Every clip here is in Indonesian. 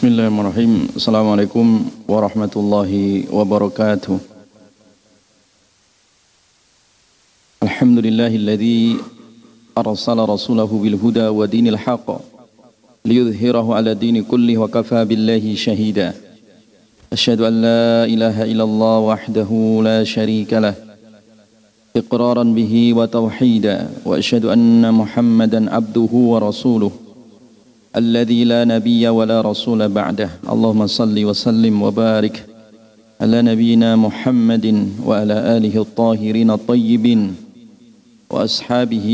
Bismillahirrahmanirrahim. Assalamualaikum warahmatullahi wabarakatuh. Alhamdulillahilladzi arsala rasulahu bil huda wa dinil haqq liyudhhirahu ala dini kulli wa kafa billahi shahida. Asyhadu an la ilaha illallah wahdahu la syarika lah. Iqraran bihi wa tauhida wa asyhadu anna Muhammadan abduhu wa rasuluhu الذي لا نبي ولا رسول بعده اللهم صل وسلم وبارك على نبينا محمد وعلى آله الطاهرين الطيبين وأصحابه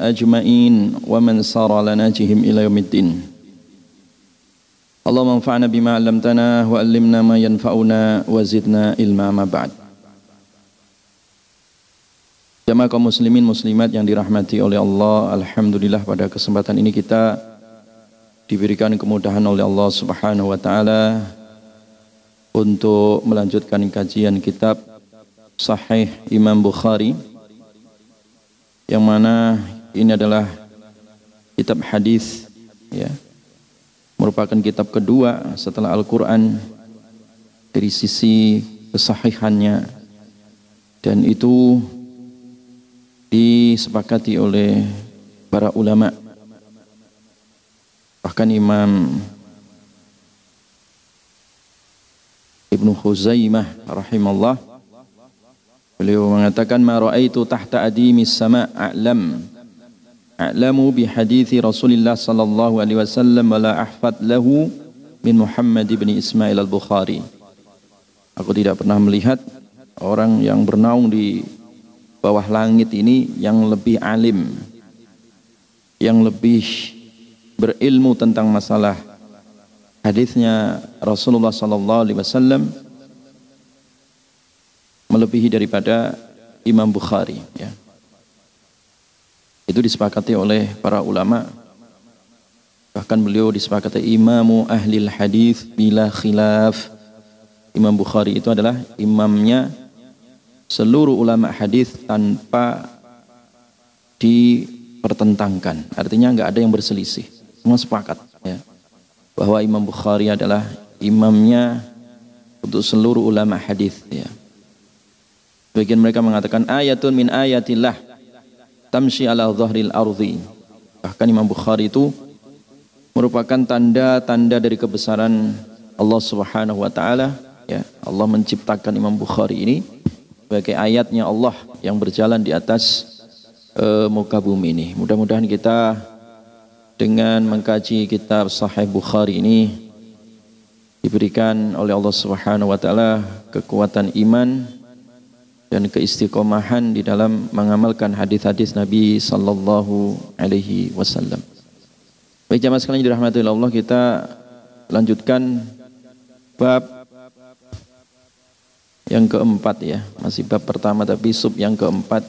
أجمعين ومن سار على ناجهم إلى يوم الدين اللهم انفعنا بما علمتنا وعلمنا ما ينفعنا وزدنا علما ما بعد Jamaah kaum muslimin muslimat yang dirahmati oleh Allah Alhamdulillah pada kesempatan ini kita diberikan kemudahan oleh Allah Subhanahu wa taala untuk melanjutkan kajian kitab Sahih Imam Bukhari yang mana ini adalah kitab hadis ya. Merupakan kitab kedua setelah Al-Qur'an dari sisi kesahihannya. Dan itu disepakati oleh para ulama Bahkan Imam Ibnu Khuzaimah rahimahullah beliau mengatakan ma raaitu tahta adimis sama a'lam. A'lamu bi hadithi Rasulillah sallallahu alaihi wasallam wala ahfad lahu min Muhammad ibn Ismail al-Bukhari. Aku tidak pernah melihat orang yang bernaung di bawah langit ini yang lebih alim yang lebih berilmu tentang masalah hadisnya Rasulullah sallallahu alaihi wasallam melebihi daripada Imam Bukhari ya. Itu disepakati oleh para ulama. Bahkan beliau disepakati imamu ahli hadis bila khilaf. Imam Bukhari itu adalah imamnya seluruh ulama hadis tanpa dipertentangkan. Artinya nggak ada yang berselisih semua sepakat ya, bahwa Imam Bukhari adalah imamnya untuk seluruh ulama hadis ya. Bagian mereka mengatakan ayatun min ayatillah tamshi ala dhahril ardi. Bahkan Imam Bukhari itu merupakan tanda-tanda dari kebesaran Allah Subhanahu wa taala ya. Allah menciptakan Imam Bukhari ini sebagai ayatnya Allah yang berjalan di atas uh, muka bumi ini. Mudah-mudahan kita dengan mengkaji kitab Sahih Bukhari ini diberikan oleh Allah Subhanahu wa taala kekuatan iman dan keistiqomahan di dalam mengamalkan hadis-hadis Nabi sallallahu alaihi wasallam. Baik jamaah sekalian dirahmati Allah, kita lanjutkan bab yang keempat ya, masih bab pertama tapi sub yang keempat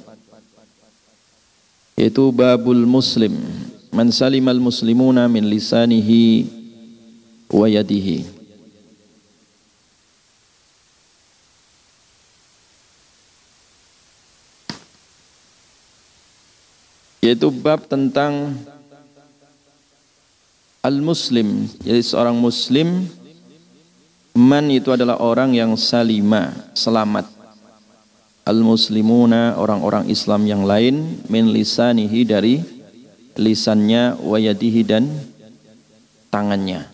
yaitu babul muslim man salimal muslimuna min lisanihi wa yadihi. Yaitu bab tentang al-muslim jadi seorang muslim man itu adalah orang yang salima selamat. Al-muslimuna orang-orang Islam yang lain min lisanihi dari lisannya, wayadihi dan tangannya.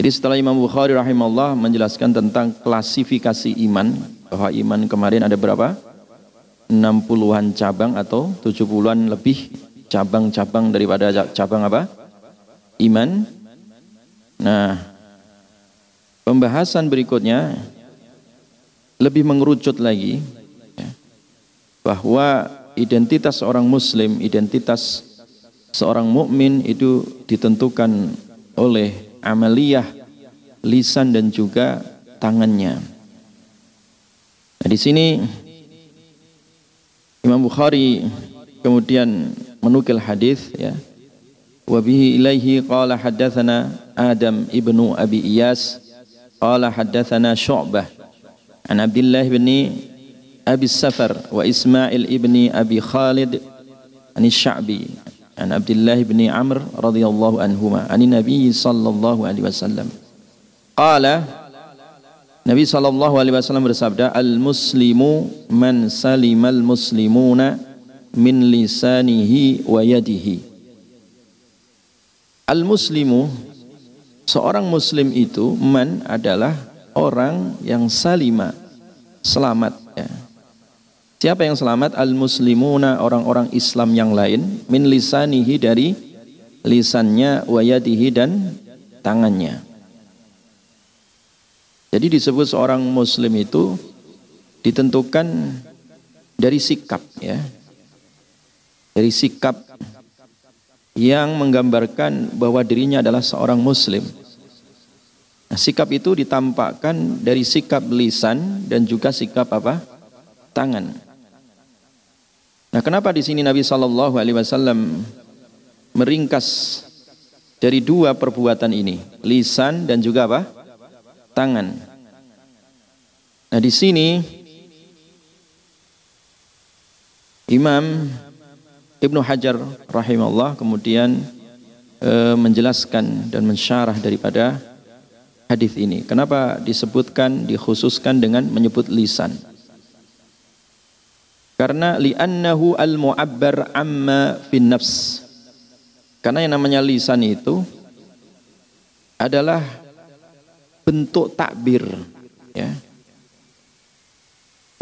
Jadi setelah Imam Bukhari rahimahullah menjelaskan tentang klasifikasi iman, bahwa iman kemarin ada berapa? 60-an cabang atau 70-an lebih cabang-cabang daripada cabang apa? Iman. Nah, pembahasan berikutnya lebih mengerucut lagi ya, bahwa identitas seorang muslim, identitas seorang mukmin itu ditentukan oleh amaliyah lisan dan juga tangannya. Nah, di sini Imam Bukhari kemudian menukil hadis ya. Wa bihi ilaihi qala haddatsana Adam ibnu Abi Iyas qala haddatsana Syu'bah an Abdullah bin أبي السفر وإسماعيل ابن أبي خالد عن الشعبي عن an Abdullah bin Amr radhiyallahu anhuma an Nabi sallallahu alaihi wasallam qala Nabi sallallahu alaihi wasallam bersabda al muslimu man salimal muslimuna min lisanihi wa yadihi al muslimu seorang muslim itu man adalah orang yang salima selamat ya Siapa yang selamat? Al-muslimuna orang-orang Islam yang lain min lisanihi dari lisannya wayadihi dan tangannya. Jadi disebut seorang muslim itu ditentukan dari sikap ya. Dari sikap yang menggambarkan bahwa dirinya adalah seorang muslim. Nah, sikap itu ditampakkan dari sikap lisan dan juga sikap apa? tangan. Nah, kenapa di sini Nabi Shallallahu Alaihi Wasallam meringkas dari dua perbuatan ini, lisan dan juga apa? Tangan. Nah, di sini Imam Ibnu Hajar rahimahullah kemudian e, menjelaskan dan mensyarah daripada hadis ini. Kenapa disebutkan, dikhususkan dengan menyebut lisan? Karena li'annahu al-mu'abbar amma fin nafs. Karena yang namanya lisan itu adalah bentuk takbir ya.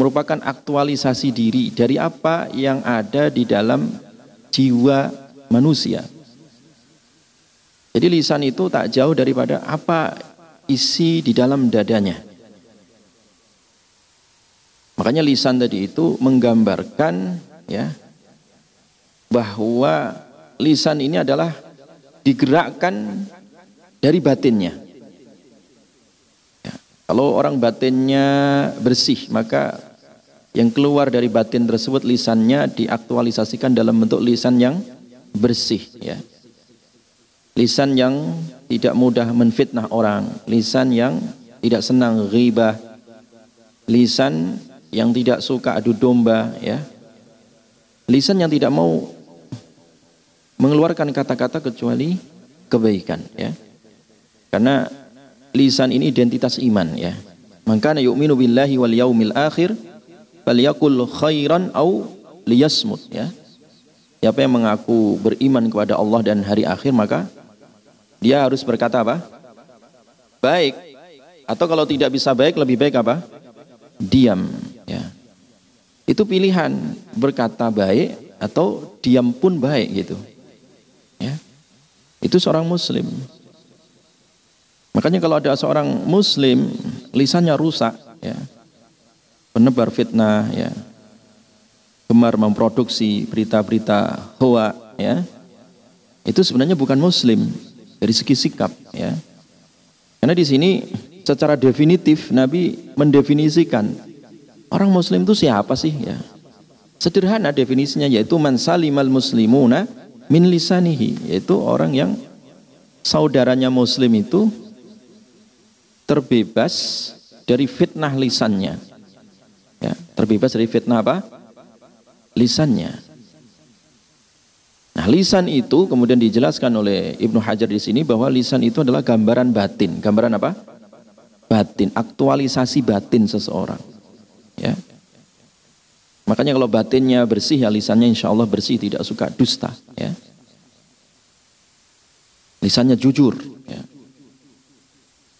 Merupakan aktualisasi diri dari apa yang ada di dalam jiwa manusia. Jadi lisan itu tak jauh daripada apa isi di dalam dadanya. Makanya lisan tadi itu menggambarkan ya bahwa lisan ini adalah digerakkan dari batinnya. Ya, kalau orang batinnya bersih, maka yang keluar dari batin tersebut lisannya diaktualisasikan dalam bentuk lisan yang bersih ya. Lisan yang tidak mudah menfitnah orang, lisan yang tidak senang ghibah, lisan yang tidak suka adu domba ya. Lisan yang tidak mau mengeluarkan kata-kata kecuali kebaikan ya. Karena lisan ini identitas iman ya. Maka yu'minu billahi wal yaumil akhir falyakul khairan au liyasmut ya. Siapa yang mengaku beriman kepada Allah dan hari akhir maka dia harus berkata apa? Baik. Atau kalau tidak bisa baik lebih baik apa? Diam itu pilihan berkata baik atau diam pun baik gitu. Ya. Itu seorang muslim. Makanya kalau ada seorang muslim lisannya rusak ya. Penebar fitnah ya. Gemar memproduksi berita-berita hoa ya. Itu sebenarnya bukan muslim dari segi sikap ya. Karena di sini secara definitif Nabi mendefinisikan Orang muslim itu siapa sih ya? Sederhana definisinya yaitu man salimal muslimuna min lisanihi, yaitu orang yang saudaranya muslim itu terbebas dari fitnah lisannya. Ya, terbebas dari fitnah apa? Lisannya. Nah, lisan itu kemudian dijelaskan oleh Ibnu Hajar di sini bahwa lisan itu adalah gambaran batin. Gambaran apa? Batin, aktualisasi batin seseorang. Ya. Makanya kalau batinnya bersih, ya lisannya insya Allah bersih, tidak suka dusta. Ya. Lisannya jujur. Ya.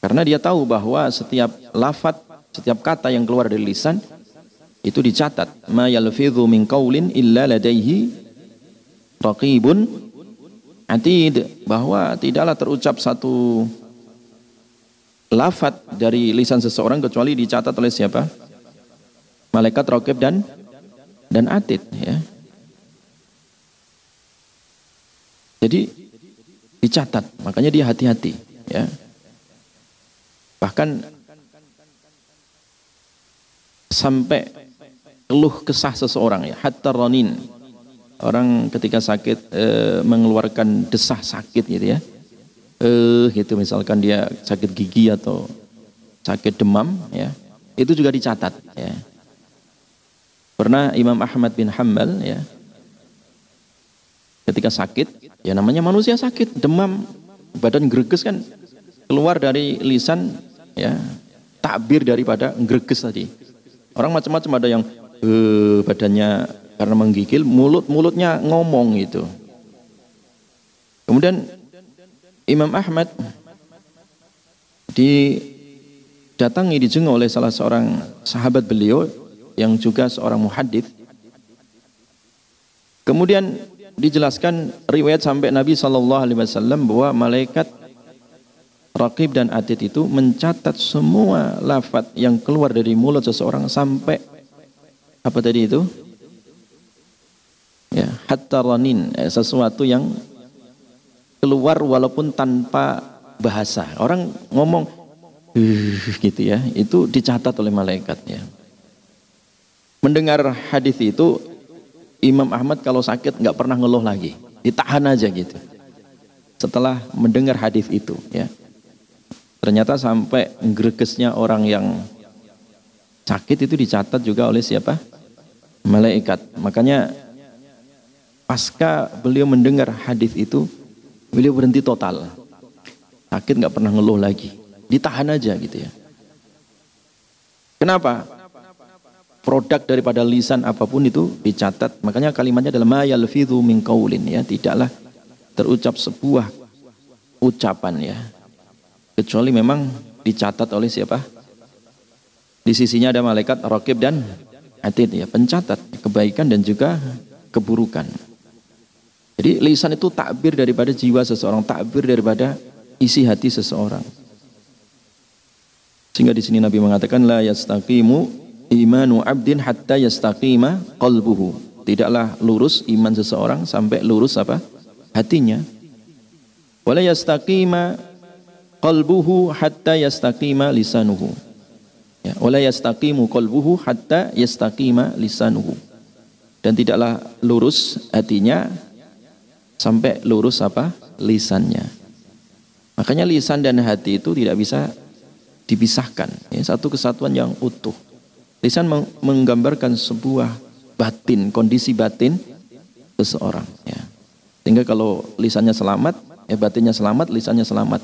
Karena dia tahu bahwa setiap lafat, setiap kata yang keluar dari lisan, itu dicatat. Ma yalfidhu min qawlin illa ladaihi raqibun atid. Bahwa tidaklah terucap satu lafat dari lisan seseorang kecuali dicatat oleh siapa? Malaikat rokib dan dan atid ya. Jadi dicatat, makanya dia hati-hati ya. Bahkan sampai keluh kesah seseorang ya, hatta ronin. Orang ketika sakit e, mengeluarkan desah sakit gitu ya. Eh gitu misalkan dia sakit gigi atau sakit demam ya. Itu juga dicatat ya. Pernah Imam Ahmad bin Hanbal ya ketika sakit, ya namanya manusia sakit, demam, badan greges kan keluar dari lisan ya takbir daripada greges tadi. Orang macam-macam ada yang uh, badannya karena menggigil, mulut mulutnya ngomong itu. Kemudian Imam Ahmad didatangi dijenguk oleh salah seorang sahabat beliau yang juga seorang muhadith. Kemudian dijelaskan riwayat sampai Nabi Wasallam bahwa malaikat Rakib dan Atid itu mencatat semua lafat yang keluar dari mulut seseorang sampai apa tadi itu? Ya, hatta ranin, eh, sesuatu yang keluar walaupun tanpa bahasa. Orang ngomong gitu ya, itu dicatat oleh malaikat ya. Mendengar hadis itu Imam Ahmad kalau sakit nggak pernah ngeluh lagi, ditahan aja gitu. Setelah mendengar hadis itu ya. Ternyata sampai gregesnya orang yang sakit itu dicatat juga oleh siapa? Malaikat. Makanya pasca beliau mendengar hadis itu, beliau berhenti total. Sakit nggak pernah ngeluh lagi. Ditahan aja gitu ya. Kenapa? Produk daripada lisan apa pun itu dicatat. Makanya kalimatnya adalah ma yalfidhu min qaulin ya, tidaklah terucap sebuah ucapan ya kecuali memang dicatat oleh siapa? Di sisinya ada malaikat Rokib dan Atid ya, pencatat kebaikan dan juga keburukan. Jadi lisan itu takbir daripada jiwa seseorang, takbir daripada isi hati seseorang. Sehingga di sini Nabi mengatakan la yastaqimu imanu abdin hatta yastaqima qalbuhu. Tidaklah lurus iman seseorang sampai lurus apa? hatinya. Wala yastaqima qalbuhu hatta yastaqima lisanuhu. Ya, wala yastaqimu qalbuhu hatta yastaqima lisanuhu. Dan tidaklah lurus hatinya sampai lurus apa? lisannya. Makanya lisan dan hati itu tidak bisa dipisahkan. Ya, satu kesatuan yang utuh. Lisan menggambarkan sebuah batin, kondisi batin seseorang. Ya. Sehingga kalau lisannya selamat, ya batinnya selamat, lisannya selamat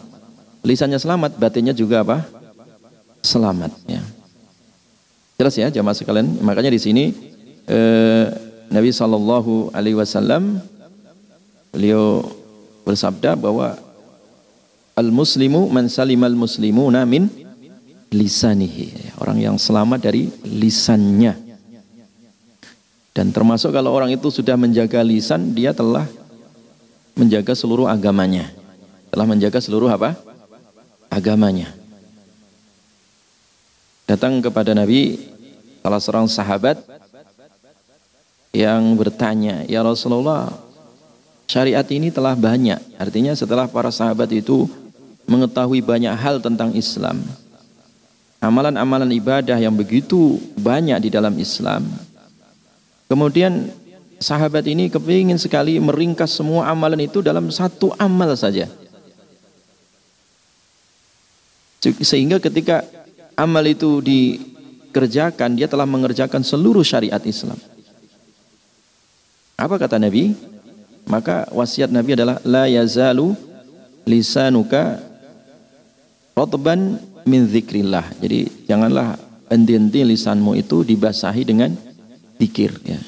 lisannya selamat, batinnya juga apa? Selamat ya. Jelas ya jamaah sekalian. Makanya di sini eh, Nabi Shallallahu Alaihi Wasallam beliau bersabda bahwa al muslimu man salimal namin lisanihi orang yang selamat dari lisannya dan termasuk kalau orang itu sudah menjaga lisan dia telah menjaga seluruh agamanya telah menjaga seluruh apa agamanya. Datang kepada Nabi salah seorang sahabat yang bertanya, "Ya Rasulullah, syariat ini telah banyak." Artinya setelah para sahabat itu mengetahui banyak hal tentang Islam, amalan-amalan ibadah yang begitu banyak di dalam Islam. Kemudian sahabat ini kepingin sekali meringkas semua amalan itu dalam satu amal saja. Sehingga ketika amal itu dikerjakan, dia telah mengerjakan seluruh syariat Islam. Apa kata Nabi? Maka wasiat Nabi adalah la yazalu lisanuka rotban min zikrillah. Jadi janganlah henti-henti lisanmu itu dibasahi dengan zikir ya.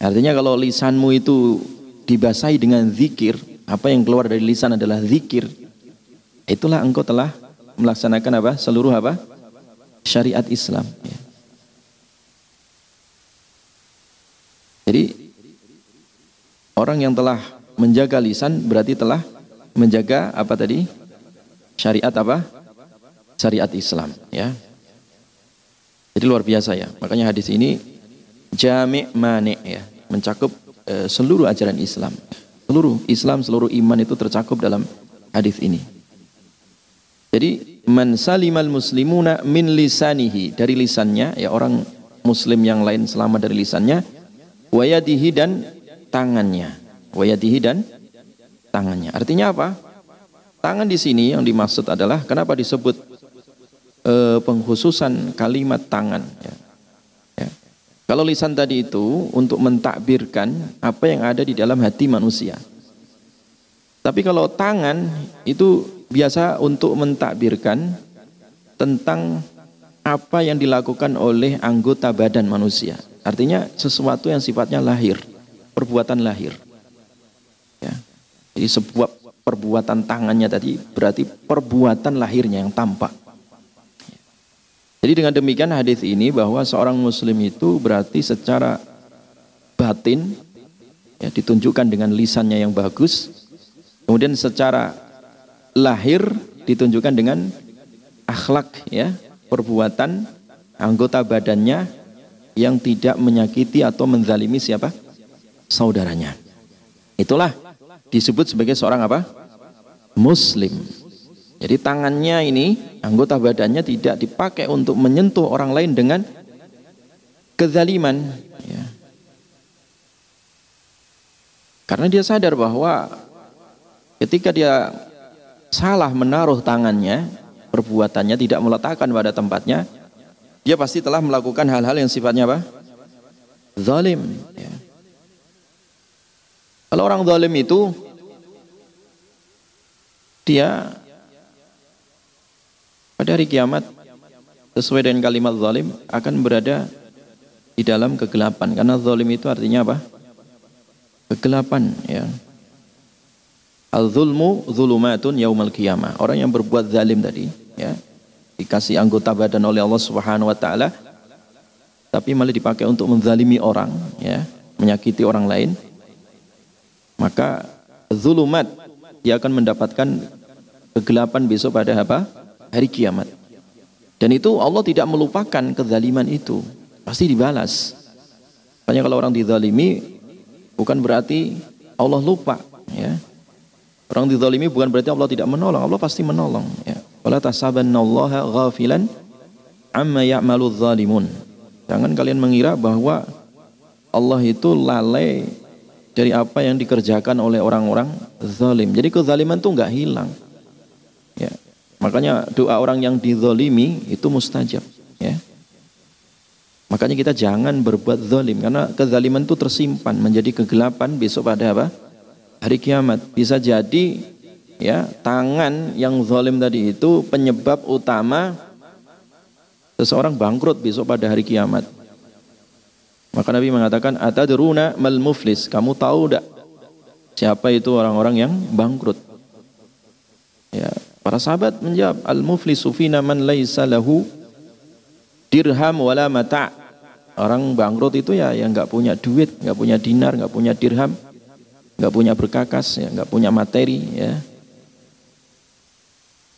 Artinya kalau lisanmu itu dibasahi dengan zikir, apa yang keluar dari lisan adalah zikir, itulah engkau telah melaksanakan apa? Seluruh apa? Syariat Islam. Ya. Jadi orang yang telah menjaga lisan berarti telah menjaga apa tadi? Syariat apa? Syariat Islam, ya. Jadi luar biasa ya. Makanya hadis ini jami' mani ya, mencakup e, seluruh ajaran Islam. Seluruh Islam, seluruh iman itu tercakup dalam hadis ini. Jadi man salimal muslimuna min lisanihi dari lisannya ya orang muslim yang lain selamat dari lisannya wayadihi dan tangannya. Wayadihi dan tangannya. Artinya apa? Tangan di sini yang dimaksud adalah kenapa disebut uh, penghususan kalimat tangan ya. ya. Kalau lisan tadi itu untuk mentakbirkan apa yang ada di dalam hati manusia. Tapi kalau tangan itu biasa untuk mentakbirkan tentang apa yang dilakukan oleh anggota badan manusia. Artinya sesuatu yang sifatnya lahir, perbuatan lahir. Ya. Jadi sebuah perbuatan tangannya tadi berarti perbuatan lahirnya yang tampak. Jadi dengan demikian hadis ini bahwa seorang muslim itu berarti secara batin ya, ditunjukkan dengan lisannya yang bagus. Kemudian secara lahir ditunjukkan dengan akhlak ya, perbuatan anggota badannya yang tidak menyakiti atau menzalimi siapa? saudaranya. Itulah disebut sebagai seorang apa? muslim. Jadi tangannya ini, anggota badannya tidak dipakai untuk menyentuh orang lain dengan kezaliman. Ya. Karena dia sadar bahwa ketika dia salah menaruh tangannya, perbuatannya tidak meletakkan pada tempatnya, dia pasti telah melakukan hal-hal yang sifatnya apa? Zalim. Ya. Kalau orang zalim itu dia pada hari kiamat sesuai dengan kalimat zalim akan berada di dalam kegelapan karena zalim itu artinya apa? Kegelapan ya. Al-zulmu zulumatun yaumal qiyamah. Orang yang berbuat zalim tadi ya dikasih anggota badan oleh Allah Subhanahu wa taala tapi malah dipakai untuk menzalimi orang ya, menyakiti orang lain. Maka zulumat dia akan mendapatkan kegelapan besok pada apa? Hari kiamat. Dan itu Allah tidak melupakan kezaliman itu. Pasti dibalas. Makanya kalau orang dizalimi bukan berarti Allah lupa. Ya. Orang dizalimi bukan berarti Allah tidak menolong. Allah pasti menolong. Ya. Wala tasabannallaha ghafilan amma ya'malu zalimun. Jangan kalian mengira bahwa Allah itu lalai dari apa yang dikerjakan oleh orang-orang zalim. Jadi kezaliman itu enggak hilang. Ya. Makanya doa orang yang dizolimi itu mustajab. Ya. Makanya kita jangan berbuat zalim karena kezaliman itu tersimpan menjadi kegelapan besok pada apa? Hari kiamat. Bisa jadi ya tangan yang zalim tadi itu penyebab utama seseorang bangkrut besok pada hari kiamat. Maka Nabi mengatakan atadruna mal muflis. Kamu tahu tidak siapa itu orang-orang yang bangkrut? Para sahabat menjawab, al-muflisu fina man laisa lahu dirham wala mata. Orang bangkrut itu ya yang nggak punya duit, nggak punya dinar, nggak punya dirham, nggak punya berkakas, ya nggak punya materi, ya.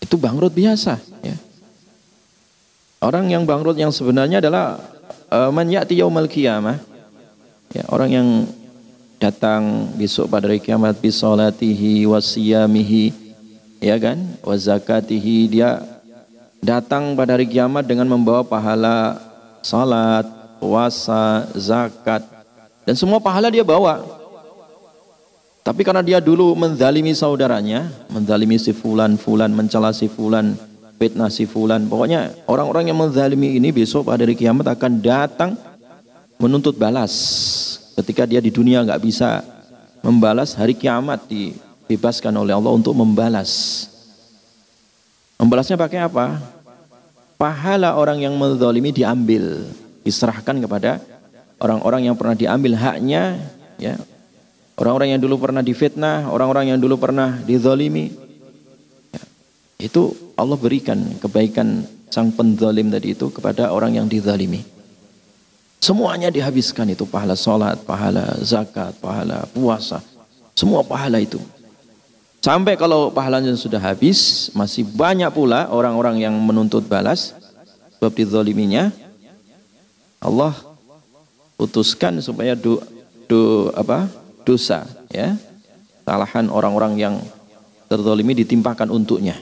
Itu bangkrut biasa, ya. Orang yang bangkrut yang sebenarnya adalah uh, man ya'ti yaumal qiyamah. Ya, orang yang datang besok pada hari kiamat bi salatihi wasiyamihi ya kan? Wa zakatihi dia datang pada hari kiamat dengan membawa pahala salat puasa zakat. Dan semua pahala dia bawa. Tapi karena dia dulu menzalimi saudaranya menzalimi si fulan fulan mencela si fulan fitnah si fulan pokoknya orang-orang yang menzalimi ini besok pada hari kiamat akan datang menuntut balas. Ketika dia di dunia nggak bisa membalas hari kiamat di dibebaskan oleh Allah untuk membalas. Membalasnya pakai apa? Pahala orang yang menzalimi diambil, diserahkan kepada orang-orang yang pernah diambil haknya, ya. Orang-orang yang dulu pernah difitnah, orang-orang yang dulu pernah dizalimi. Ya. Itu Allah berikan kebaikan sang penzalim tadi itu kepada orang yang dizalimi. Semuanya dihabiskan itu pahala sholat, pahala zakat, pahala puasa. Semua pahala itu. Sampai kalau pahalanya sudah habis, masih banyak pula orang-orang yang menuntut balas sebab dizaliminya. Allah putuskan supaya do, do apa? dosa ya. Kesalahan orang-orang yang terzalimi ditimpakan untuknya.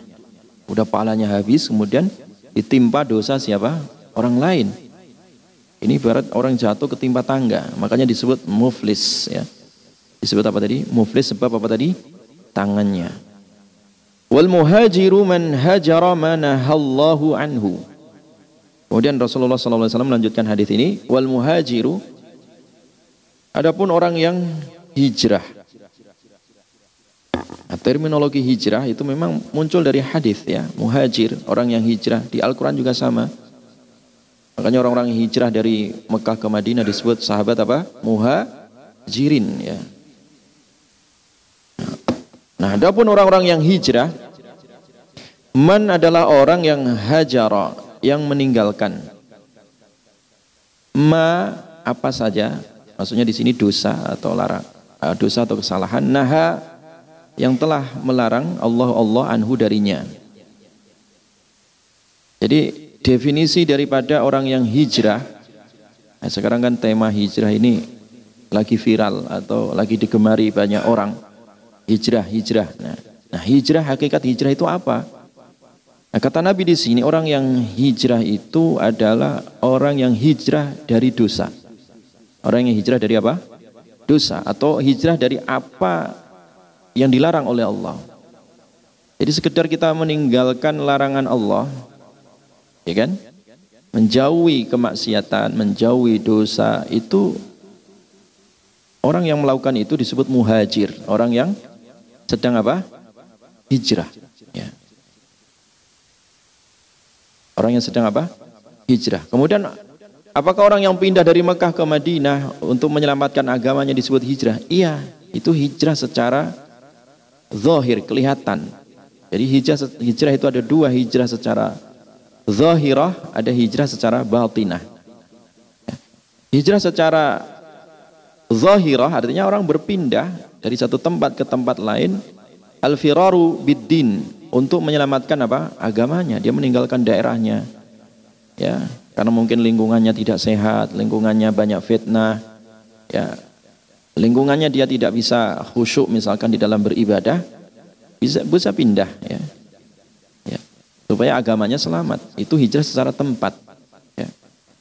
Udah pahalanya habis kemudian ditimpa dosa siapa? Orang lain. Ini barat orang jatuh ketimpa tangga, makanya disebut muflis ya. Disebut apa tadi? Muflis sebab apa tadi? Tangannya. Wal muhajiru man hajara ma nahallahu anhu. Kemudian Rasulullah SAW melanjutkan hadis ini, wal muhajiru. Adapun orang yang hijrah. Nah, terminologi hijrah itu memang muncul dari hadis ya, muhajir, orang yang hijrah di Al-Qur'an juga sama. Makanya orang-orang hijrah dari Mekah ke Madinah disebut sahabat apa? Muhajirin ya. Nah, adapun orang-orang yang hijrah man adalah orang yang hajara, yang meninggalkan. Ma apa saja maksudnya di sini dosa atau larang uh, dosa atau kesalahan naha yang telah melarang Allah Allah anhu darinya. Jadi definisi daripada orang yang hijrah nah sekarang kan tema hijrah ini lagi viral atau lagi digemari banyak orang hijrah hijrah nah, nah hijrah hakikat hijrah itu apa Nah, kata Nabi di sini orang yang hijrah itu adalah orang yang hijrah dari dosa. Orang yang hijrah dari apa? Dosa atau hijrah dari apa yang dilarang oleh Allah. Jadi sekedar kita meninggalkan larangan Allah, ya kan? Menjauhi kemaksiatan, menjauhi dosa itu orang yang melakukan itu disebut muhajir, orang yang sedang apa? Hijrah. Ya. Orang yang sedang apa? Hijrah. Kemudian apakah orang yang pindah dari Mekah ke Madinah untuk menyelamatkan agamanya disebut hijrah? Iya, itu hijrah secara zahir, kelihatan. Jadi hijrah, hijrah itu ada dua hijrah secara zahirah, ada hijrah secara batinah. Hijrah secara zahirah artinya orang berpindah dari satu tempat ke tempat lain. Al-firaru bid-din untuk menyelamatkan apa? Agamanya. Dia meninggalkan daerahnya. Ya karena mungkin lingkungannya tidak sehat lingkungannya banyak fitnah ya. Lingkungannya dia tidak bisa khusyuk misalkan di dalam beribadah bisa bisa pindah ya. Ya supaya agamanya selamat. Itu hijrah secara tempat ya.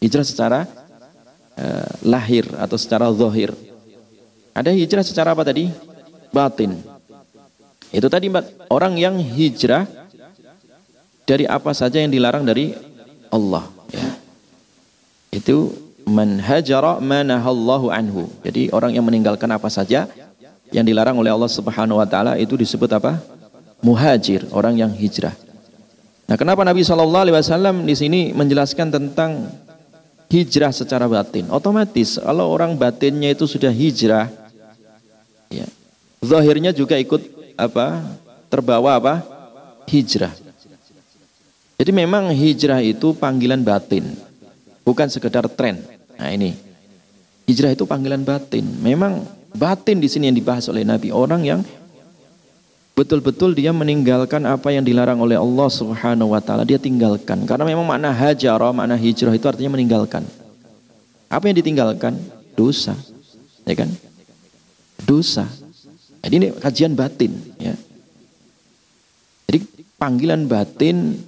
Hijrah secara uh, lahir atau secara zahir ada hijrah secara apa tadi batin itu tadi orang yang hijrah dari apa saja yang dilarang dari Allah. Ya. Itu man hajara manahallahu anhu. Jadi orang yang meninggalkan apa saja yang dilarang oleh Allah Subhanahu wa taala itu disebut apa? Muhajir, orang yang hijrah. Nah, kenapa Nabi Shallallahu alaihi wasallam di sini menjelaskan tentang hijrah secara batin? Otomatis kalau orang batinnya itu sudah hijrah ya. Zahirnya juga ikut apa terbawa apa hijrah. Jadi memang hijrah itu panggilan batin, bukan sekedar tren. Nah ini hijrah itu panggilan batin. Memang batin di sini yang dibahas oleh Nabi orang yang betul-betul dia meninggalkan apa yang dilarang oleh Allah Subhanahu wa taala dia tinggalkan karena memang makna hajarah makna hijrah itu artinya meninggalkan apa yang ditinggalkan dosa ya kan dosa jadi ini kajian batin ya. Jadi panggilan batin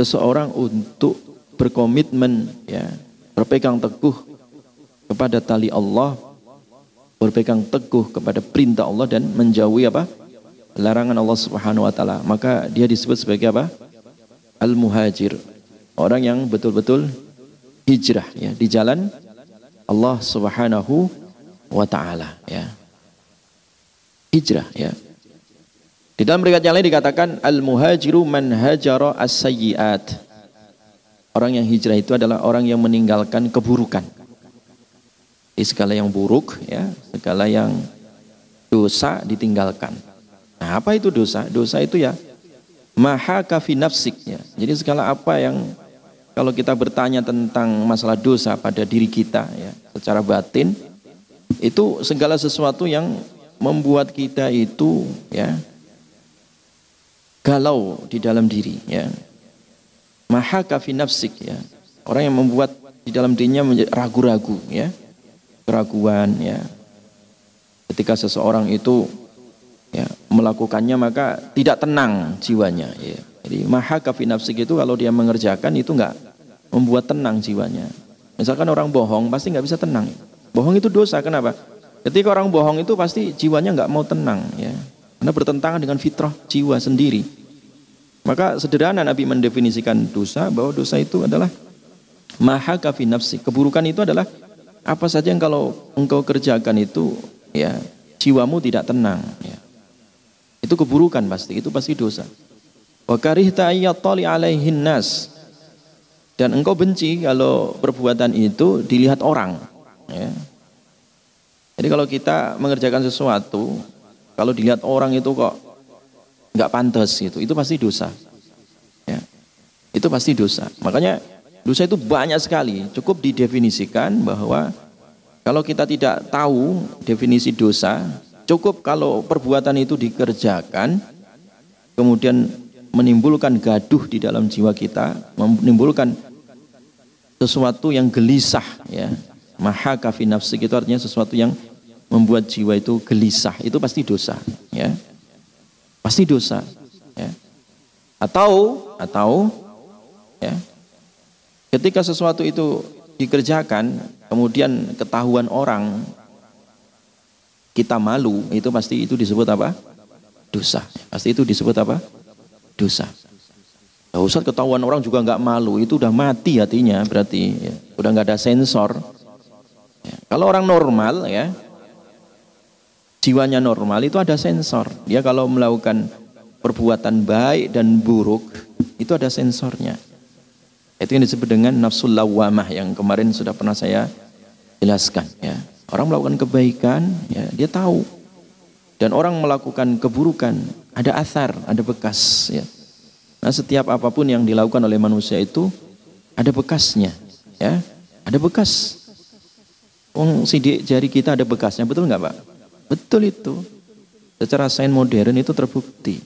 seseorang untuk berkomitmen ya, berpegang teguh kepada tali Allah, berpegang teguh kepada perintah Allah dan menjauhi apa? larangan Allah Subhanahu wa taala. Maka dia disebut sebagai apa? Al-muhajir. Orang yang betul-betul hijrah ya di jalan Allah Subhanahu wa taala ya hijrah ya. Di dalam riwayat yang lain dikatakan al-muhajiru man hajara as-sayyi'at. Orang yang hijrah itu adalah orang yang meninggalkan keburukan. Di segala yang buruk ya, segala yang dosa ditinggalkan. Nah, apa itu dosa? Dosa itu ya maha kafi nafsik ya. Jadi segala apa yang kalau kita bertanya tentang masalah dosa pada diri kita ya, secara batin itu segala sesuatu yang membuat kita itu ya galau di dalam diri ya. Maha kafi nafsik ya. Orang yang membuat di dalam dirinya menjadi ragu-ragu ya. Keraguan ya. Ketika seseorang itu ya melakukannya maka tidak tenang jiwanya ya. Jadi maha kafi nafsik itu kalau dia mengerjakan itu enggak membuat tenang jiwanya. Misalkan orang bohong pasti nggak bisa tenang bohong itu dosa kenapa Ketika orang bohong itu pasti jiwanya nggak mau tenang ya. Karena bertentangan dengan fitrah jiwa sendiri. Maka sederhana Nabi mendefinisikan dosa bahwa dosa itu adalah Maha kafi nafsi. Keburukan itu adalah apa saja yang kalau engkau kerjakan itu ya jiwamu tidak tenang ya. Itu keburukan pasti, itu pasti dosa. Wa karihta ayyatali alaihin nas. Dan engkau benci kalau perbuatan itu dilihat orang. Ya. Jadi kalau kita mengerjakan sesuatu, kalau dilihat orang itu kok nggak pantas gitu, itu pasti dosa. Ya. Itu pasti dosa. Makanya Dosa itu banyak sekali. Cukup didefinisikan bahwa kalau kita tidak tahu definisi dosa, cukup kalau perbuatan itu dikerjakan, kemudian menimbulkan gaduh di dalam jiwa kita, menimbulkan sesuatu yang gelisah ya. Maha kafi nafsi itu artinya sesuatu yang membuat jiwa itu gelisah, itu pasti dosa ya. Pasti dosa ya. Atau atau ya, Ketika sesuatu itu dikerjakan, kemudian ketahuan orang, kita malu, itu pasti itu disebut apa? Dosa. Pasti itu disebut apa? Dosa. Nah, Ustaz ketahuan orang juga nggak malu, itu udah mati hatinya berarti, ya. udah nggak ada sensor. Ya. Kalau orang normal ya, jiwanya normal itu ada sensor. Dia kalau melakukan perbuatan baik dan buruk itu ada sensornya. Itu yang disebut dengan nafsul lawamah yang kemarin sudah pernah saya jelaskan ya. Orang melakukan kebaikan ya dia tahu. Dan orang melakukan keburukan ada asar, ada bekas ya. Nah, setiap apa pun yang dilakukan oleh manusia itu ada bekasnya ya. Ada bekas. Wong sidik jari kita ada bekasnya, betul nggak Pak? Betul itu. Secara sains modern itu terbukti.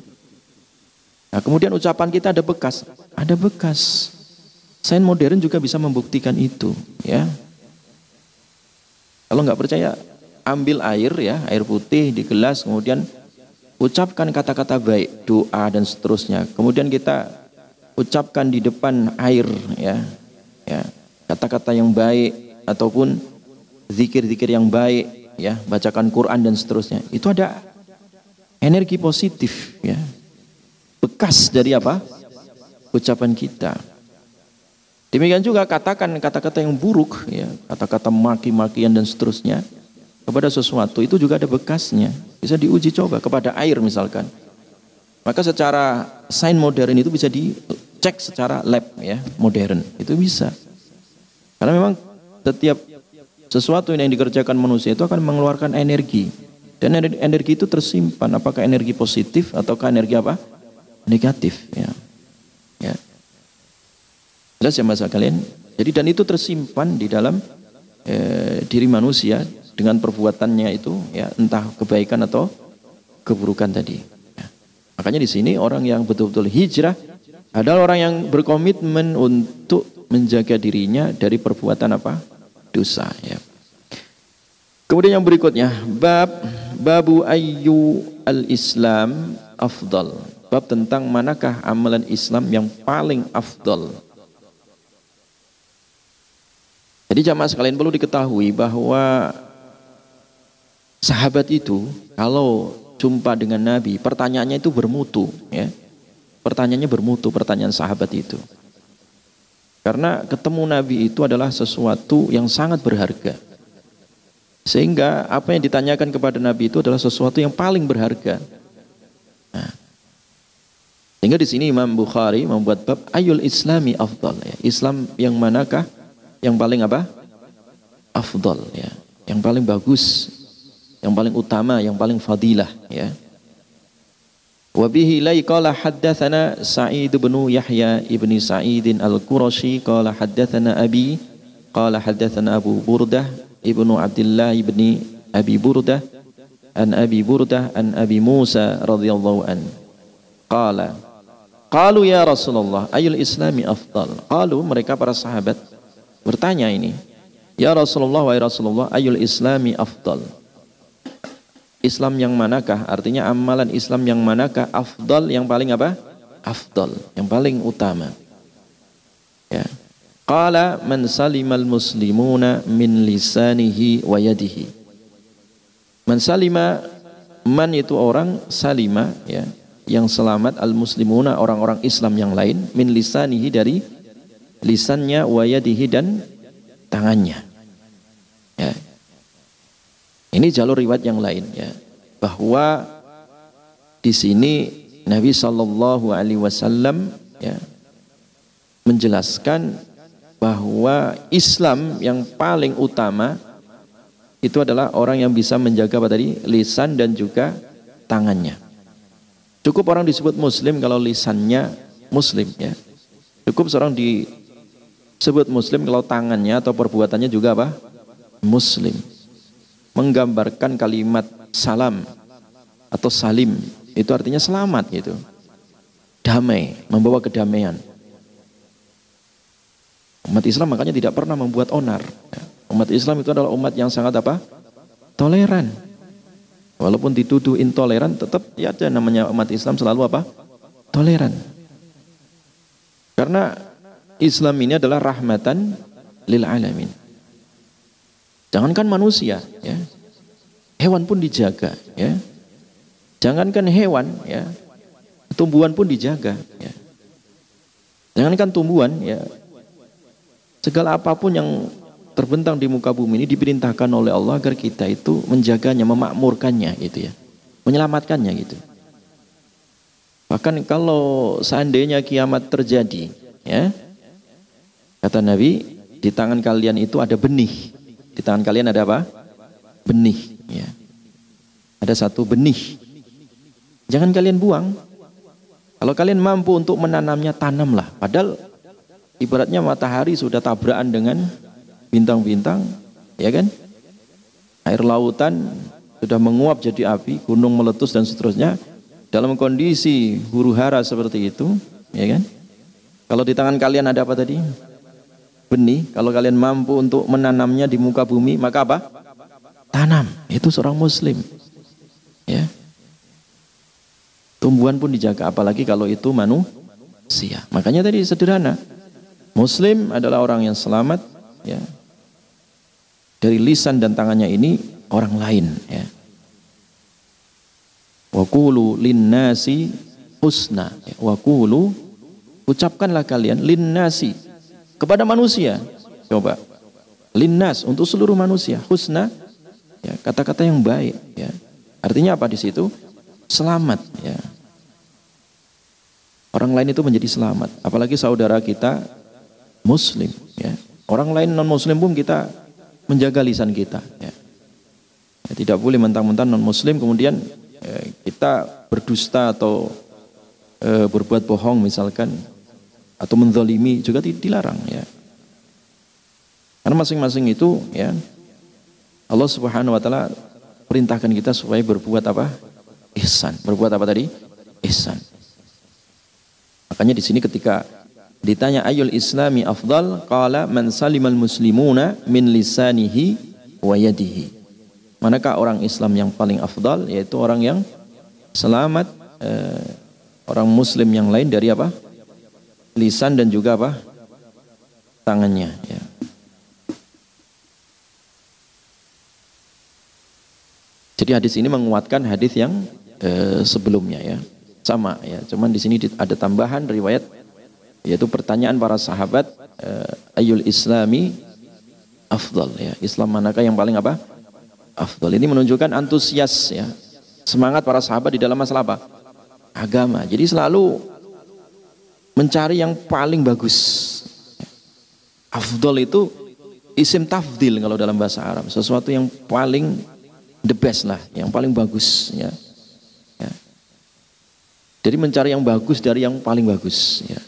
Nah, kemudian ucapan kita ada bekas, ada bekas. Sains modern juga bisa membuktikan itu, ya. Kalau nggak percaya, ambil air ya, air putih di gelas, kemudian ucapkan kata-kata baik, doa dan seterusnya. Kemudian kita ucapkan di depan air, ya, ya, kata-kata yang baik ataupun zikir-zikir yang baik, ya, bacakan Quran dan seterusnya. Itu ada energi positif, ya, bekas dari apa? Ucapan kita. Demikian juga katakan kata-kata yang buruk, ya, kata-kata maki-makian dan seterusnya kepada sesuatu itu juga ada bekasnya. Bisa diuji coba kepada air misalkan. Maka secara sains modern itu bisa dicek secara lab ya, modern. Itu bisa. Karena memang setiap sesuatu yang dikerjakan manusia itu akan mengeluarkan energi. Dan energi itu tersimpan apakah energi positif ataukah energi apa? Negatif ya. Jelas ya masa kalian? Jadi dan itu tersimpan di dalam e, diri manusia dengan perbuatannya itu ya entah kebaikan atau keburukan tadi. Ya. Makanya di sini orang yang betul-betul hijrah adalah orang yang berkomitmen untuk menjaga dirinya dari perbuatan apa? Dosa ya. Kemudian yang berikutnya bab babu ayyu al-Islam afdal. Bab tentang manakah amalan Islam yang paling afdal Jadi jamaah sekalian perlu diketahui bahwa sahabat itu kalau jumpa dengan Nabi, pertanyaannya itu bermutu, ya. Pertanyaannya bermutu, pertanyaan sahabat itu. Karena ketemu Nabi itu adalah sesuatu yang sangat berharga. Sehingga apa yang ditanyakan kepada Nabi itu adalah sesuatu yang paling berharga. Nah, sehingga di sini Imam Bukhari membuat bab ayul islami afdal ya. Islam yang manakah yang paling apa? Afdal ya. Yang paling bagus, yang paling utama, yang paling fadilah ya. Wa lai qala haddatsana Sa'id bin Yahya ibni Sa'id al-Qurashi qala haddatsana Abi qala haddatsana Abu Burdah ibnu Abdullah ibni Abi Burdah an Abi Burdah an Abi Musa radhiyallahu an qala qalu ya Rasulullah ayul islami afdal qalu mereka para sahabat bertanya ini, Ya Rasulullah, wa Rasulullah, ayul islami afdal. Islam yang manakah? Artinya amalan Islam yang manakah? Afdal yang paling apa? Afdal, yang paling utama. Ya. Qala man salimal muslimuna min lisanihi wa yadihi. Man salima man itu orang salima ya yang selamat al muslimuna orang-orang Islam yang lain min lisanihi dari lisannya wa yadihi dan tangannya. Ya. Ini jalur riwayat yang lain ya. Bahwa di sini Nabi Shallallahu alaihi wasallam ya menjelaskan bahwa Islam yang paling utama itu adalah orang yang bisa menjaga apa tadi lisan dan juga tangannya. Cukup orang disebut muslim kalau lisannya muslim ya. Cukup seorang disebut muslim kalau tangannya atau perbuatannya juga apa? Muslim. Menggambarkan kalimat salam atau salim itu artinya selamat gitu. Damai, membawa kedamaian. Umat Islam makanya tidak pernah membuat onar. Umat Islam itu adalah umat yang sangat apa? Toleran. Walaupun dituduh intoleran, tetap ya ada namanya umat Islam selalu apa? Toleran. Karena Islam ini adalah rahmatan lil alamin. Jangankan manusia, ya. Hewan pun dijaga, ya. Jangankan hewan, ya. Tumbuhan pun dijaga, ya. Jangankan tumbuhan, ya. Segala apa pun yang terbentang di muka bumi ini diperintahkan oleh Allah agar kita itu menjaganya, memakmurkannya gitu ya. Menyelamatkannya gitu. Bahkan kalau seandainya kiamat terjadi, ya. Kata Nabi, di tangan kalian itu ada benih. Di tangan kalian ada apa? Benih, ya. Ada satu benih. Jangan kalian buang. Kalau kalian mampu untuk menanamnya, tanamlah. Padahal Ibaratnya matahari sudah tabrakan dengan bintang-bintang, ya kan? Air lautan sudah menguap jadi api, gunung meletus dan seterusnya. Dalam kondisi huru hara seperti itu, ya kan? Kalau di tangan kalian ada apa tadi? Benih. Kalau kalian mampu untuk menanamnya di muka bumi, maka apa? Tanam. Itu seorang muslim. Ya. Tumbuhan pun dijaga, apalagi kalau itu manusia. Makanya tadi sederhana. Muslim adalah orang yang selamat ya. Dari lisan dan tangannya ini orang lain ya. Wa qulu linnasi husna. Ya. Wa qulu ucapkanlah kalian linnasi kepada manusia. Coba. Linnas untuk seluruh manusia, husna ya, kata-kata yang baik ya. Artinya apa di situ? Selamat ya. Orang lain itu menjadi selamat, apalagi saudara kita muslim ya. Orang lain non muslim pun kita menjaga lisan kita ya. ya tidak boleh mentang-mentang non muslim kemudian ya, kita berdusta atau e, berbuat bohong misalkan atau menzalimi juga dilarang ya. Karena masing-masing itu ya Allah Subhanahu wa taala perintahkan kita supaya berbuat apa? ihsan. Berbuat apa tadi? ihsan. Makanya di sini ketika Ditanya ayul islami afdal, qala man salimal muslimuna min lisanihi wa yadihi. Manakah orang Islam yang paling afdal? Yaitu orang yang selamat eh, orang muslim yang lain dari apa? Lisan dan juga apa? Tangannya. Ya. Jadi hadis ini menguatkan hadis yang eh, sebelumnya ya. Sama ya, cuman di sini ada tambahan riwayat yaitu pertanyaan para sahabat uh, ayul islami afdal ya Islam manakah yang paling apa afdal ini menunjukkan antusias ya semangat para sahabat di dalam masalah apa agama jadi selalu mencari yang paling bagus afdal itu isim tafdil kalau dalam bahasa Arab sesuatu yang paling the best lah yang paling bagus ya, ya. jadi mencari yang bagus dari yang paling bagus ya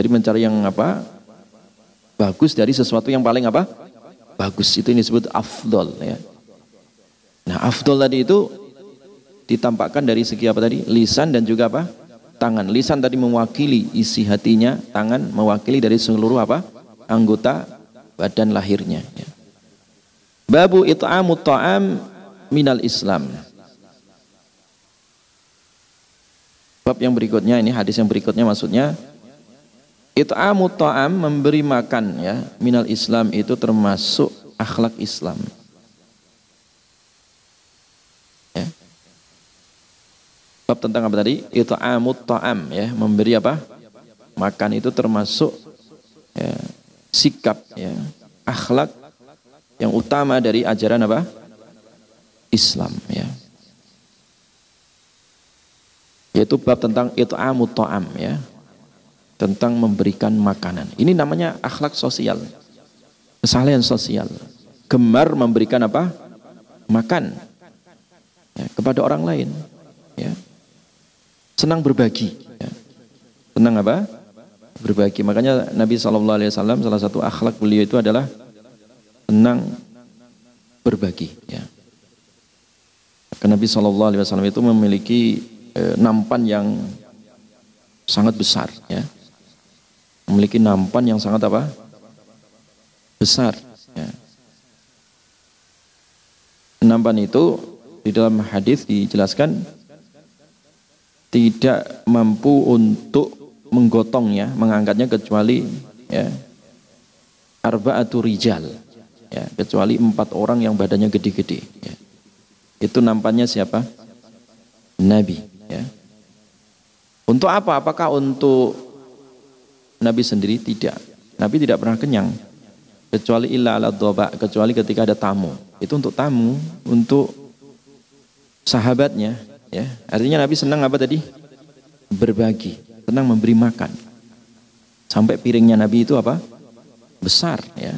Jadi mencari yang apa? Bagus dari sesuatu yang paling apa? Bagus. Itu ini disebut afdol ya. Nah, afdol tadi itu ditampakkan dari segi apa tadi? Lisan dan juga apa? Tangan. Lisan tadi mewakili isi hatinya, tangan mewakili dari seluruh apa? Anggota badan lahirnya. Ya. Babu it'amu ta'am minal Islam. Bab yang berikutnya ini hadis yang berikutnya maksudnya It'amu ta'am memberi makan ya minal Islam itu termasuk akhlak Islam. Bab tentang apa tadi? It'amu ta'am ya, memberi apa? makan itu termasuk ya, sikap ya, akhlak yang utama dari ajaran apa? Islam ya. Yaitu bab tentang it'amu ta'am ya. Tentang memberikan makanan. Ini namanya akhlak sosial. Kesalahan sosial. Gemar memberikan apa? Makan ya, kepada orang lain. Ya. Senang berbagi. Ya. Senang apa? Berbagi. Makanya Nabi SAW salah satu akhlak beliau itu adalah senang berbagi. Ya. Karena Nabi SAW itu memiliki eh, nampan yang sangat besar. Ya. Memiliki nampan yang sangat apa? Besar. Ya. Nampan itu di dalam hadis dijelaskan tidak mampu untuk menggotongnya, mengangkatnya kecuali ya arba'atu rijal. Ya, kecuali empat orang yang badannya gede-gede. Ya. Itu nampaknya siapa? Nabi. Ya. Untuk apa? Apakah untuk Nabi sendiri? Tidak. Nabi tidak pernah kenyang. Kecuali illa ala doba, kecuali ketika ada tamu. Itu untuk tamu, untuk sahabatnya. Ya, artinya Nabi senang apa tadi? Berbagi, senang memberi makan. Sampai piringnya Nabi itu apa? Besar, ya.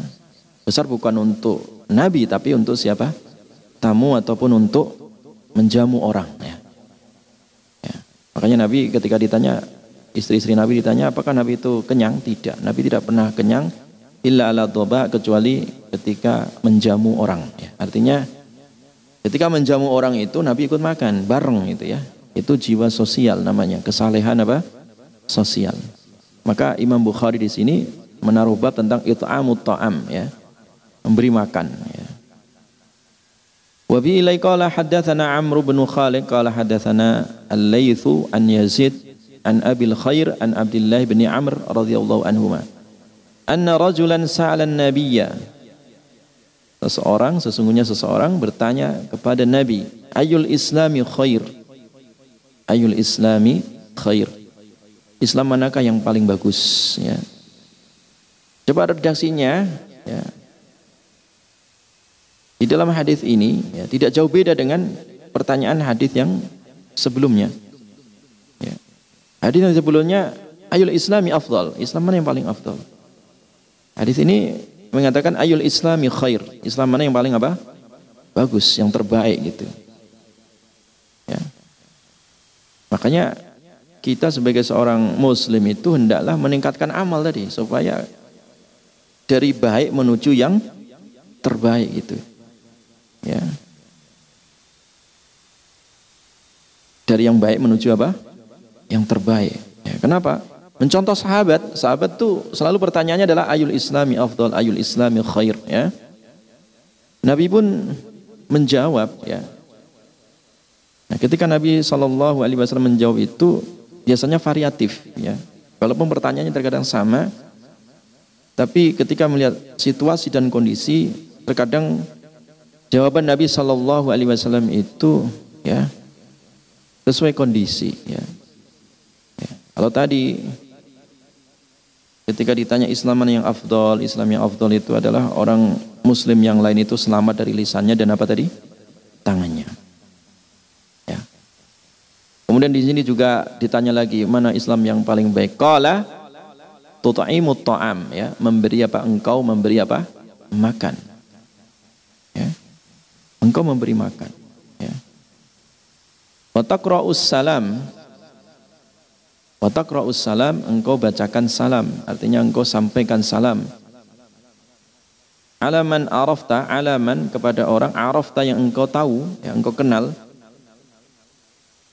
Besar bukan untuk Nabi, tapi untuk siapa? Tamu ataupun untuk menjamu orang. Ya. Ya. Makanya Nabi ketika ditanya istri-istri Nabi ditanya apakah Nabi itu kenyang? Tidak. Nabi tidak pernah kenyang illa ala doba kecuali ketika menjamu orang. Ya. Artinya Ketika menjamu orang itu Nabi ikut makan bareng itu ya. Itu jiwa sosial namanya, kesalehan apa? Sosial. Maka Imam Bukhari di sini menaruh bab tentang it'amut ta'am ya. Memberi makan ya. Wa bi ilai qala haddatsana Amr bin Khalid qala haddatsana Al-Laitsu an Yazid an Abil Khair an Abdullah bin Amr radhiyallahu anhuma. Anna rajulan sa'ala an-nabiyya Seseorang, sesungguhnya seseorang bertanya kepada Nabi, Ayul Islami khair? Ayul Islami khair? Islam manakah yang paling bagus? Ya. Coba redaksinya, ya. Di dalam hadis ini ya, tidak jauh beda dengan pertanyaan hadis yang sebelumnya. Ya. Hadis yang sebelumnya, Ayul Islami afdal. Islam mana yang paling afdal? Hadis ini mengatakan ayul islami khair. Islam mana yang paling apa? Bagus, yang terbaik gitu. Ya. Makanya kita sebagai seorang muslim itu hendaklah meningkatkan amal tadi supaya dari baik menuju yang terbaik gitu. Ya. Dari yang baik menuju apa? Yang terbaik. Ya, kenapa? Mencontoh sahabat, sahabat tuh selalu pertanyaannya adalah ayul islami afdal, ayul islami khair ya. Nabi pun menjawab ya. Nah, ketika Nabi Shallallahu alaihi wasallam menjawab itu biasanya variatif ya. Walaupun pertanyaannya terkadang sama, tapi ketika melihat situasi dan kondisi, terkadang jawaban Nabi Shallallahu Alaihi Wasallam itu ya sesuai kondisi. Ya. ya. Kalau tadi Ketika ditanya Islam mana yang afdol, Islam yang afdol itu adalah orang muslim yang lain itu selamat dari lisannya dan apa tadi? Tangannya. Ya. Kemudian di sini juga ditanya lagi mana Islam yang paling baik? Qala tut'imut ta'am ya, memberi apa engkau memberi apa? Makan. Ya. Engkau memberi makan, ya. Taqra'us Watakra'us salam, engkau bacakan salam. Artinya engkau sampaikan salam. Alaman arafta, alaman kepada orang arafta yang engkau tahu, yang engkau kenal.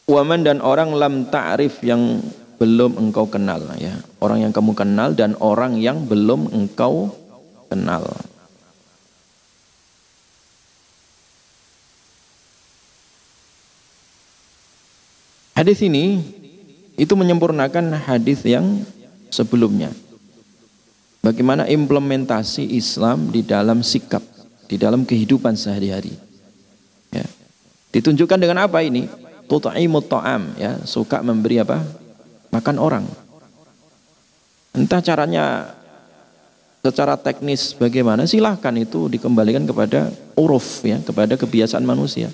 Waman dan orang lam ta'rif yang belum engkau kenal. ya Orang yang kamu kenal dan orang yang belum engkau kenal. Hadis ini itu menyempurnakan hadis yang sebelumnya. Bagaimana implementasi Islam di dalam sikap, di dalam kehidupan sehari-hari. Ya. Ditunjukkan dengan apa ini? Tuta'imut ta'am, ya, suka memberi apa? Makan orang. Entah caranya secara teknis bagaimana silahkan itu dikembalikan kepada uruf ya kepada kebiasaan manusia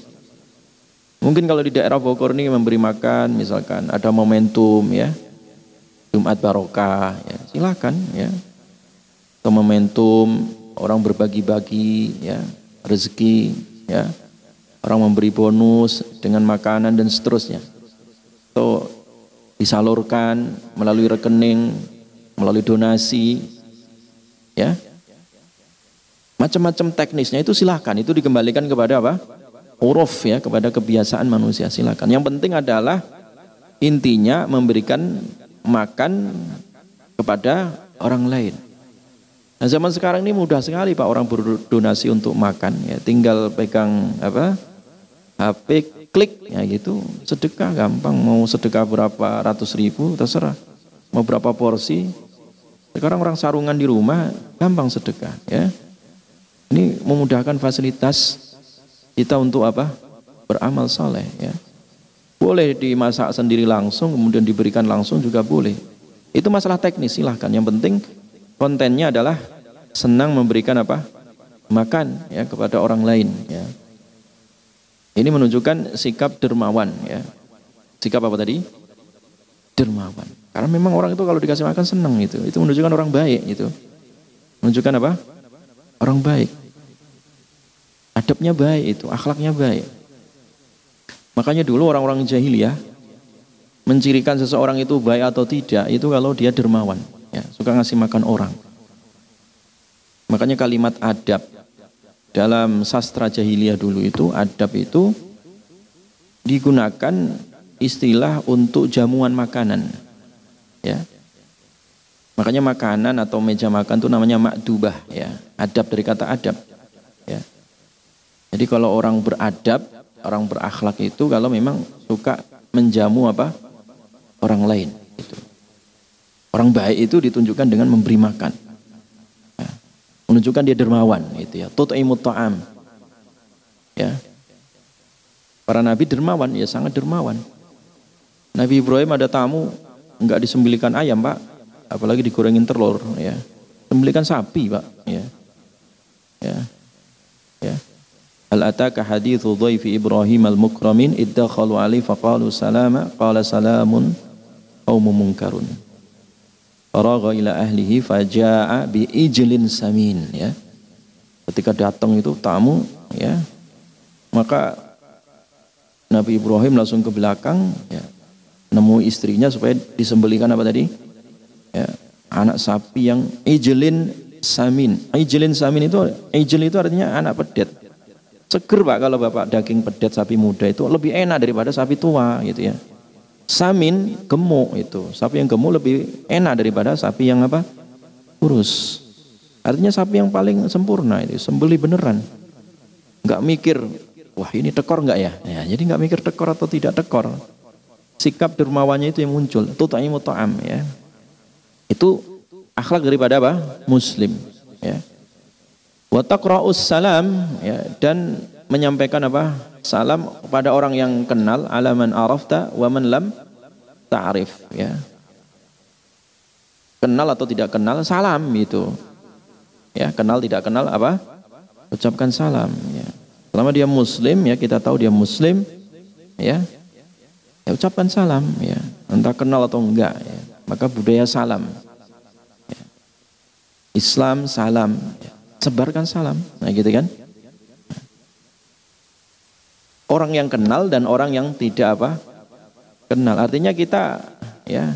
mungkin kalau di daerah Bogor ini memberi makan misalkan ada momentum ya. Jumat Barokah ya. Silahkan ya. Atau momentum orang berbagi-bagi ya. Rezeki ya. Orang memberi bonus dengan makanan dan seterusnya. Atau disalurkan melalui rekening melalui donasi ya. Macam-macam teknisnya itu silahkan itu dikembalikan kepada apa uruf ya kepada kebiasaan manusia. Silahkan yang penting adalah intinya memberikan makan kepada orang lain. Nah zaman sekarang ini mudah sekali pak orang berdonasi untuk makan ya. Tinggal pegang apa HP klik ya gitu. Sedekah gampang. Mau sedekah berapa ratus ribu terserah. Mau berapa porsi. Sekarang orang sarungan di rumah gampang sedekah ya. Ini memudahkan fasilitas kita untuk apa? Beramal soleh ya. Boleh dimasak sendiri langsung kemudian diberikan langsung juga boleh. Itu masalah teknis silahkan. Yang penting kontennya adalah senang memberikan apa? Makan ya kepada orang lain ya. Ini menunjukkan sikap dermawan ya. Sikap apa tadi? Dermawan. Karena memang orang itu kalau dikasih makan senang itu. Itu menunjukkan orang baik itu. Menunjukkan apa? Orang baik. Adabnya baik itu, akhlaknya baik. Makanya dulu orang-orang jahiliyah mencirikan seseorang itu baik atau tidak itu kalau dia dermawan, ya, suka ngasih makan orang. Makanya kalimat adab dalam sastra jahiliyah dulu itu adab itu digunakan istilah untuk jamuan makanan ya makanya makanan atau meja makan itu namanya makdubah ya adab dari kata adab jadi kalau orang beradab orang berakhlak itu kalau memang suka menjamu apa? Orang lain itu orang baik itu ditunjukkan dengan memberi makan. Ya. menunjukkan dia dermawan itu ya. Tut'imut ta'am. Ya. Para nabi dermawan ya sangat dermawan. Nabi Ibrahim ada tamu enggak disembelikan ayam pak. Apalagi digorengin telur ya. Sembelikan sapi pak ya. Ya. Ya Al ataka hadithu dhaifi Ibrahim al-mukramin iddakhalu alaihi faqalu salama qala salamun qaumun munkarun faragha ila ahlihi faja'a bi ijlin samin ya ketika datang itu tamu ya maka Nabi Ibrahim langsung ke belakang ya nemu istrinya supaya disembelikan apa tadi? Ya, anak sapi yang ijelin samin. Ijelin samin itu ijel itu artinya anak pedet. Seger Pak kalau Bapak daging pedet sapi muda itu lebih enak daripada sapi tua gitu ya. Samin gemuk itu. Sapi yang gemuk lebih enak daripada sapi yang apa? Kurus. Artinya sapi yang paling sempurna itu, sembeli beneran. Enggak mikir, wah ini tekor enggak ya? ya jadi enggak mikir tekor atau tidak tekor sikap dermawannya itu yang muncul tutaimu ta'am ya itu akhlak daripada apa muslim ya wa taqra'us salam ya dan menyampaikan apa? Salam kepada orang yang kenal alaman arafta wa man lam ta'rif ya. Kenal atau tidak kenal salam itu ya kenal tidak kenal apa? Ucapkan salam ya. Selama dia muslim ya kita tahu dia muslim ya. Ya ucapkan salam ya. Entah kenal atau enggak ya. maka budaya salam ya. Islam salam ya. Sebarkan salam. Nah gitu kan? Orang yang kenal dan orang yang tidak apa? Kenal. Artinya kita ya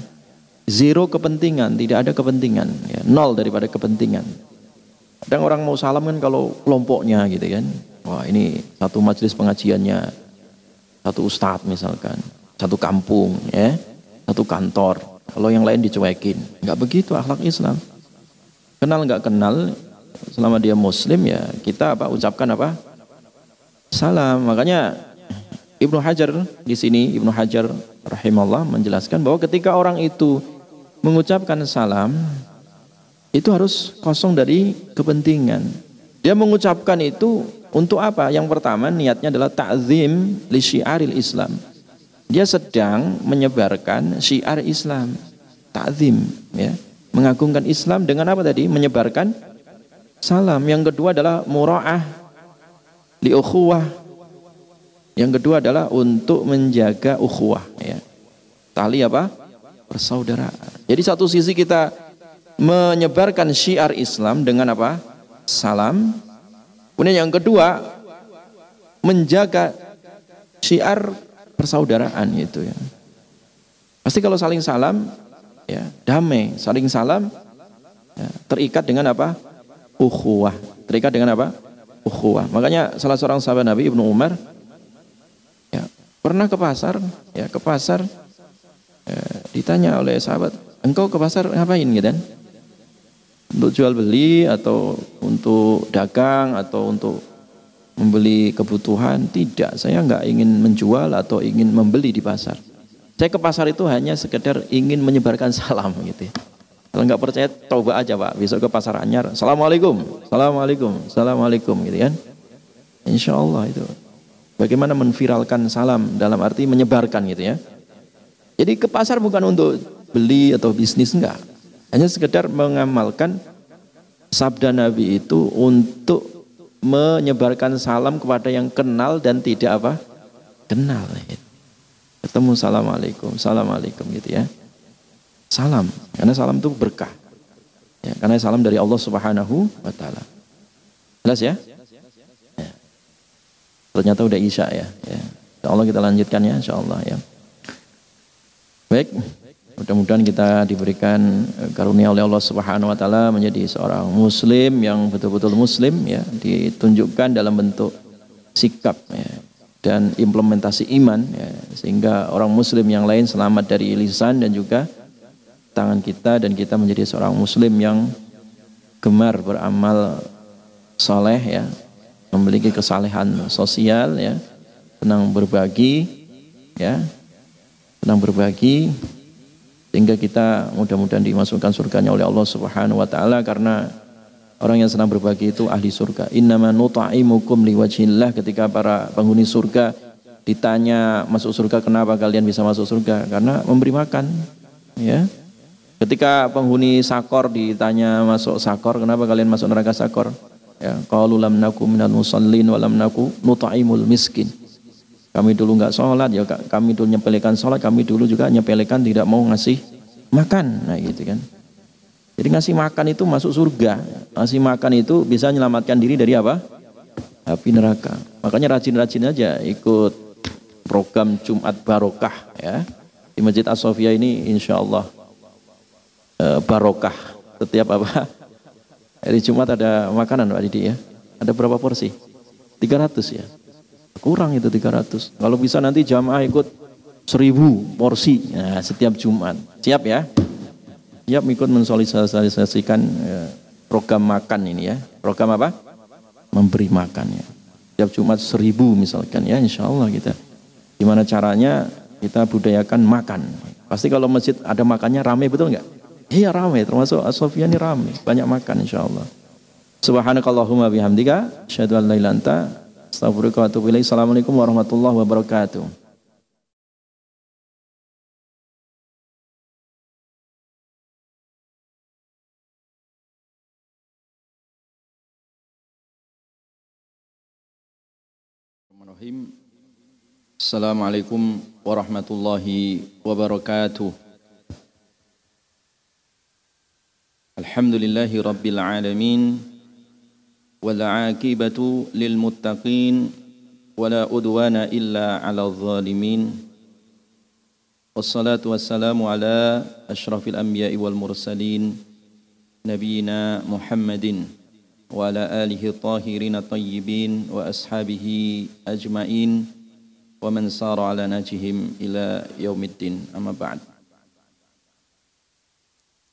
zero kepentingan. Tidak ada kepentingan ya. nol daripada kepentingan. Kadang orang mau salam kan kalau kelompoknya gitu kan? Wah ini satu majelis pengajiannya satu ustadz misalkan satu kampung ya satu kantor. Kalau yang lain dicuekin. Nggak begitu akhlak Islam. Kenal nggak kenal selama dia muslim ya kita apa ucapkan apa salam makanya Ibnu Hajar di sini Ibnu Hajar rahimahullah menjelaskan bahwa ketika orang itu mengucapkan salam itu harus kosong dari kepentingan dia mengucapkan itu untuk apa? Yang pertama niatnya adalah ta'zim li syiaril Islam dia sedang menyebarkan syiar Islam, takzim ya. Mengagungkan Islam dengan apa tadi? Menyebarkan salam. Yang kedua adalah mura'ah li ukhuwah. Yang kedua adalah untuk menjaga ukhuwah ya. Tali apa? Persaudaraan. Jadi satu sisi kita menyebarkan syiar Islam dengan apa? Salam. Kemudian yang kedua menjaga syiar persaudaraan itu ya. Pasti kalau saling salam ya damai, saling salam ya, terikat dengan apa? Ukhuwah. Terikat dengan apa? Ukhuwah. Makanya salah seorang sahabat Nabi Ibnu Umar ya, pernah ke pasar, ya ke pasar ya, ditanya oleh sahabat, "Engkau ke pasar ngapain?" gitu kan? Untuk jual beli atau untuk dagang atau untuk membeli kebutuhan tidak saya nggak ingin menjual atau ingin membeli di pasar saya ke pasar itu hanya sekedar ingin menyebarkan salam gitu ya. Kalau nggak percaya coba aja pak. Besok ke pasar anyar. Assalamualaikum. Assalamualaikum. Assalamualaikum gitu kan? Insya Allah itu. Bagaimana menviralkan salam dalam arti menyebarkan gitu ya. Jadi ke pasar bukan untuk beli atau bisnis enggak. Hanya sekedar mengamalkan sabda Nabi itu untuk menyebarkan salam kepada yang kenal dan tidak apa? Kenal. Ketemu assalamualaikum, assalamualaikum gitu ya. Salam, karena salam itu berkah. Ya, karena salam dari Allah Subhanahu wa taala. Jelas ya? ya. Ternyata udah Isya ya. ya. Insya Allah kita lanjutkan ya, insya Allah ya. Baik. Mudah-mudahan kita diberikan eh, karunia oleh Allah Subhanahu wa taala menjadi seorang muslim yang betul-betul muslim ya, ditunjukkan dalam bentuk sikap ya, dan implementasi iman ya, sehingga orang muslim yang lain selamat dari lisan dan juga tangan kita dan kita menjadi seorang muslim yang gemar beramal soleh ya, memiliki kesalehan sosial ya, senang berbagi ya, senang berbagi sehingga kita mudah-mudahan dimasukkan surganya oleh Allah Subhanahu wa taala karena orang yang senang berbagi itu ahli surga. Innama nut'imukum liwajhillah ketika para penghuni surga ditanya masuk surga kenapa kalian bisa masuk surga? Karena memberi makan, ya. Ketika penghuni sakor ditanya masuk sakor, kenapa kalian masuk neraka sakor? Ya, qalu lam naku minal musallin wa lam naku nut'imul miskin. Kami dulu nggak sholat, ya kami dulu nyepelekan sholat, kami dulu juga nyepelekan tidak mau ngasih makan, nah gitu kan. Jadi ngasih makan itu masuk surga, ngasih makan itu bisa menyelamatkan diri dari apa? Api neraka. Makanya rajin-rajin aja ikut program Jumat Barokah ya di Masjid As Sofia ini Insya Allah e, barokah. Setiap apa? Hari Jumat ada makanan Pak Didi ya. Ada berapa porsi? 300 ya. Kurang itu 300. Kalau bisa nanti jamaah ikut seribu porsi nah, setiap Jumat. Siap ya? Siap ikut mensosialisasikan ya, program makan ini ya. Program apa? Memberi makan ya. Setiap Jumat seribu misalkan ya insya Allah kita. Gimana caranya kita budayakan makan. Pasti kalau masjid ada makannya rame betul nggak? Iya rame, termasuk Asofia ini rame, banyak makan insya Allah. Subhanakallahumma bihamdika, syahadu an la Assalamualaikum warahmatullahi wabarakatuh. Assalamualaikum warahmatullahi wabarakatuh. Alhamdulillahi rabbil alamin. والعاقبة للمتقين ولا أدوان إلا على الظالمين والصلاة والسلام على أشرف الأنبياء والمرسلين نبينا محمد وعلى آله الطاهرين الطيبين وأصحابه أجمعين ومن سار على نهجهم إلى يوم الدين أما بعد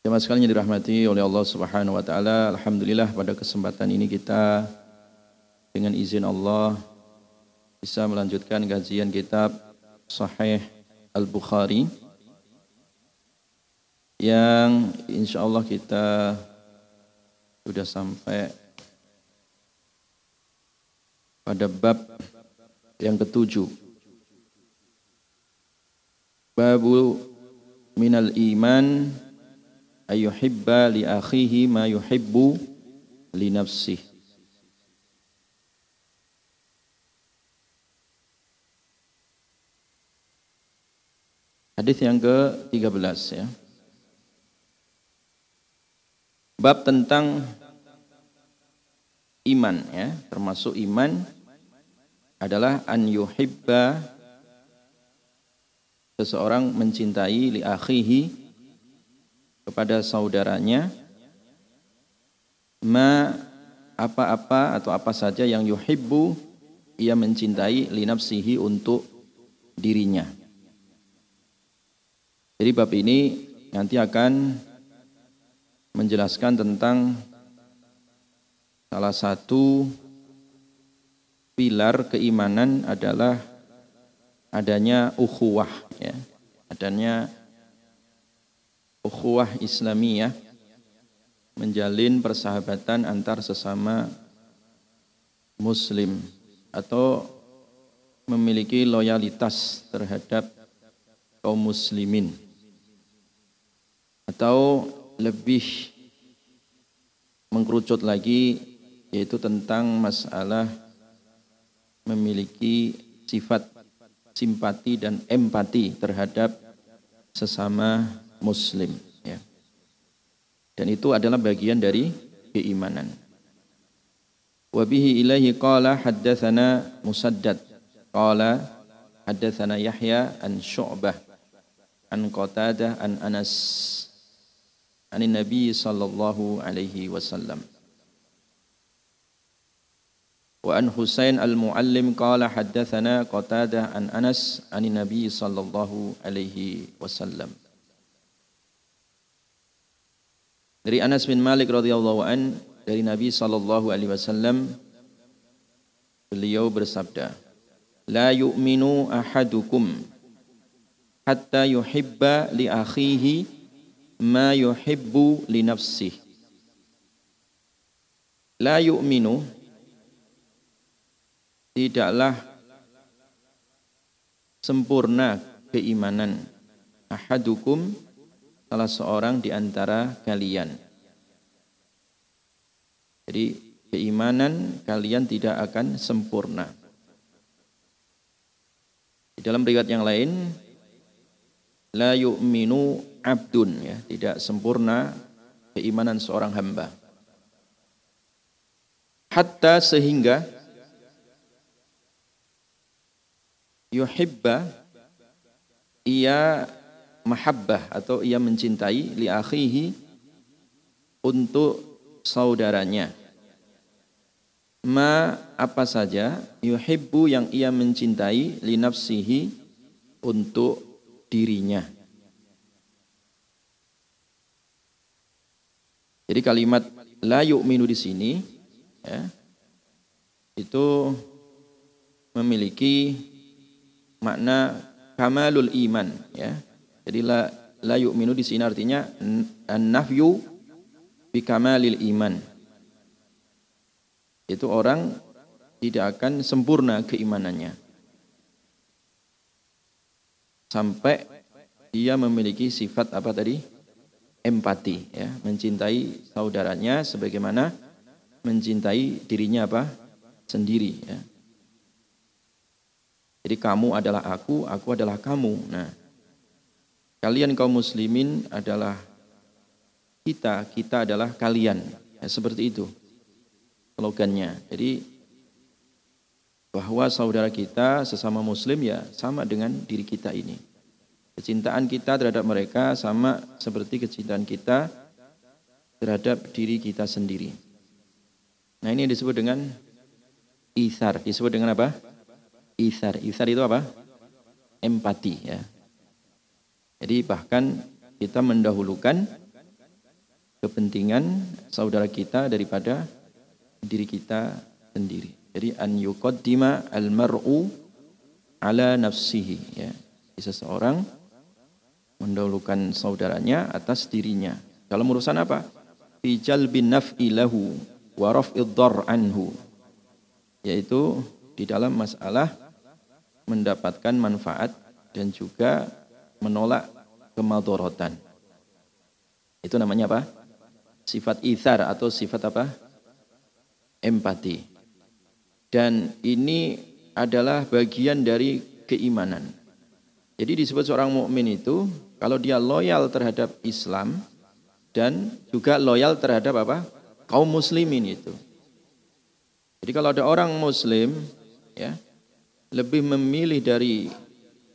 Jemaah sekalian yang dirahmati oleh Allah Subhanahu wa taala, alhamdulillah pada kesempatan ini kita dengan izin Allah bisa melanjutkan kajian kitab Sahih Al-Bukhari yang insya Allah kita sudah sampai pada bab yang ketujuh. Babu minal iman ayuhibba li akhihi ma yuhibbu li nafsihi Hadis yang ke-13 ya. Bab tentang iman ya, termasuk iman adalah an yuhibba seseorang mencintai li akhihi kepada saudaranya ma apa-apa atau apa saja yang yuhibbu ia mencintai li nafsihi untuk dirinya. Jadi bab ini nanti akan menjelaskan tentang salah satu pilar keimanan adalah adanya ukhuwah ya. Adanya ukhuwah Islamiyah menjalin persahabatan antar sesama muslim atau memiliki loyalitas terhadap kaum muslimin atau lebih mengkerucut lagi yaitu tentang masalah memiliki sifat simpati dan empati terhadap sesama muslim ya. Dan itu adalah bagian dari keimanan. Wa bihi ilaihi qala haddatsana Musaddad qala haddatsana Yahya an Syu'bah an Qatadah an Anas عن النبي صلى الله عليه وسلم وعن حسين المعلم قال حدثنا قتادة عن أنس عن النبي صلى الله عليه وسلم Dari Anas bin Malik radhiyallahu an dari Nabi sallallahu alaihi wasallam beliau bersabda La yu'minu ahadukum hatta yuhibba li akhihi ma yuhibbu li nafsih. La yu'minu tidaklah sempurna keimanan ahadukum salah seorang di antara kalian. Jadi keimanan kalian tidak akan sempurna. Di dalam riwayat yang lain la yu'minu abdun ya, tidak sempurna keimanan seorang hamba. Hatta sehingga yuhibba ia mahabbah atau ia mencintai li akhihi untuk saudaranya. Ma apa saja yuhibbu yang ia mencintai li nafsihi untuk dirinya. Jadi kalimat la yu'minu di sini ya, itu memiliki makna kamalul iman ya. Jadi la la yu'minu di sini artinya an-nafyu bi kamalil iman. Itu orang tidak akan sempurna keimanannya. Sampai dia memiliki sifat apa tadi? empati ya, mencintai saudaranya sebagaimana mencintai dirinya apa? sendiri ya. Jadi kamu adalah aku, aku adalah kamu. Nah, kalian kaum muslimin adalah kita, kita adalah kalian. Ya, seperti itu slogannya. Jadi bahwa saudara kita sesama muslim ya sama dengan diri kita ini. Kecintaan kita terhadap mereka sama seperti kecintaan kita terhadap diri kita sendiri. Nah ini disebut dengan isar. Disebut dengan apa? Isar. Isar itu apa? Empati ya. Jadi bahkan kita mendahulukan kepentingan saudara kita daripada diri kita sendiri. Jadi an yuqaddima al-mar'u ala nafsihi ya. Seseorang mendahulukan saudaranya atas dirinya. Dalam urusan apa? Fi jalbin naf'i lahu wa raf'id anhu. Yaitu di dalam masalah mendapatkan manfaat dan juga menolak kemadorotan. Itu namanya apa? Sifat ithar atau sifat apa? Empati. Dan ini adalah bagian dari keimanan. Jadi disebut seorang mukmin itu kalau dia loyal terhadap Islam dan juga loyal terhadap apa? kaum muslimin itu. Jadi kalau ada orang muslim ya lebih memilih dari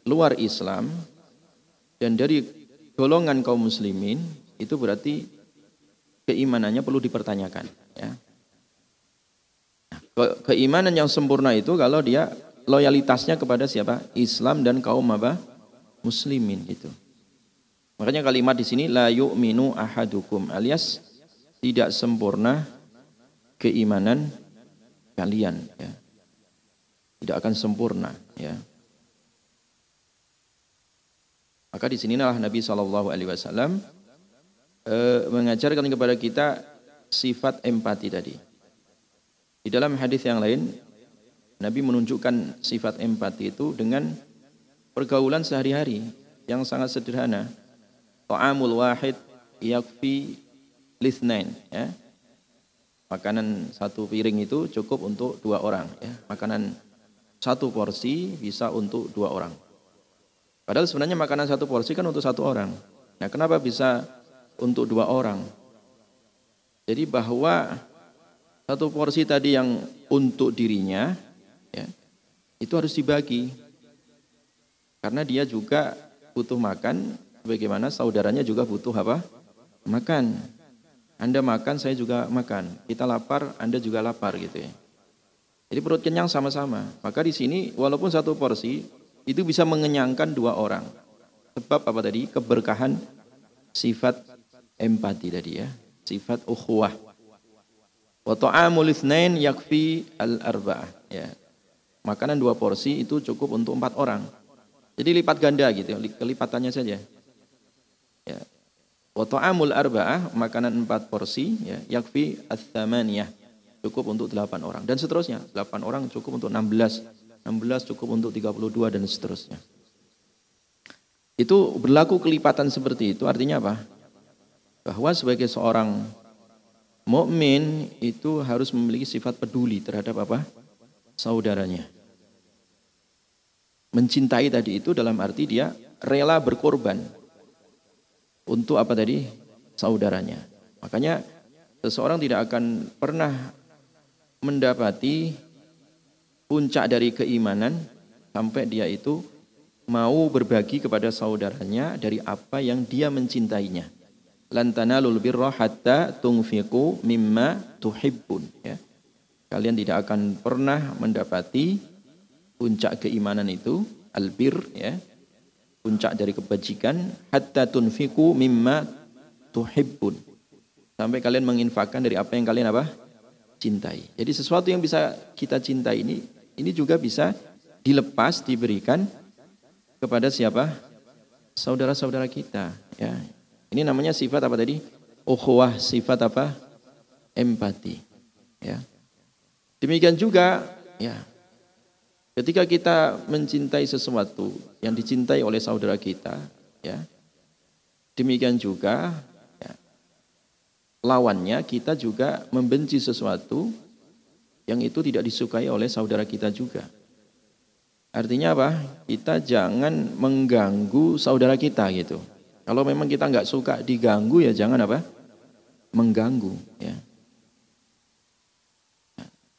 luar Islam dan dari golongan kaum muslimin itu berarti keimanannya perlu dipertanyakan ya. keimanan yang sempurna itu kalau dia loyalitasnya kepada siapa? Islam dan kaum apa? muslimin itu. Makanya kalimat di sini la yu'minu ahadukum alias tidak sempurna keimanan kalian ya. Tidak akan sempurna ya. Maka di sinilah Nabi Shallallahu Alaihi Wasallam e, mengajarkan kepada kita sifat empati tadi. Di dalam hadis yang lain, Nabi menunjukkan sifat empati itu dengan pergaulan sehari-hari yang sangat sederhana. Ta'amul wahid yakfi lisnain. Ya. Makanan satu piring itu cukup untuk dua orang. Ya. Makanan satu porsi bisa untuk dua orang. Padahal sebenarnya makanan satu porsi kan untuk satu orang. Nah kenapa bisa untuk dua orang? Jadi bahwa satu porsi tadi yang untuk dirinya, ya, itu harus dibagi. Karena dia juga butuh makan, bagaimana saudaranya juga butuh apa? Makan. Anda makan, saya juga makan. Kita lapar, Anda juga lapar gitu ya. Jadi perut kenyang sama-sama. Maka di sini walaupun satu porsi, itu bisa mengenyangkan dua orang. Sebab apa tadi? Keberkahan sifat empati tadi ya. Sifat ukhuwah. Wa ta'amul itsnain yakfi al-arba'ah ya. Makanan dua porsi itu cukup untuk empat orang. Jadi lipat ganda gitu, kelipatannya saja. Ya. Wa ta'amul arba'ah, makanan empat porsi ya, yakfi ats-tsamaniyah. Cukup untuk delapan orang dan seterusnya. Delapan orang cukup untuk enam belas 16 cukup untuk 32 dan seterusnya. Itu berlaku kelipatan seperti itu artinya apa? Bahwa sebagai seorang mukmin itu harus memiliki sifat peduli terhadap apa? saudaranya. Mencintai tadi itu dalam arti dia rela berkorban untuk apa tadi? saudaranya. Makanya seseorang tidak akan pernah mendapati puncak dari keimanan sampai dia itu mau berbagi kepada saudaranya dari apa yang dia mencintainya. Lantana birra hatta tungfiqu mimma tuhibbun ya. Kalian tidak akan pernah mendapati puncak keimanan itu albir ya. Puncak dari kebajikan hatta tunfiqu mimma tuhibbun. Sampai kalian menginfakkan dari apa yang kalian apa? cintai. Jadi sesuatu yang bisa kita cintai ini ini juga bisa dilepas, diberikan kepada siapa? Saudara-saudara kita. Ya. Ini namanya sifat apa tadi? Ukhuwah, sifat apa? Empati. Ya. Demikian juga, ya. Ketika kita mencintai sesuatu yang dicintai oleh saudara kita, ya. Demikian juga ya, lawannya kita juga membenci sesuatu yang itu tidak disukai oleh saudara kita juga. Artinya apa? Kita jangan mengganggu saudara kita gitu. Kalau memang kita nggak suka diganggu ya jangan apa? Mengganggu ya.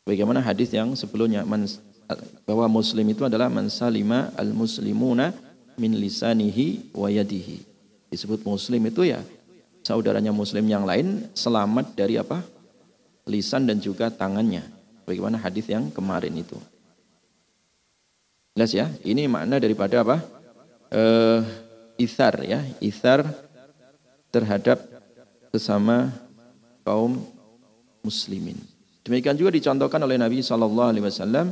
Bagaimana hadis yang sebelumnya bahwa muslim itu adalah mansalima al muslimuna min lisanihi wa yadihi. Disebut muslim itu ya saudaranya muslim yang lain selamat dari apa? lisan dan juga tangannya. Bagaimana hadis yang kemarin itu. Jelas ya, ini makna daripada apa? Uh, ithar ya, ithar terhadap sesama kaum muslimin. Demikian juga dicontohkan oleh Nabi Shallallahu Alaihi Wasallam.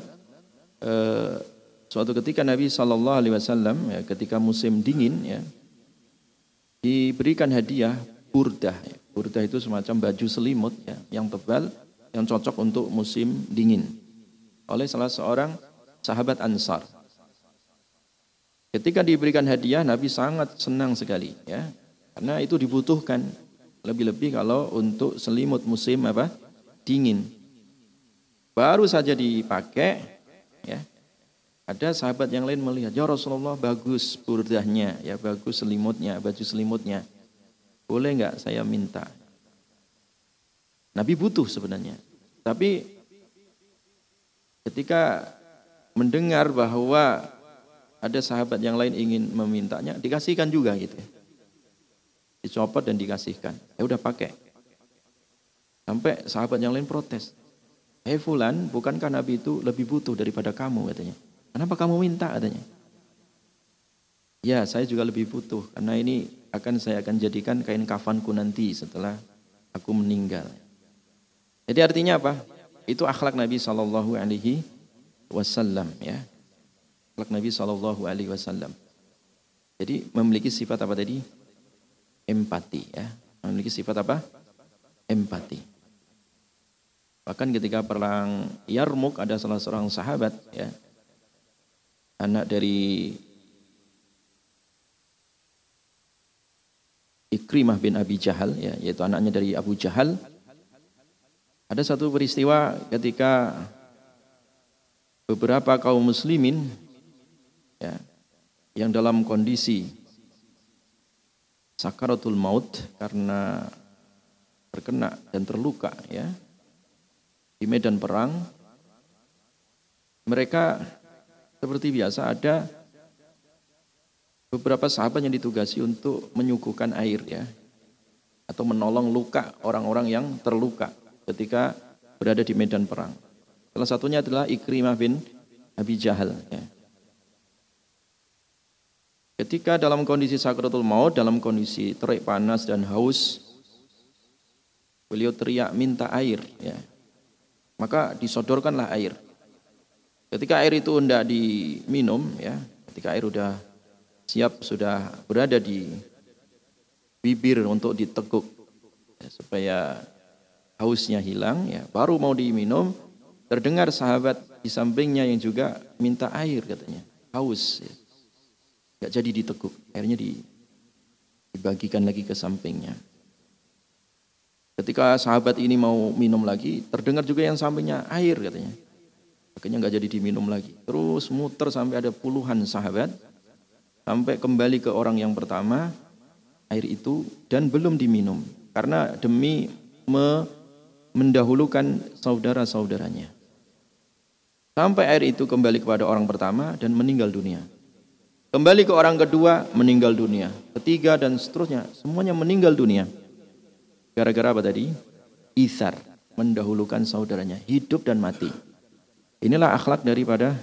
Uh, suatu ketika Nabi Shallallahu Alaihi Wasallam ya, ketika musim dingin ya diberikan hadiah burdah. Burdah itu semacam baju selimut ya, yang tebal yang cocok untuk musim dingin oleh salah seorang sahabat Ansar. Ketika diberikan hadiah, Nabi sangat senang sekali, ya, karena itu dibutuhkan Lebih-lebih kalau untuk selimut musim apa? Dingin. Baru saja dipakai, ya. Ada sahabat yang lain melihat, ya Rasulullah bagus burdahnya, ya bagus selimutnya, baju selimutnya. Boleh nggak saya minta? Nabi butuh sebenarnya. Tapi ketika mendengar bahwa ada sahabat yang lain ingin memintanya, dikasihkan juga gitu. Dicopot dan dikasihkan. Ya udah pakai. Sampai sahabat yang lain protes. Hei Fulan, bukankah Nabi itu lebih butuh daripada kamu katanya. Kenapa kamu minta katanya. Ya saya juga lebih butuh karena ini akan saya akan jadikan kain kafanku nanti setelah aku meninggal. Jadi artinya apa? Itu akhlak Nabi Shallallahu Alaihi Wasallam ya. Akhlak Nabi Shallallahu Alaihi Wasallam. Jadi memiliki sifat apa tadi? empati ya. Memiliki sifat apa? Empati. Bahkan ketika perang Yarmuk ada salah seorang sahabat ya. Anak dari Ikrimah bin Abi Jahal ya, yaitu anaknya dari Abu Jahal. Ada satu peristiwa ketika beberapa kaum muslimin ya, yang dalam kondisi sakaratul maut karena terkena dan terluka ya di medan perang mereka seperti biasa ada beberapa sahabat yang ditugasi untuk menyuguhkan air ya atau menolong luka orang-orang yang terluka ketika berada di medan perang. Salah satunya adalah Ikrimah bin Abi Jahal ya. Ketika dalam kondisi sakratul maut, dalam kondisi terik panas dan haus, beliau teriak minta air. Ya. Maka disodorkanlah air. Ketika air itu tidak diminum, ya, ketika air sudah siap, sudah berada di bibir untuk diteguk, ya, supaya hausnya hilang, ya, baru mau diminum, terdengar sahabat di sampingnya yang juga minta air katanya, haus. Ya. Gak jadi diteguk, akhirnya dibagikan lagi ke sampingnya. Ketika sahabat ini mau minum lagi, terdengar juga yang sampingnya air katanya. Akhirnya nggak jadi diminum lagi. Terus muter sampai ada puluhan sahabat, sampai kembali ke orang yang pertama, air itu dan belum diminum. Karena demi me mendahulukan saudara-saudaranya. Sampai air itu kembali kepada orang pertama dan meninggal dunia. Kembali ke orang kedua, meninggal dunia. Ketiga dan seterusnya, semuanya meninggal dunia. Gara-gara apa tadi? Isar, mendahulukan saudaranya, hidup dan mati. Inilah akhlak daripada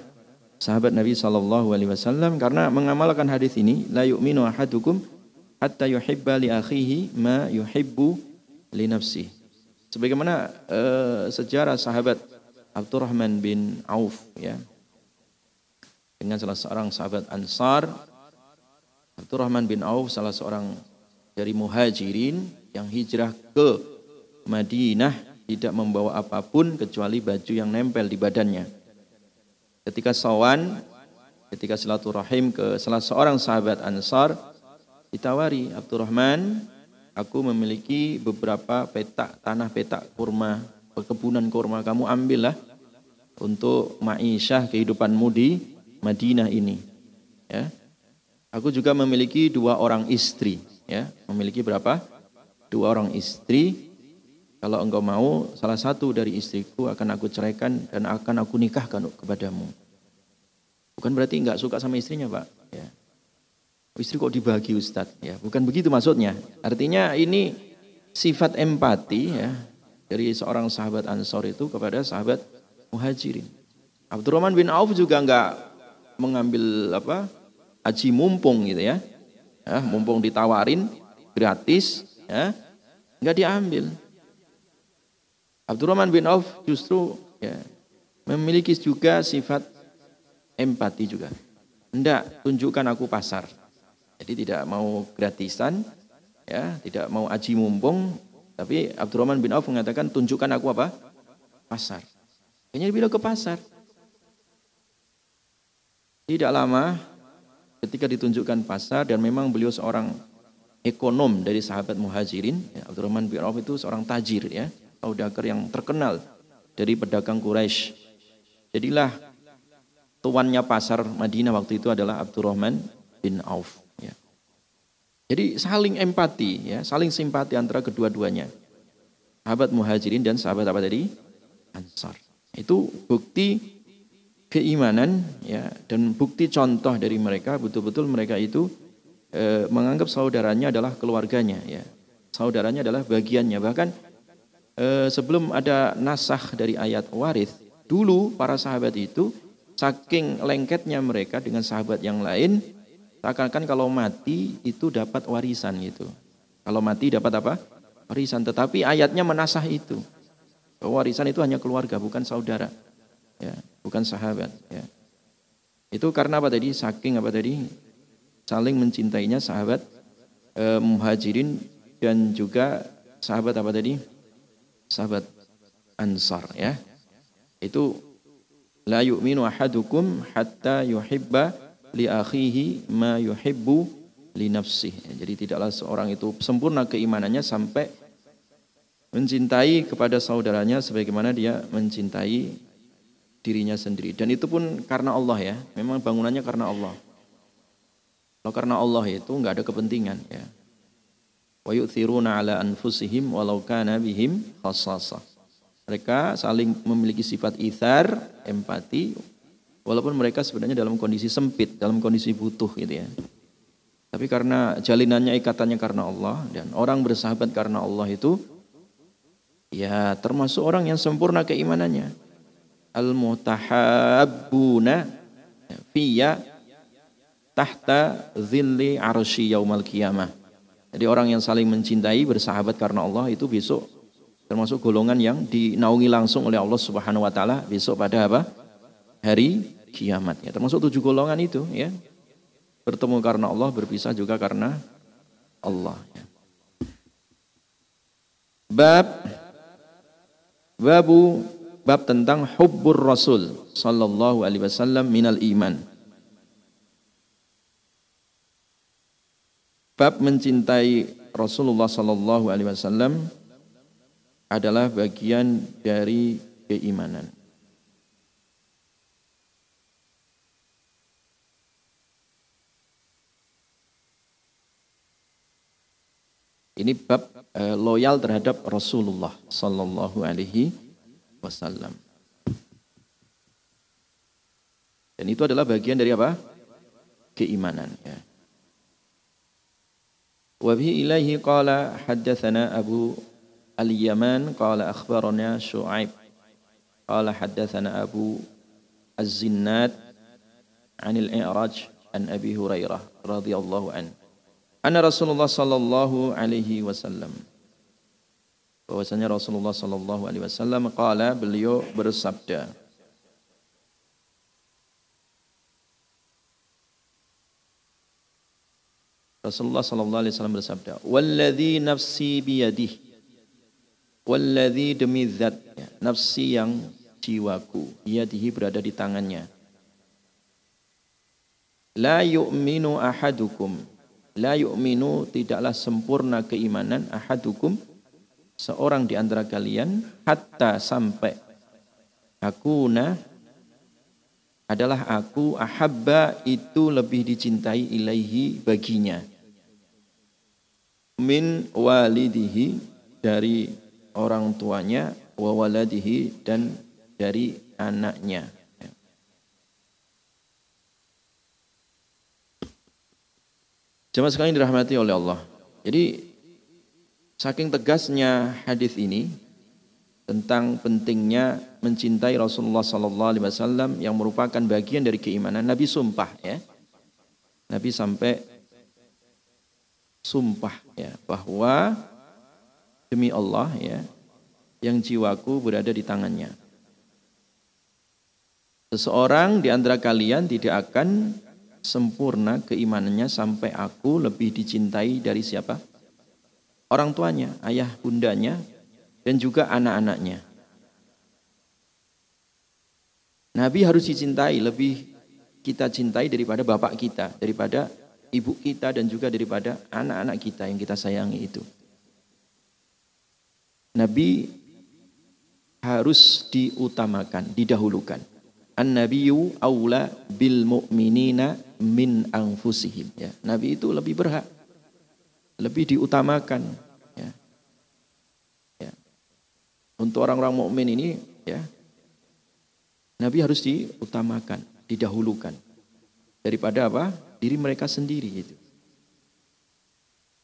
sahabat Nabi Wasallam karena mengamalkan hadis ini, la yu'minu ahadukum hatta yuhibba li akhihi ma yuhibbu li nafsi. Sebagaimana uh, sejarah sahabat Abdurrahman bin Auf ya dengan salah seorang sahabat Ansar Abdurrahman bin Auf salah seorang dari muhajirin yang hijrah ke Madinah tidak membawa apa pun kecuali baju yang nempel di badannya. Ketika sawan, ketika silaturahim ke salah seorang sahabat Ansar, ditawari Abdurrahman, aku memiliki beberapa petak tanah petak kurma, perkebunan kurma, kamu ambillah untuk ma'isyah kehidupanmu di Madinah ini. Ya. Aku juga memiliki dua orang istri. Ya. Memiliki berapa? Dua orang istri. Kalau engkau mau, salah satu dari istriku akan aku ceraikan dan akan aku nikahkan kepadamu. Bukan berarti enggak suka sama istrinya, Pak. Ya. Istri kok dibagi Ustadz? Ya, bukan begitu maksudnya. Artinya ini sifat empati ya dari seorang sahabat Ansor itu kepada sahabat Muhajirin. Abdurrahman bin Auf juga enggak mengambil apa haji mumpung gitu ya, ya mumpung ditawarin gratis ya nggak diambil Abdurrahman bin Auf justru ya memiliki juga sifat empati juga hendak tunjukkan aku pasar jadi tidak mau gratisan ya tidak mau aji mumpung tapi Abdurrahman bin Auf mengatakan tunjukkan aku apa pasar kayaknya bilang ke pasar tidak lama ketika ditunjukkan pasar dan memang beliau seorang ekonom dari sahabat muhajirin. Ya, Abdurrahman bin Auf itu seorang tajir ya, saudagar yang terkenal dari pedagang Quraisy. Jadilah tuannya pasar Madinah waktu itu adalah Abdurrahman bin Auf. Jadi saling empati, ya, saling simpati antara kedua-duanya. Sahabat muhajirin dan sahabat apa tadi? Ansar. Itu bukti keimanan ya dan bukti contoh dari mereka betul-betul mereka itu e, menganggap saudaranya adalah keluarganya ya saudaranya adalah bagiannya bahkan e, sebelum ada nasah dari ayat waris dulu para sahabat itu saking lengketnya mereka dengan sahabat yang lain seakan-akan kalau mati itu dapat warisan gitu kalau mati dapat apa? Warisan. Tetapi ayatnya menasah itu. Warisan itu hanya keluarga bukan saudara. Ya bukan sahabat ya. Itu karena apa tadi? Saking apa tadi? Saling mencintainya sahabat eh, muhajirin dan juga sahabat apa tadi? Sahabat ansar ya. Itu la yu'minu ahadukum hatta yuhibba li akhihi ma yuhibbu li nafsih. Jadi tidaklah seorang itu sempurna keimanannya sampai mencintai kepada saudaranya sebagaimana dia mencintai dirinya sendiri. Dan itu pun karena Allah ya. Memang bangunannya karena Allah. Kalau karena Allah itu nggak ada kepentingan ya. Wa yu'thiruna ala anfusihim walau kana bihim khassasah. Mereka saling memiliki sifat ithar, empati, walaupun mereka sebenarnya dalam kondisi sempit, dalam kondisi butuh gitu ya. Tapi karena jalinannya ikatannya karena Allah dan orang bersahabat karena Allah itu ya termasuk orang yang sempurna keimanannya al-mutahabbuna fiyya tahta zilli arsy yaumal qiyamah. Jadi orang yang saling mencintai bersahabat karena Allah itu besok termasuk golongan yang dinaungi langsung oleh Allah Subhanahu wa taala besok pada apa? Hari kiamat ya. Termasuk tujuh golongan itu ya. Bertemu karena Allah, berpisah juga karena Allah ya. Bab Babu bab tentang hubbur Rasul sallallahu alaihi wasallam minal iman. Bab mencintai Rasulullah sallallahu alaihi wasallam adalah bagian dari keimanan. Ini bab e, loyal terhadap Rasulullah Sallallahu Alaihi Wasallam. Dan itu adalah bagian dari apa? Keimanan. Ya. Wabi ilahi qala haddathana Abu Al-Yaman qala akhbarana Shu'aib qala haddathana Abu Az-Zinnad anil I'raj an Abi Hurairah radhiyallahu anhu Anna Rasulullah sallallahu alaihi wasallam. Bahwasanya Rasulullah sallallahu alaihi wasallam qala beliau bersabda. Rasulullah sallallahu alaihi wasallam bersabda, "Wallazi nafsi biyadihi Walladhi demi zatnya. Nafsi yang jiwaku. Yadihi berada di tangannya. La yu'minu ahadukum. La yu'minu tidaklah sempurna keimanan ahadukum seorang di antara kalian hatta sampai aku na adalah aku ahabba itu lebih dicintai ilaihi baginya. Min walidihi dari orang tuanya wa waladihi dan dari anaknya Jemaah sekalian dirahmati oleh Allah. Jadi Saking tegasnya hadis ini tentang pentingnya mencintai Rasulullah Sallallahu Alaihi Wasallam yang merupakan bagian dari keimanan. Nabi sumpah ya, Nabi sampai sumpah ya bahwa demi Allah ya yang jiwaku berada di tangannya. Seseorang di antara kalian tidak akan sempurna keimanannya sampai aku lebih dicintai dari siapa? orang tuanya, ayah bundanya, dan juga anak-anaknya. Nabi harus dicintai, lebih kita cintai daripada bapak kita, daripada ibu kita dan juga daripada anak-anak kita yang kita sayangi itu. Nabi harus diutamakan, didahulukan. An-nabiyyu aula bil mu'minina min anfusihim ya. Nabi itu lebih berhak lebih diutamakan ya. ya. Untuk orang-orang mukmin ini ya Nabi harus diutamakan, didahulukan daripada apa? Diri mereka sendiri itu.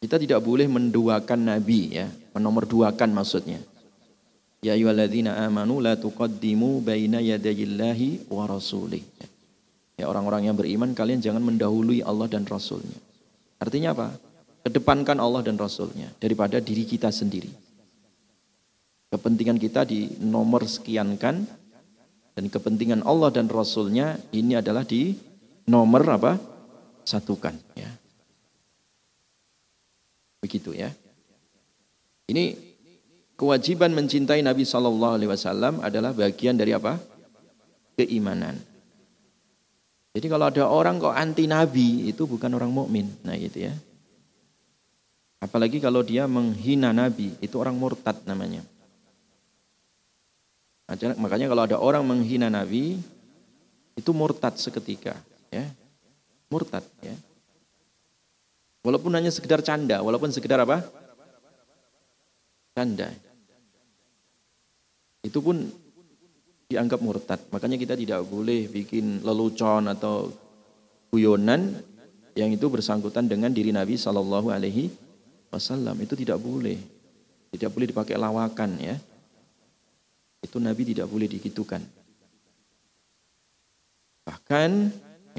Kita tidak boleh menduakan Nabi ya, menomorduakan maksudnya. Ya ayyuhalladzina amanu la tuqaddimu baina yadayillahi wa rasulih. Ya orang-orang yang beriman kalian jangan mendahului Allah dan Rasulnya. Artinya apa? Kedepankan Allah dan Rasulnya daripada diri kita sendiri. Kepentingan kita di nomor sekiankan dan kepentingan Allah dan Rasulnya ini adalah di nomor apa? Satukan. Ya. Begitu ya. Ini kewajiban mencintai Nabi Shallallahu Alaihi Wasallam adalah bagian dari apa? Keimanan. Jadi kalau ada orang kok anti Nabi itu bukan orang mukmin, nah gitu ya. Apalagi kalau dia menghina Nabi itu orang murtad namanya. Makanya kalau ada orang menghina Nabi itu murtad seketika, ya. Murtad, ya. Walaupun hanya sekedar canda, walaupun sekedar apa? Canda. Itu pun dianggap murtad. Makanya kita tidak boleh bikin lelucon atau guyonan yang itu bersangkutan dengan diri Nabi Shallallahu Alaihi Wasallam. Itu tidak boleh. Tidak boleh dipakai lawakan ya. Itu Nabi tidak boleh digitukan. Bahkan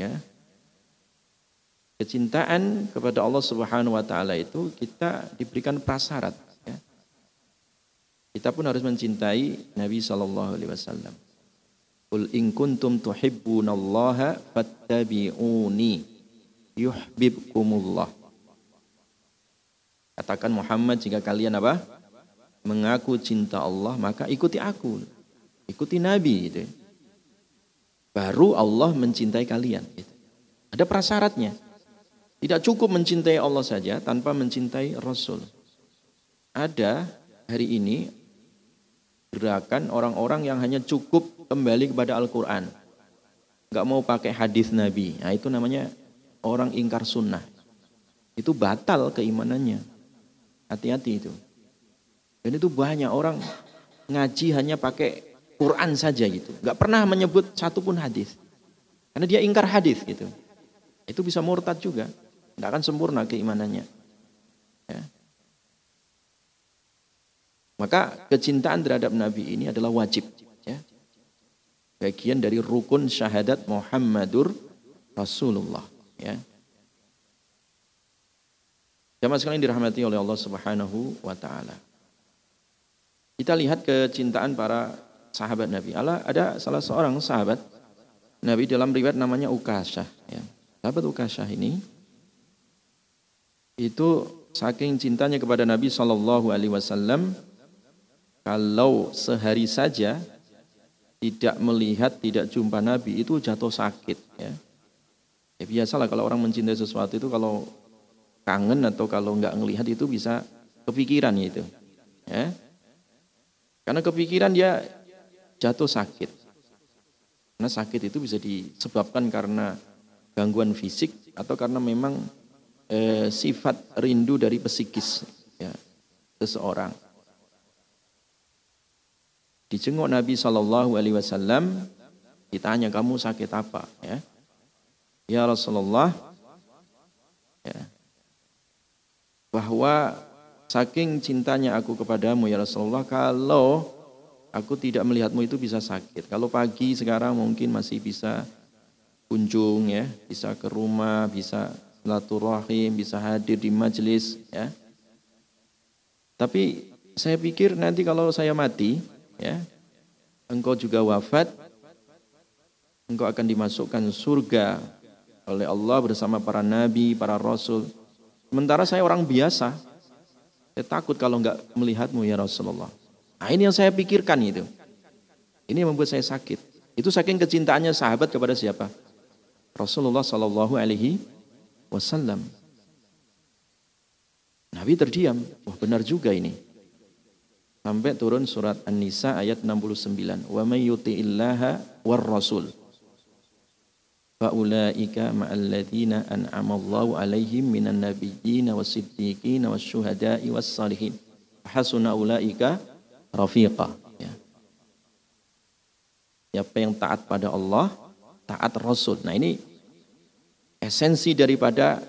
ya kecintaan kepada Allah Subhanahu wa taala itu kita diberikan prasyarat kita pun harus mencintai Nabi Shallallahu Alaihi Wasallam. Qul in kuntum tuhibbunallaha fattabi'uni yuhibbukumullah. Katakan Muhammad jika kalian apa? Mengaku cinta Allah maka ikuti aku. Ikuti Nabi itu. Baru Allah mencintai kalian. Gitu. Ada prasyaratnya. Tidak cukup mencintai Allah saja tanpa mencintai Rasul. Ada hari ini gerakan orang-orang yang hanya cukup kembali kepada Al-Quran. Gak mau pakai hadis Nabi. Nah, itu namanya orang ingkar sunnah. Itu batal keimanannya. Hati-hati itu. Dan itu banyak orang ngaji hanya pakai Quran saja gitu. Gak pernah menyebut satu pun hadis. Karena dia ingkar hadis gitu. Itu bisa murtad juga. Gak akan sempurna keimanannya. Ya. Maka kecintaan terhadap Nabi ini adalah wajib. Ya. Bagian dari rukun syahadat Muhammadur Rasulullah. Ya. Jamaah sekalian dirahmati oleh Allah Subhanahu wa taala. Kita lihat kecintaan para sahabat Nabi. Allah ada salah seorang sahabat Nabi dalam riwayat namanya Ukasyah ya. Sahabat Ukasyah ini itu saking cintanya kepada Nabi Shallallahu alaihi wasallam kalau sehari saja tidak melihat, tidak jumpa Nabi itu jatuh sakit ya. ya biasalah kalau orang mencintai sesuatu itu kalau kangen atau kalau nggak ngelihat itu bisa kepikiran itu. Ya. Karena kepikiran dia jatuh sakit. Karena sakit itu bisa disebabkan karena gangguan fisik atau karena memang eh, sifat rindu dari psikis ya, seseorang. Dijenguk Nabi Shallallahu Alaihi Wasallam, ditanya kamu sakit apa? Ya, ya Rasulullah, ya, bahwa saking cintanya aku kepadamu ya Rasulullah, kalau aku tidak melihatmu itu bisa sakit. Kalau pagi sekarang mungkin masih bisa kunjung ya, bisa ke rumah, bisa silaturahim, bisa hadir di majelis ya. Tapi saya pikir nanti kalau saya mati, ya engkau juga wafat engkau akan dimasukkan surga oleh Allah bersama para nabi, para rasul. Sementara saya orang biasa, saya takut kalau enggak melihatmu ya Rasulullah. Nah ini yang saya pikirkan itu. Ini yang membuat saya sakit. Itu saking kecintaannya sahabat kepada siapa? Rasulullah Shallallahu Alaihi wasallam. Nabi terdiam. Wah benar juga ini. Sampai turun surat An-Nisa ayat 69. Wa may yuti'illaha war rasul. Fa'ulaika ma'alladzina an'amallahu alaihim minan nabiyyina was-siddiqina was-syuhada'i was-salihin. Hasuna ulaika rafiqa. Ya. Siapa yang taat pada Allah, taat Rasul. Nah ini esensi daripada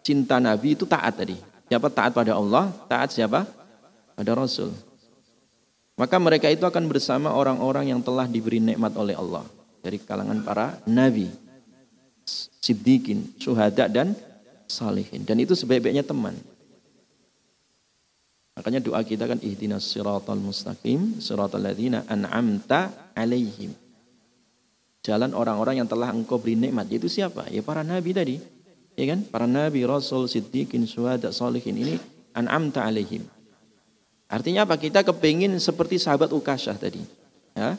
cinta Nabi itu taat tadi. Siapa taat pada Allah, taat siapa? Pada Rasul. Maka mereka itu akan bersama orang-orang yang telah diberi nikmat oleh Allah. Dari kalangan para nabi, siddiqin, syuhada dan salihin. Dan itu sebaik-baiknya teman. Makanya doa kita kan ihdinas siratal mustaqim, siratal ladzina an'amta alaihim. Jalan orang-orang yang telah engkau beri nikmat. Itu siapa? Ya para nabi tadi ya kan? Para nabi, rasul, siddiqin, syuhada, salihin ini an'amta alaihim. Artinya apa? Kita kepingin seperti sahabat Ukashah tadi. Ya.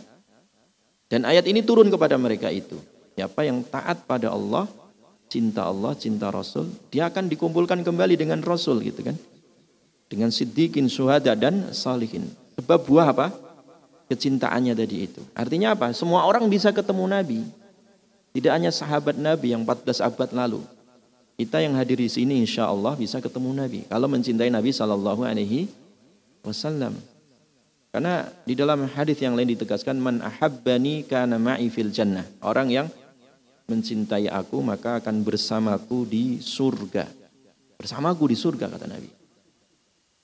Dan ayat ini turun kepada mereka itu. Siapa yang taat pada Allah, cinta Allah, cinta Rasul, dia akan dikumpulkan kembali dengan Rasul gitu kan. Dengan siddiqin, syuhada dan salihin. Sebab buah apa? Kecintaannya tadi itu. Artinya apa? Semua orang bisa ketemu Nabi. Tidak hanya sahabat Nabi yang 14 abad lalu. Kita yang hadir di sini insya Allah bisa ketemu Nabi. Kalau mencintai Nabi Sallallahu Alaihi Wasallam. Karena di dalam hadis yang lain ditegaskan man ahabbani kana ma'i fil jannah. Orang yang mencintai aku maka akan bersamaku di surga. Bersamaku di surga kata Nabi.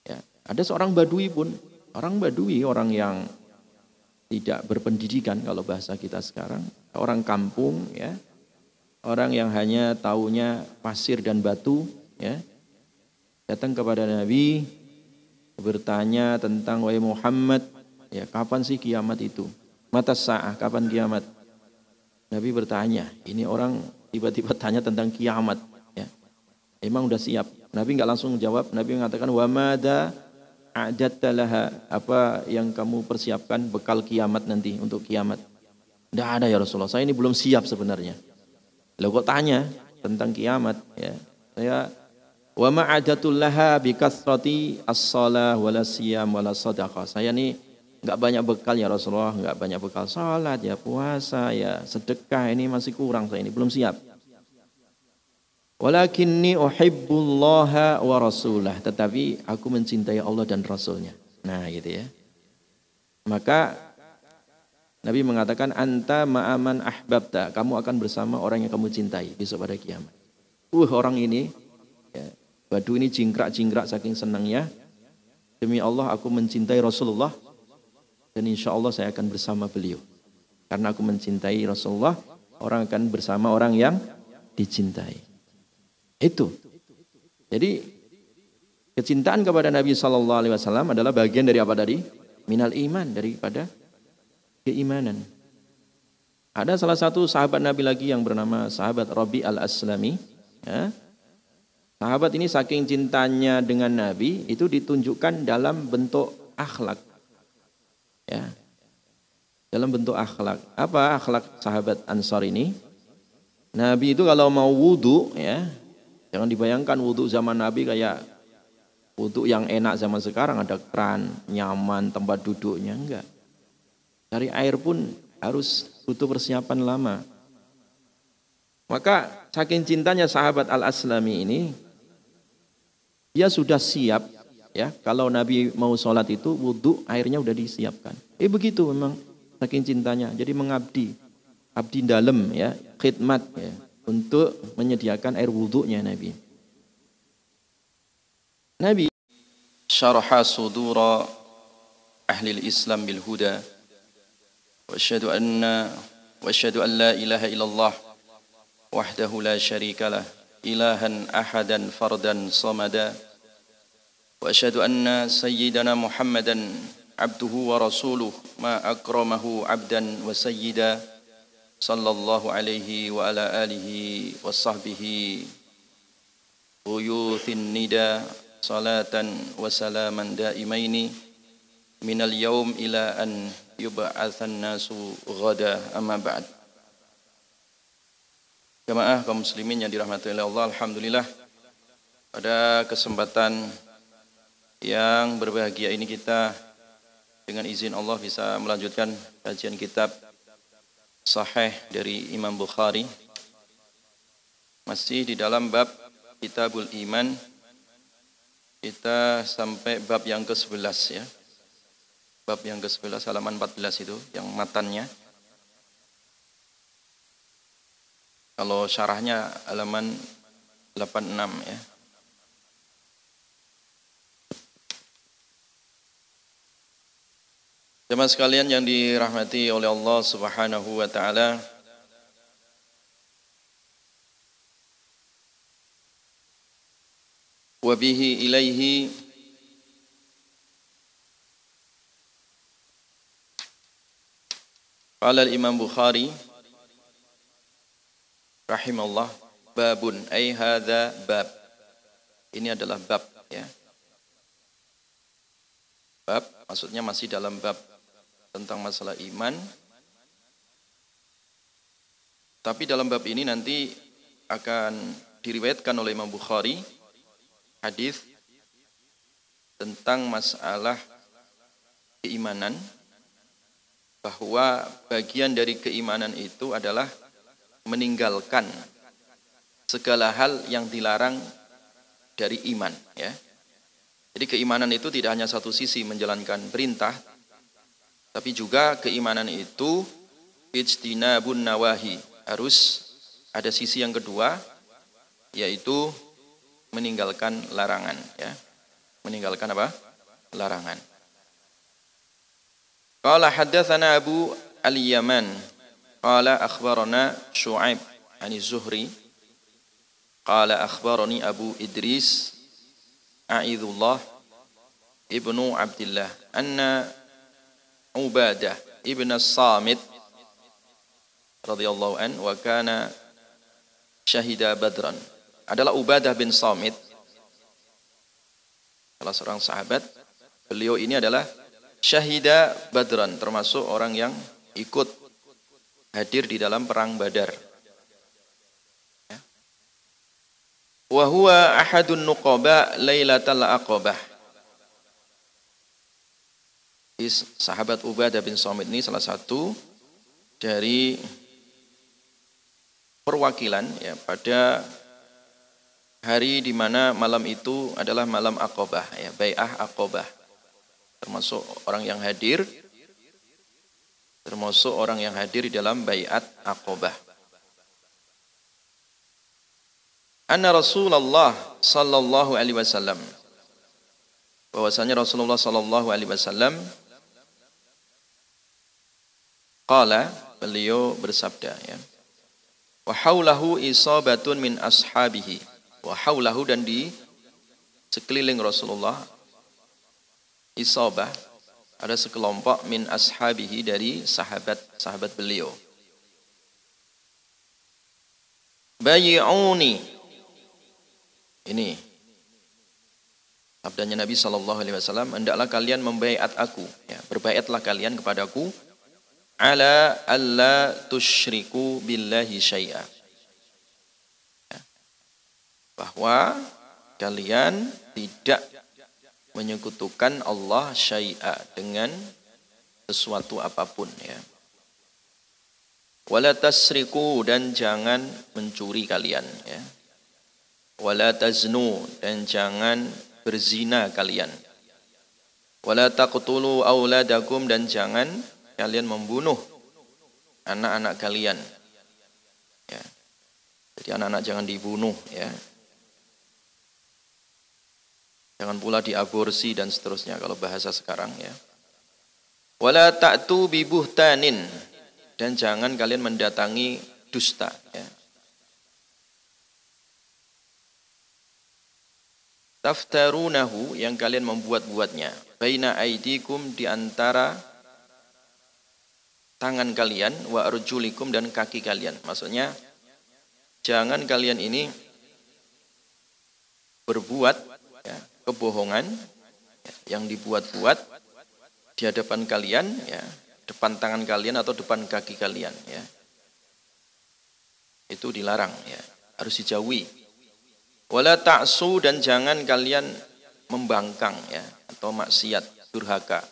Ya, ada seorang badui pun, orang badui orang yang tidak berpendidikan kalau bahasa kita sekarang, orang kampung ya, orang yang hanya taunya pasir dan batu ya datang kepada Nabi bertanya tentang wahai Muhammad ya kapan sih kiamat itu? Mata sah kapan kiamat? Nabi bertanya ini orang tiba-tiba tanya tentang kiamat ya. Emang udah siap? Nabi nggak langsung jawab Nabi mengatakan wa mada a'dattalaha apa yang kamu persiapkan bekal kiamat nanti untuk kiamat? Tidak ada ya Rasulullah. Saya ini belum siap sebenarnya. Lalu kok tanya tentang kiamat ya. Saya wa ma'adatul laha bi kathrati as-shalah wala siyam wala sadaqah. Saya ini enggak banyak bekal ya Rasulullah, enggak banyak bekal salat ya, puasa ya, sedekah ini masih kurang saya ini belum siap. Walakinni uhibbullaha wa rasulah. Tetapi aku mencintai Allah dan Rasulnya. Nah gitu ya. Maka Nabi mengatakan anta ma'aman ahbabta, kamu akan bersama orang yang kamu cintai besok pada kiamat. Uh orang ini badu ini jingkrak-jingkrak saking senangnya. Demi Allah aku mencintai Rasulullah dan insya Allah saya akan bersama beliau. Karena aku mencintai Rasulullah, orang akan bersama orang yang dicintai. Itu. Jadi kecintaan kepada Nabi Shallallahu Alaihi Wasallam adalah bagian dari apa tadi? Minal iman daripada keimanan. Ada salah satu sahabat Nabi lagi yang bernama sahabat Rabi al-Aslami. Ya. Sahabat ini saking cintanya dengan Nabi itu ditunjukkan dalam bentuk akhlak. Ya. Dalam bentuk akhlak. Apa akhlak sahabat Ansar ini? Nabi itu kalau mau wudhu ya, jangan dibayangkan wudhu zaman Nabi kayak wudhu yang enak zaman sekarang ada keran, nyaman, tempat duduknya enggak. Cari air pun harus butuh persiapan lama. Maka saking cintanya sahabat Al-Aslami ini, dia sudah siap ya. Kalau Nabi mau sholat itu wudhu airnya udah disiapkan. Eh begitu memang saking cintanya. Jadi mengabdi, abdi dalam ya, khidmat ya untuk menyediakan air wudhunya Nabi. Nabi syarha sudura ahli islam bil huda wa asyhadu anna wa asyhadu an la ilaha illallah wahdahu la syarikalah إلها أحدا فردا صمدا وأشهد أن سيدنا محمدا عبده ورسوله ما أكرمه عبدا وسيدا صلى الله عليه وعلى آله وصحبه غيوث الندى صلاة وسلاما دائمين من اليوم إلى أن يبعث الناس غدا أما بعد. Jamaah kaum muslimin yang dirahmati oleh Allah, alhamdulillah pada kesempatan yang berbahagia ini kita dengan izin Allah bisa melanjutkan kajian kitab Sahih dari Imam Bukhari masih di dalam bab Kitabul Iman kita sampai bab yang ke-11 ya. Bab yang ke-11 halaman 14 itu yang matannya. Kalau syarahnya halaman 86 ya. Jemaah sekalian yang dirahmati oleh Allah Subhanahu wa taala. Wa bihi ilaihi Qala al-Imam Bukhari rahimahullah babun. Ay hadza bab. Ini adalah bab ya. Bab maksudnya masih dalam bab tentang masalah iman. Tapi dalam bab ini nanti akan diriwayatkan oleh Imam Bukhari hadis tentang masalah keimanan bahwa bagian dari keimanan itu adalah meninggalkan segala hal yang dilarang dari iman ya. Jadi keimanan itu tidak hanya satu sisi menjalankan perintah tapi juga keimanan itu ijtinabun nawahi harus ada sisi yang kedua yaitu meninggalkan larangan ya. Meninggalkan apa? Larangan. Qala haddatsana Abu Al-Yaman Qala akhbarana Shu'aib ani Zuhri Qala akhbarani Abu Idris A'idullah Ibnu Abdullah anna Ubadah ibn Samit radhiyallahu an wa kana syahida Badran adalah Ubadah bin Samit. Salah seorang sahabat. Beliau ini adalah syahida Badran termasuk orang yang ikut hadir di dalam perang Badar. Ya. Wa huwa ahadun nuqaba lailatal aqabah. Sahabat Ubadah bin Samit ini salah satu dari perwakilan ya pada hari di mana malam itu adalah malam Aqabah ya, Bai'ah Aqabah. Termasuk orang yang hadir termasuk orang yang hadir di dalam bayat Aqabah. Anna Rasulullah sallallahu alaihi wasallam bahwasanya Rasulullah sallallahu alaihi wasallam qala beliau bersabda ya wa haulahu isabatun min ashabihi wa haulahu dan di sekeliling Rasulullah isabah ada sekelompok min ashabihi dari sahabat-sahabat beliau. Bayi'uni. Ini sabdanya Nabi Shallallahu Alaihi Wasallam. Hendaklah kalian membaiat aku. Ya, berbaiatlah kalian kepadaku. Ala alla tushriku billahi syai'a. Ya. Bahwa kalian tidak menyekutukan Allah syai'a dengan sesuatu apa pun ya. Wala tasriku dan jangan mencuri kalian ya. Wala taznu dan jangan berzina kalian. Wala taqtulu auladakum dan jangan kalian membunuh anak-anak kalian. Ya. Jadi anak-anak jangan dibunuh ya. Jangan pula diaborsi dan seterusnya kalau bahasa sekarang ya. Wala ta'tu bibuhtanin dan jangan kalian mendatangi dusta ya. Taftarunahu yang kalian membuat-buatnya baina aidikum di antara tangan kalian wa arjulikum dan kaki kalian. Maksudnya jangan kalian ini berbuat kebohongan yang dibuat-buat di hadapan kalian ya depan tangan kalian atau depan kaki kalian ya Itu dilarang ya, harus dijauhi. Wala ta'su dan jangan kalian membangkang ya atau maksiat durhaka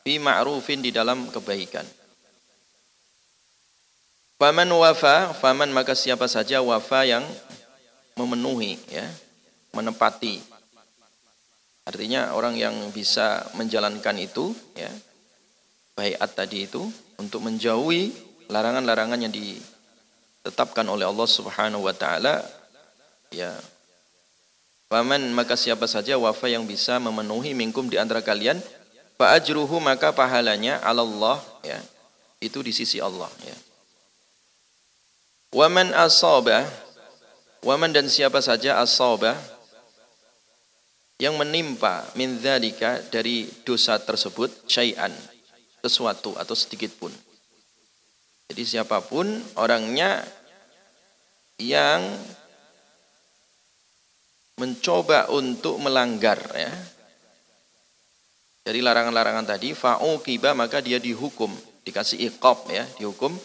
fi ma'rufin di dalam kebaikan. Faman wafa, faman maka siapa saja wafa yang memenuhi ya, menepati. Artinya orang yang bisa menjalankan itu ya, baiat tadi itu untuk menjauhi larangan-larangan yang ditetapkan oleh Allah Subhanahu wa taala ya Faman maka siapa saja wafa yang bisa memenuhi mingkum di antara kalian fa ajruhu maka pahalanya Allah ya itu di sisi Allah ya. Waman asaba waman dan siapa saja asaba yang menimpa min dzalika dari dosa tersebut syai'an sesuatu atau sedikit pun. Jadi siapa pun orangnya yang mencoba untuk melanggar ya. Dari larangan-larangan tadi fa'uqiba maka dia dihukum, dikasih iqab ya, dihukum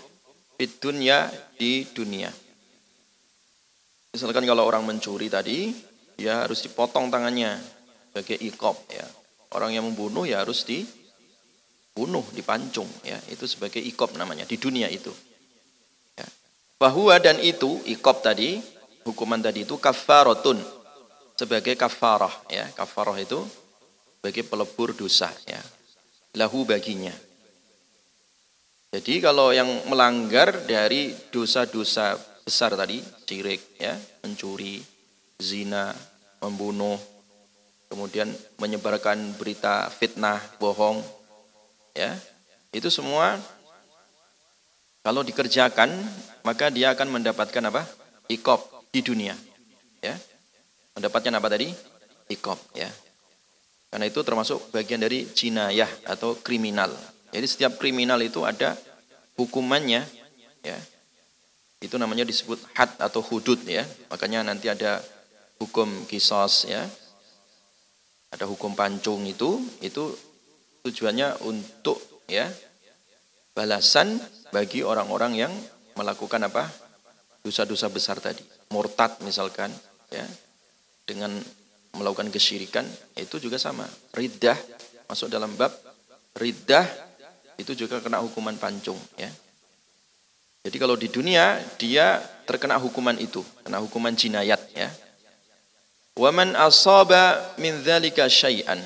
di dunia di dunia. Misalkan kalau orang mencuri tadi, ya harus dipotong tangannya sebagai iqab ya. Orang yang membunuh ya harus dibunuh, dipancung ya. Itu sebagai iqab namanya di dunia itu. Ya. Bahwa dan itu iqab tadi, hukuman tadi itu kafaratun sebagai kafarah ya kafarah itu sebagai pelebur dosa ya lahu baginya jadi kalau yang melanggar dari dosa-dosa besar tadi syirik ya mencuri zina membunuh kemudian menyebarkan berita fitnah bohong ya itu semua kalau dikerjakan maka dia akan mendapatkan apa ikop di dunia ya Mendapatkan apa tadi? Ikop ya. Karena itu termasuk bagian dari jinayah atau kriminal. Jadi setiap kriminal itu ada hukumannya ya. Itu namanya disebut had atau hudud ya. Makanya nanti ada hukum kisos ya. Ada hukum pancung itu, itu tujuannya untuk ya balasan bagi orang-orang yang melakukan apa? dosa-dosa besar tadi. Murtad misalkan ya dengan melakukan kesyirikan itu juga sama. Riddah masuk dalam bab riddah itu juga kena hukuman pancung ya. Jadi kalau di dunia dia terkena hukuman itu, kena hukuman jinayat ya. Waman asaba min dzalika syai'an.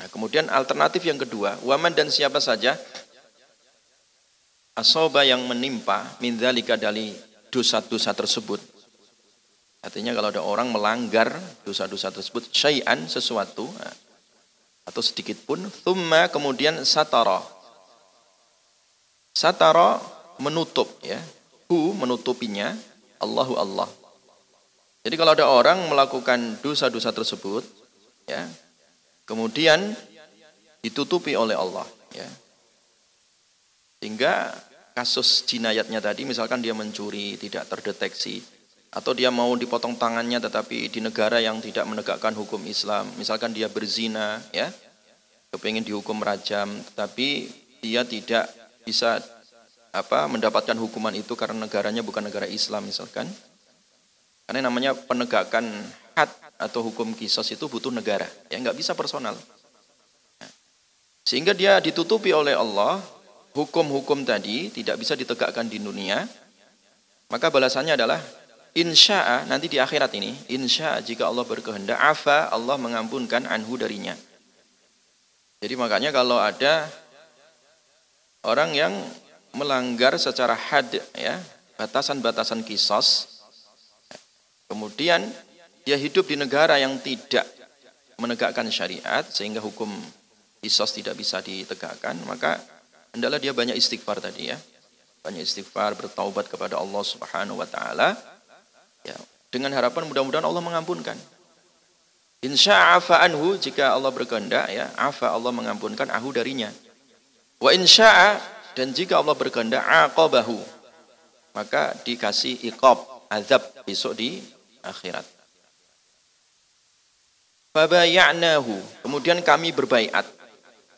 Nah, kemudian alternatif yang kedua, waman dan siapa saja asaba yang menimpa min dzalika dari dosa-dosa tersebut Artinya kalau ada orang melanggar dosa-dosa tersebut syai'an sesuatu nah, atau sedikit pun thumma kemudian satara. Satara menutup ya. Hu menutupinya Allahu Allah. Jadi kalau ada orang melakukan dosa-dosa tersebut ya, kemudian ditutupi oleh Allah ya. Sehingga kasus jinayatnya tadi misalkan dia mencuri tidak terdeteksi atau dia mau dipotong tangannya tetapi di negara yang tidak menegakkan hukum Islam misalkan dia berzina ya kepingin dihukum rajam tetapi dia tidak bisa apa mendapatkan hukuman itu karena negaranya bukan negara Islam misalkan karena namanya penegakan had atau hukum kisos itu butuh negara ya nggak bisa personal ya. sehingga dia ditutupi oleh Allah hukum-hukum tadi tidak bisa ditegakkan di dunia maka balasannya adalah Insya'a nanti di akhirat ini, insya'a jika Allah berkehendak, afa Allah mengampunkan anhu darinya. Jadi makanya kalau ada orang yang melanggar secara had ya, batasan-batasan kisos, kemudian dia hidup di negara yang tidak menegakkan syariat sehingga hukum kisos tidak bisa ditegakkan, maka hendaklah dia banyak istighfar tadi ya. Banyak istighfar, bertaubat kepada Allah Subhanahu wa taala Ya, dengan harapan mudah-mudahan Allah mengampunkan. Insya afa anhu jika Allah berkehendak ya, afa Allah mengampunkan ahu darinya. Wa insya dan jika Allah berkehendak aqabahu maka dikasih iqab azab besok di akhirat. Fabaya'nahu kemudian kami berbaiat.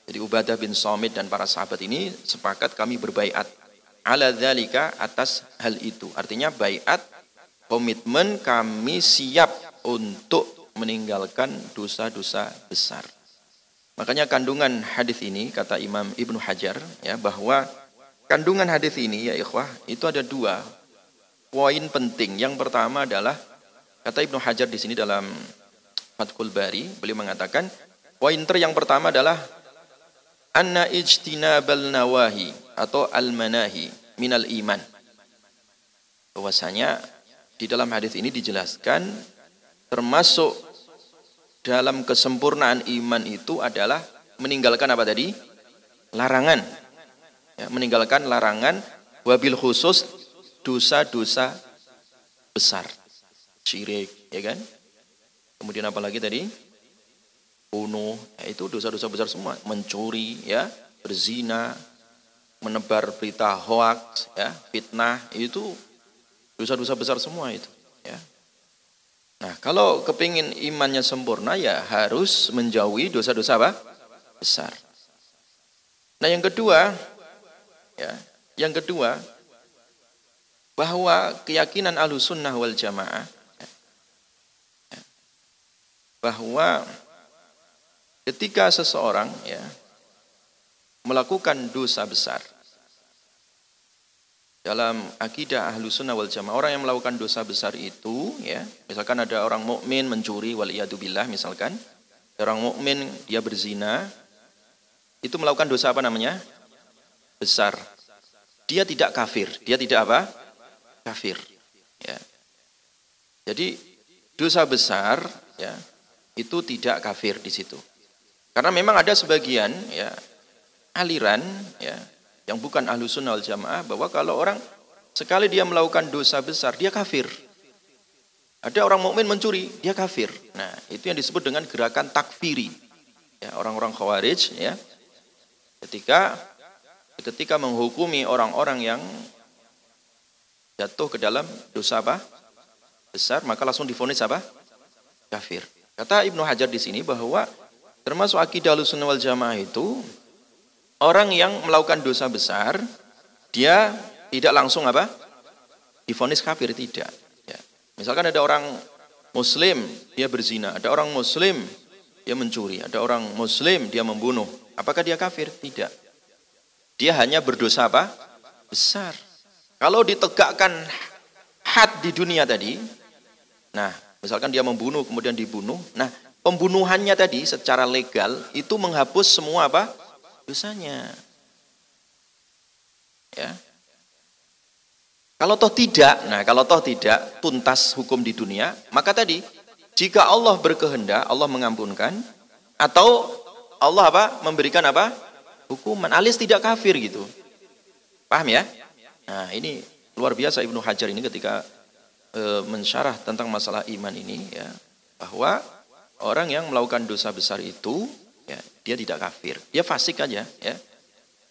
Jadi Ubadah bin Samit dan para sahabat ini sepakat kami berbaiat ala dzalika atas hal itu. Artinya baiat komitmen kami siap untuk meninggalkan dosa-dosa besar. Makanya kandungan hadis ini kata Imam Ibnu Hajar ya bahwa kandungan hadis ini ya ikhwah itu ada dua poin penting. Yang pertama adalah kata Ibnu Hajar di sini dalam Fathul Bari beliau mengatakan pointer yang pertama adalah anna ijtinabal nawahi atau al manahi minal iman. Bahwasanya di dalam hadis ini dijelaskan termasuk dalam kesempurnaan iman itu adalah meninggalkan apa tadi? Larangan. Ya, meninggalkan larangan wabil khusus dosa-dosa besar. Syirik, ya kan? Kemudian apa lagi tadi? Bunuh, ya itu dosa-dosa besar semua. Mencuri, ya, berzina, menebar berita hoax, ya, fitnah, itu dosa-dosa besar semua itu. Ya. Nah, kalau kepingin imannya sempurna ya harus menjauhi dosa-dosa apa? Besar. Nah, yang kedua, ya, yang kedua bahwa keyakinan sunnah wal jamaah bahwa ketika seseorang ya melakukan dosa besar dalam akidah ahlu sunnah wal jamaah orang yang melakukan dosa besar itu ya misalkan ada orang mukmin mencuri wal billah misalkan orang mukmin dia berzina itu melakukan dosa apa namanya? Besar. Dia tidak kafir. Dia tidak apa? Kafir. Ya. Jadi dosa besar ya itu tidak kafir di situ. Karena memang ada sebagian ya aliran ya yang bukan ahlu sunnah jamaah bahwa kalau orang sekali dia melakukan dosa besar dia kafir. Ada orang mukmin mencuri dia kafir. Nah itu yang disebut dengan gerakan takfiri. Ya, orang-orang khawarij ya ketika ketika menghukumi orang-orang yang jatuh ke dalam dosa apa besar maka langsung difonis apa kafir. Kata Ibnu Hajar di sini bahwa termasuk akidah Ahlussunnah wal Jamaah itu orang yang melakukan dosa besar dia tidak langsung apa? difonis kafir tidak. Ya. Misalkan ada orang muslim dia berzina, ada orang muslim dia mencuri, ada orang muslim dia membunuh. Apakah dia kafir? Tidak. Dia hanya berdosa apa? Besar. Kalau ditegakkan had di dunia tadi, nah Misalkan dia membunuh kemudian dibunuh. Nah, pembunuhannya tadi secara legal itu menghapus semua apa? dosanya. Ya. Kalau toh tidak, nah kalau toh tidak tuntas hukum di dunia, maka tadi jika Allah berkehendak, Allah mengampunkan atau Allah apa? memberikan apa? hukuman alias tidak kafir gitu. Paham ya? Nah, ini luar biasa Ibnu Hajar ini ketika e, mensyarah tentang masalah iman ini ya bahwa orang yang melakukan dosa besar itu ya dia tidak kafir. Dia fasik aja ya.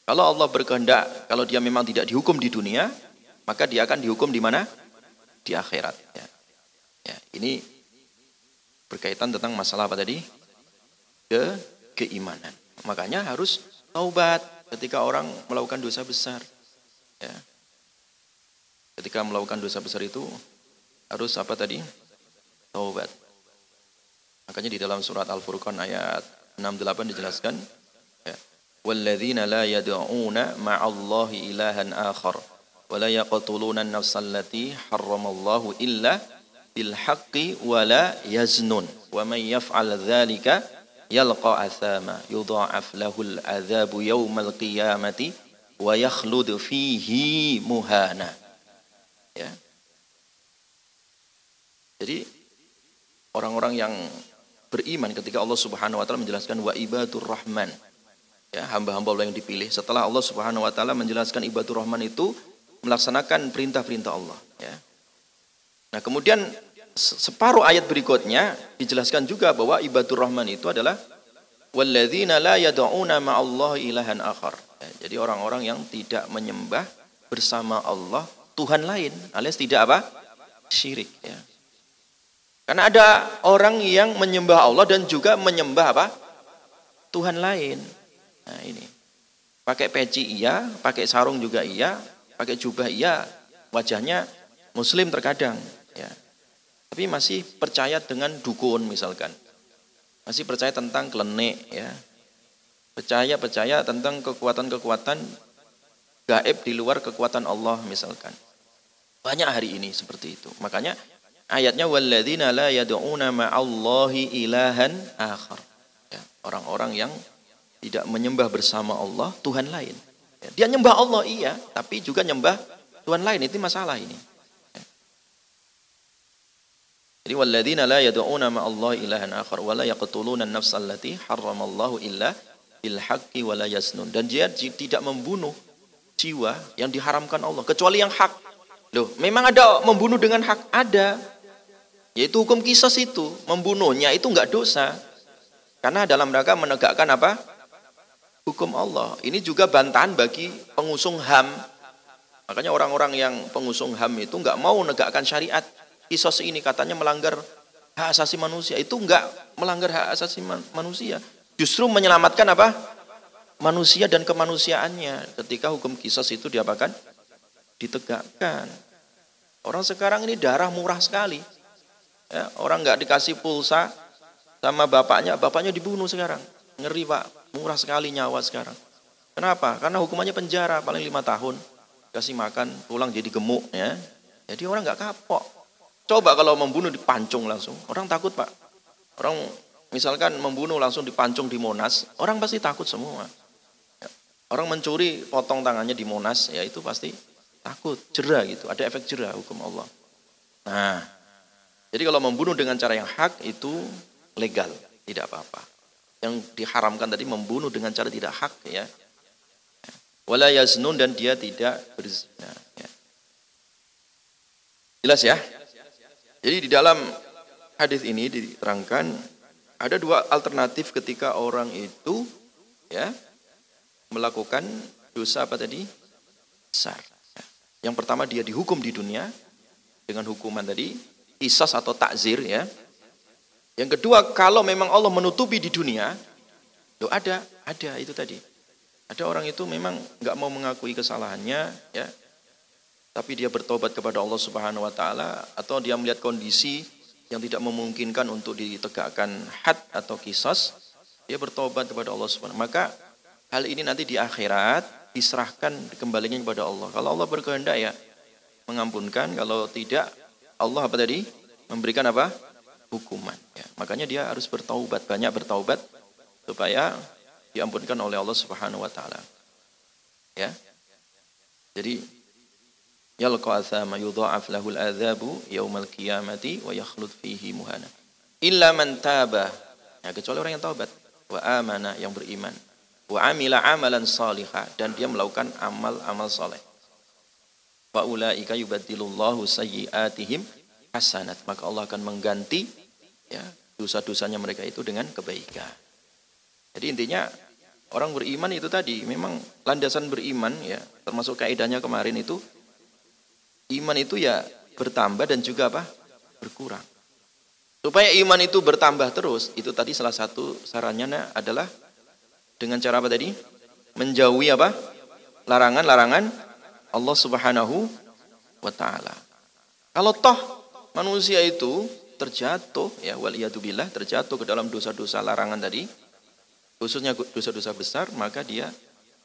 Kalau Allah berkehendak kalau dia memang tidak dihukum di dunia maka dia akan dihukum di mana? Di akhirat ya, ya ini berkaitan tentang masalah apa tadi? Ke keimanan. Makanya harus taubat ketika orang melakukan dosa besar ya. Ketika melakukan dosa besar itu harus apa tadi? Taubat. Makanya di dalam surat Al-Furqan ayat 68 dijelaskan ya. La yad'una ma'allahi ilahan akhar wa la yaqtuluna illa bil haqqi wa la yaznun yaf'al dzalika yalqa athama yudha'af lahul adzabu yaumal qiyamati ya jadi orang-orang yang beriman ketika Allah Subhanahu wa taala menjelaskan wa ibadur rahman ya hamba-hamba Allah yang dipilih setelah Allah Subhanahu wa taala menjelaskan ibadur rahman itu melaksanakan perintah-perintah Allah ya. Nah, kemudian separuh ayat berikutnya dijelaskan juga bahwa ibadur rahman itu adalah walladzina la yad'una ma'allahi ilahan akhar. Ya, jadi orang-orang yang tidak menyembah bersama Allah Tuhan lain alias tidak apa? syirik ya. Karena ada orang yang menyembah Allah dan juga menyembah apa? Tuhan lain. Nah ini. Pakai peci iya, pakai sarung juga iya, pakai jubah iya, wajahnya muslim terkadang ya. Tapi masih percaya dengan dukun misalkan. Masih percaya tentang klenik ya. Percaya-percaya tentang kekuatan-kekuatan gaib di luar kekuatan Allah misalkan. Banyak hari ini seperti itu. Makanya ayatnya walladzina la yad'una ma'allahi ilahan akhar. Ya, orang-orang yang tidak menyembah bersama Allah Tuhan lain. Ya, dia nyembah Allah iya, tapi juga nyembah Tuhan lain. Itu masalah ini. Jadi walladzina la yad'una ma Allah ilahan akhar wa la yaqtuluna an-nafsa allati harramallahu illa bil haqqi wa la yasnun. Dan dia tidak membunuh jiwa yang diharamkan Allah kecuali yang hak. Loh, memang ada membunuh dengan hak ada. Yaitu hukum kisos itu, membunuhnya itu enggak dosa. Karena dalam rangka menegakkan apa? Hukum Allah. Ini juga bantahan bagi pengusung HAM. Makanya orang-orang yang pengusung HAM itu enggak mau menegakkan syariat kisos ini katanya melanggar hak asasi manusia. Itu enggak melanggar hak asasi manusia. Justru menyelamatkan apa? Manusia dan kemanusiaannya ketika hukum kisos itu diapakan? Ditegakkan. Orang sekarang ini darah murah sekali. Ya, orang enggak dikasih pulsa sama bapaknya, bapaknya dibunuh sekarang. Ngeri pak, murah sekali nyawa sekarang. Kenapa? Karena hukumannya penjara paling lima tahun. Kasih makan, pulang jadi gemuk ya. Jadi orang nggak kapok. Coba kalau membunuh dipancung langsung. Orang takut pak. Orang misalkan membunuh langsung dipancung di Monas. Orang pasti takut semua. Ya. Orang mencuri potong tangannya di Monas. Ya itu pasti takut. Jerah gitu. Ada efek jerah hukum Allah. Nah. Jadi kalau membunuh dengan cara yang hak itu legal. Tidak apa-apa. Yang diharamkan tadi membunuh dengan cara tidak hak ya. Wala yaznun dan dia tidak berzina. Ya. Jelas ya? Jadi di dalam hadis ini diterangkan ada dua alternatif ketika orang itu ya melakukan dosa apa tadi? besar. Yang pertama dia dihukum di dunia dengan hukuman tadi kisas atau takzir ya. Yang kedua kalau memang Allah menutupi di dunia, lo ada, ada itu tadi. Ada orang itu memang nggak mau mengakui kesalahannya ya, tapi dia bertobat kepada Allah Subhanahu wa taala atau dia melihat kondisi yang tidak memungkinkan untuk ditegakkan had atau kisas, dia bertobat kepada Allah Subhanahu maka hal ini nanti di akhirat diserahkan kembalinya kepada Allah. Kalau Allah berkehendak ya mengampunkan, kalau tidak Allah apa tadi? memberikan apa? hukuman ya. Makanya dia harus bertaubat, banyak bertaubat supaya diampunkan oleh Allah Subhanahu wa taala. Ya. Jadi yalqa athama yudha'af lahul adzabu yaumal qiyamati wa yakhlud fihi muhana illa man taba ya kecuali orang yang taubat wa amana yang beriman wa amila amalan salihah dan dia melakukan amal-amal saleh wa ulaika yubaddilullahu sayyiatihim hasanat maka Allah akan mengganti ya dosa-dosanya mereka itu dengan kebaikan jadi intinya orang beriman itu tadi memang landasan beriman ya termasuk kaidahnya kemarin itu iman itu ya bertambah dan juga apa? berkurang. Supaya iman itu bertambah terus, itu tadi salah satu sarannya adalah dengan cara apa tadi? Menjauhi apa? Larangan-larangan Allah Subhanahu wa taala. Kalau toh manusia itu terjatuh ya waliyatubillah terjatuh ke dalam dosa-dosa larangan tadi, khususnya dosa-dosa besar, maka dia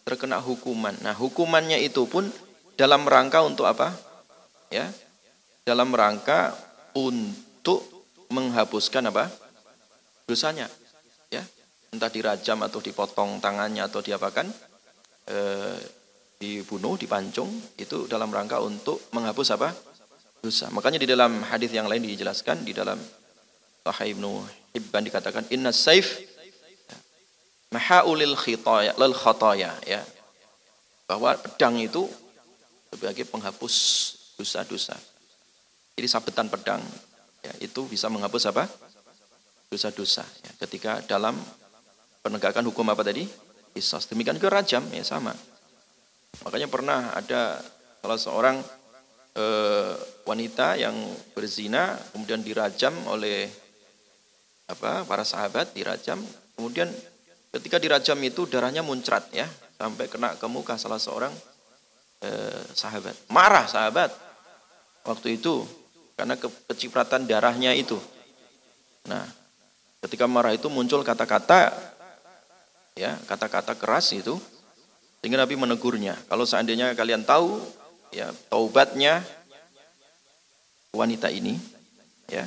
terkena hukuman. Nah, hukumannya itu pun dalam rangka untuk apa? ya dalam rangka untuk menghapuskan apa dosanya ya entah dirajam atau dipotong tangannya atau diapakan e, dibunuh dipancung itu dalam rangka untuk menghapus apa dosa makanya di dalam hadis yang lain dijelaskan di dalam Sahih Ibnu Hibban dikatakan inna saif mahaulil khitaya lil khataya ya bahwa pedang itu sebagai penghapus dosa-dosa. Jadi sabetan pedang ya, itu bisa menghapus apa? Dosa-dosa. Ya, ketika dalam penegakan hukum apa tadi? Kisos. Demikian juga rajam ya sama. Makanya pernah ada salah seorang e, wanita yang berzina kemudian dirajam oleh apa para sahabat dirajam kemudian ketika dirajam itu darahnya muncrat ya sampai kena ke muka salah seorang eh, sahabat. Marah sahabat waktu itu karena ke kecipratan darahnya itu. Nah, ketika marah itu muncul kata-kata ya, kata-kata keras itu sehingga Nabi menegurnya. Kalau seandainya kalian tahu ya taubatnya wanita ini ya,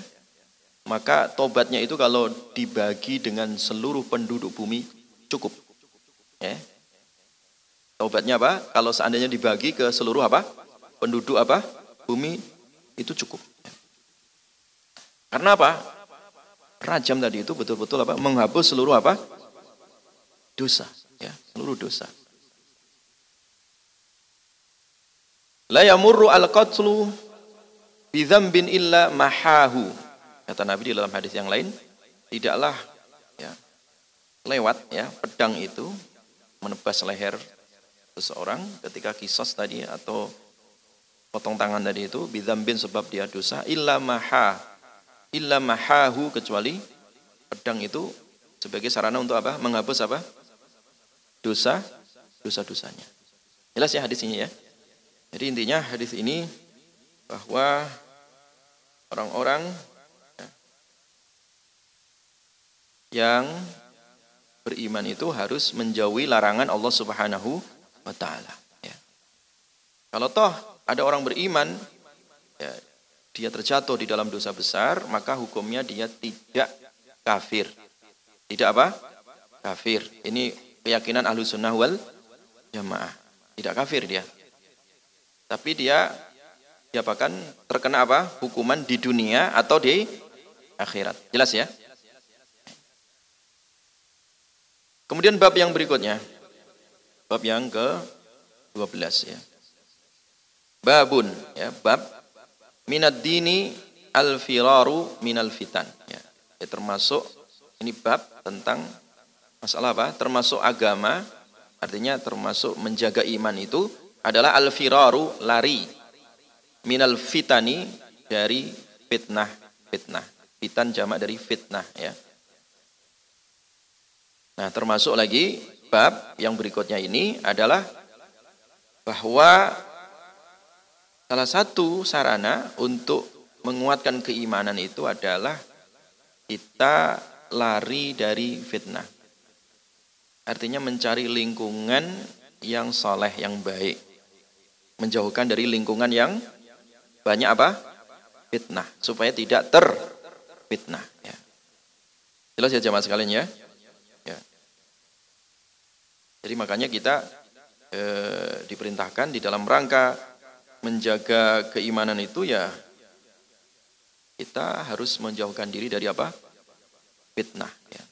maka tobatnya itu kalau dibagi dengan seluruh penduduk bumi cukup. Ya. Taubatnya apa? Kalau seandainya dibagi ke seluruh apa? Penduduk apa? Bumi itu cukup. Karena apa? Rajam tadi itu betul-betul apa? Menghapus seluruh apa? Dosa, ya, seluruh dosa. La yamurru al-qatlu bi dzambin illa mahahu. Kata Nabi di dalam hadis yang lain, tidaklah ya lewat ya pedang itu menebas leher seseorang ketika kisos tadi atau potong tangan tadi itu bidzambin sebab dia dosa illa maha illa mahahu kecuali pedang itu sebagai sarana untuk apa? Menghapus apa? Dosa dosa-dosanya. Jelas ya hadis ini ya. Jadi intinya hadis ini bahwa orang-orang ya, yang beriman itu harus menjauhi larangan Allah Subhanahu wa taala ya. Kalau toh ada orang beriman ya, dia terjatuh di dalam dosa besar maka hukumnya dia tidak kafir. Tidak apa? Kafir. Ini keyakinan ahlu sunnah wal jamaah. Tidak kafir dia tapi dia diapakan terkena apa hukuman di dunia atau di akhirat jelas ya kemudian bab yang berikutnya bab yang ke 12 ya Babun ya, bab minad dini al firaru minal fitan ya. ya. termasuk ini bab tentang masalah apa? Termasuk agama artinya termasuk menjaga iman itu adalah al firaru lari minal fitani dari fitnah fitnah fitan jamak dari fitnah ya nah termasuk lagi bab yang berikutnya ini adalah bahwa Salah satu sarana untuk menguatkan keimanan itu adalah kita lari dari fitnah. Artinya mencari lingkungan yang soleh, yang baik. Menjauhkan dari lingkungan yang banyak apa? Fitnah. Supaya tidak terfitnah. Ya. Jelas ya jamaah sekalian ya? ya. Jadi makanya kita e, diperintahkan di dalam rangka menjaga keimanan itu ya kita harus menjauhkan diri dari apa? Fitnah. Ya.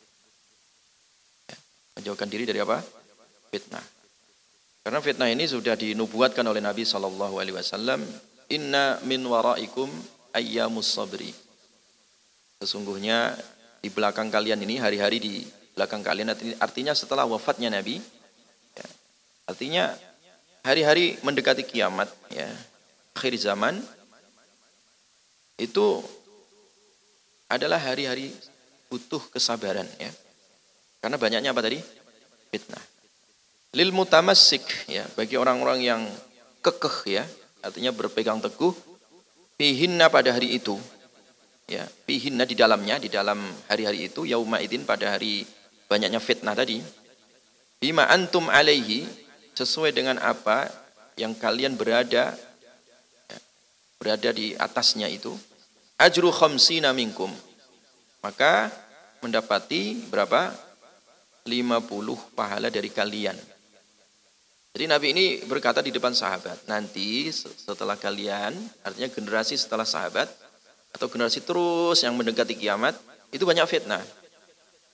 Ya. Menjauhkan diri dari apa? Fitnah. Karena fitnah ini sudah dinubuatkan oleh Nabi Shallallahu Alaihi Wasallam. Inna min waraikum ayyamus sabri. Sesungguhnya di belakang kalian ini hari-hari di belakang kalian artinya setelah wafatnya Nabi. Ya. Artinya hari-hari mendekati kiamat ya akhir zaman itu adalah hari-hari butuh kesabaran ya karena banyaknya apa tadi fitnah lil mutamassik ya bagi orang-orang yang kekeh ya artinya berpegang teguh fihinna pada hari itu ya fihinna di dalamnya di dalam hari-hari itu yauma idin pada hari banyaknya fitnah tadi bima antum alaihi sesuai dengan apa yang kalian berada berada di atasnya itu ajru khamsina minkum maka mendapati berapa? 50 pahala dari kalian jadi Nabi ini berkata di depan sahabat nanti setelah kalian artinya generasi setelah sahabat atau generasi terus yang mendekati kiamat itu banyak fitnah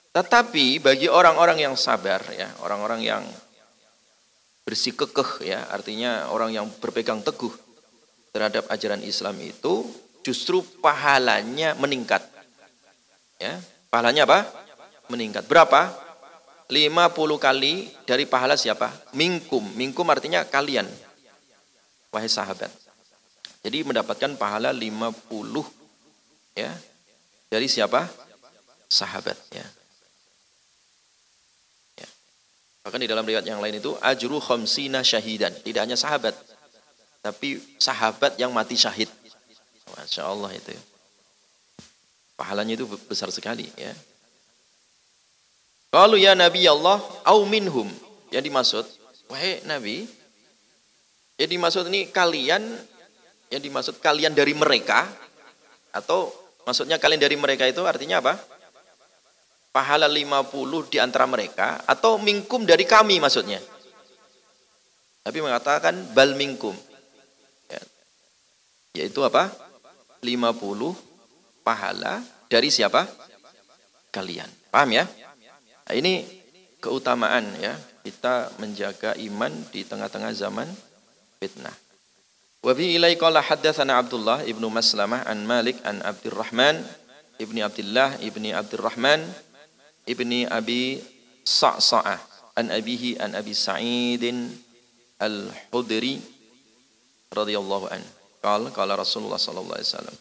tetapi bagi orang-orang yang sabar ya orang-orang yang bersih kekeh ya, artinya orang yang berpegang teguh terhadap ajaran Islam itu justru pahalanya meningkat. Ya, pahalanya apa? Meningkat. Berapa? 50 kali dari pahala siapa? Mingkum. Mingkum artinya kalian. Wahai sahabat. Jadi mendapatkan pahala 50 ya. Dari siapa? Sahabat ya. Bahkan di dalam riwayat yang lain itu ajru khamsina syahidan. Tidak hanya sahabat, tapi sahabat yang mati syahid. Masya Allah itu. Pahalanya itu besar sekali ya. Kalau ya Nabi Allah, au minhum. Yang dimaksud, wahai Nabi, yang dimaksud ini kalian, yang dimaksud kalian dari mereka, atau maksudnya kalian dari mereka itu artinya apa? Pahala 50 di antara mereka, atau mingkum dari kami maksudnya. Tapi mengatakan bal mingkum. Ya. Yaitu apa? 50 pahala dari siapa? Kalian. Paham ya? Ini keutamaan ya. Kita menjaga iman di tengah-tengah zaman fitnah. Wa bi ilai qala haddatsana Abdullah ibnu Maslamah an Malik an Abdurrahman ibni Abdullah ibni Abdurrahman ibni Abi Sa'sa'ah an abihi an Abi Sa'idin al-Hudri radhiyallahu anhu. Qala qala Rasulullah sallallahu alaihi wasallam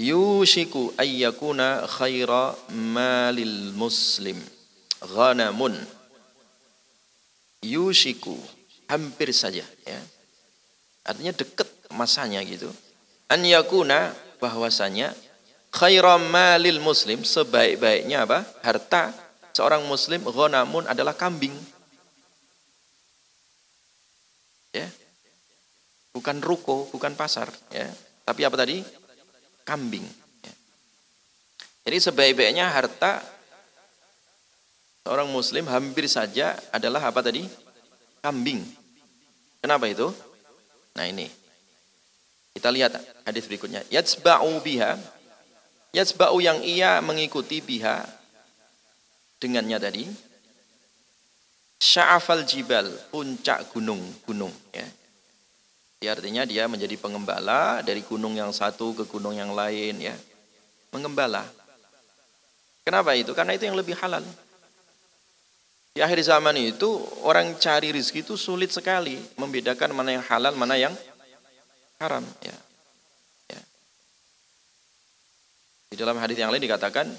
yushiku ayyakuna khaira malil muslim ghanamun. Yushiku. Hampir saja ya. Artinya dekat masanya gitu. An yakuna bahwasanya khaira malil muslim sebaik-baiknya apa? Harta. Seorang muslim ghanamun adalah kambing. Ya. Bukan ruko bukan pasar ya. Tapi apa tadi? Kambing. Ya. Jadi sebaik-baiknya harta seorang muslim hampir saja adalah apa tadi? Kambing. Kenapa itu? Nah ini. Kita lihat hadis berikutnya. Yatsba'u biha. Yatsba'u yang ia mengikuti biha dengannya tadi. Sya'afal jibal, puncak gunung-gunung. Ya. Ya, artinya dia menjadi pengembala dari gunung yang satu ke gunung yang lain ya. Mengembala. Kenapa itu? Karena itu yang lebih halal. Di akhir zaman itu orang cari rezeki itu sulit sekali membedakan mana yang halal, mana yang haram ya. ya. Di dalam hadis yang lain dikatakan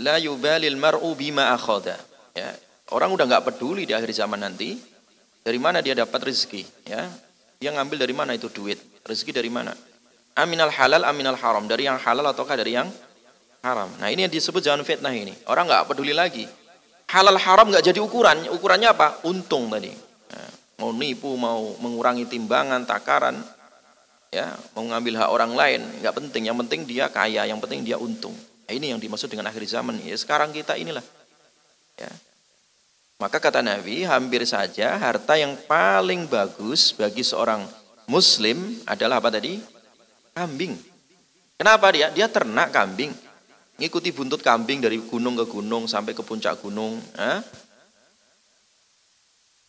la yubalil mar'u bima akhadha. Ya. Orang udah nggak peduli di akhir zaman nanti dari mana dia dapat rezeki ya dia ngambil dari mana itu duit? Rezeki dari mana? Aminal halal, aminal haram. Dari yang halal ataukah dari yang haram? Nah ini yang disebut jangan fitnah ini. Orang nggak peduli lagi. Halal haram nggak jadi ukuran. Ukurannya apa? Untung tadi. Nah, mau nipu, mau mengurangi timbangan, takaran, ya, mau ngambil hak orang lain, nggak penting. Yang penting dia kaya, yang penting dia untung. Nah, ini yang dimaksud dengan akhir zaman. Ya, sekarang kita inilah. Ya, maka kata Nabi, hampir saja harta yang paling bagus bagi seorang muslim adalah apa tadi? Kambing. Kenapa dia? Dia ternak kambing. Ngikuti buntut kambing dari gunung ke gunung sampai ke puncak gunung.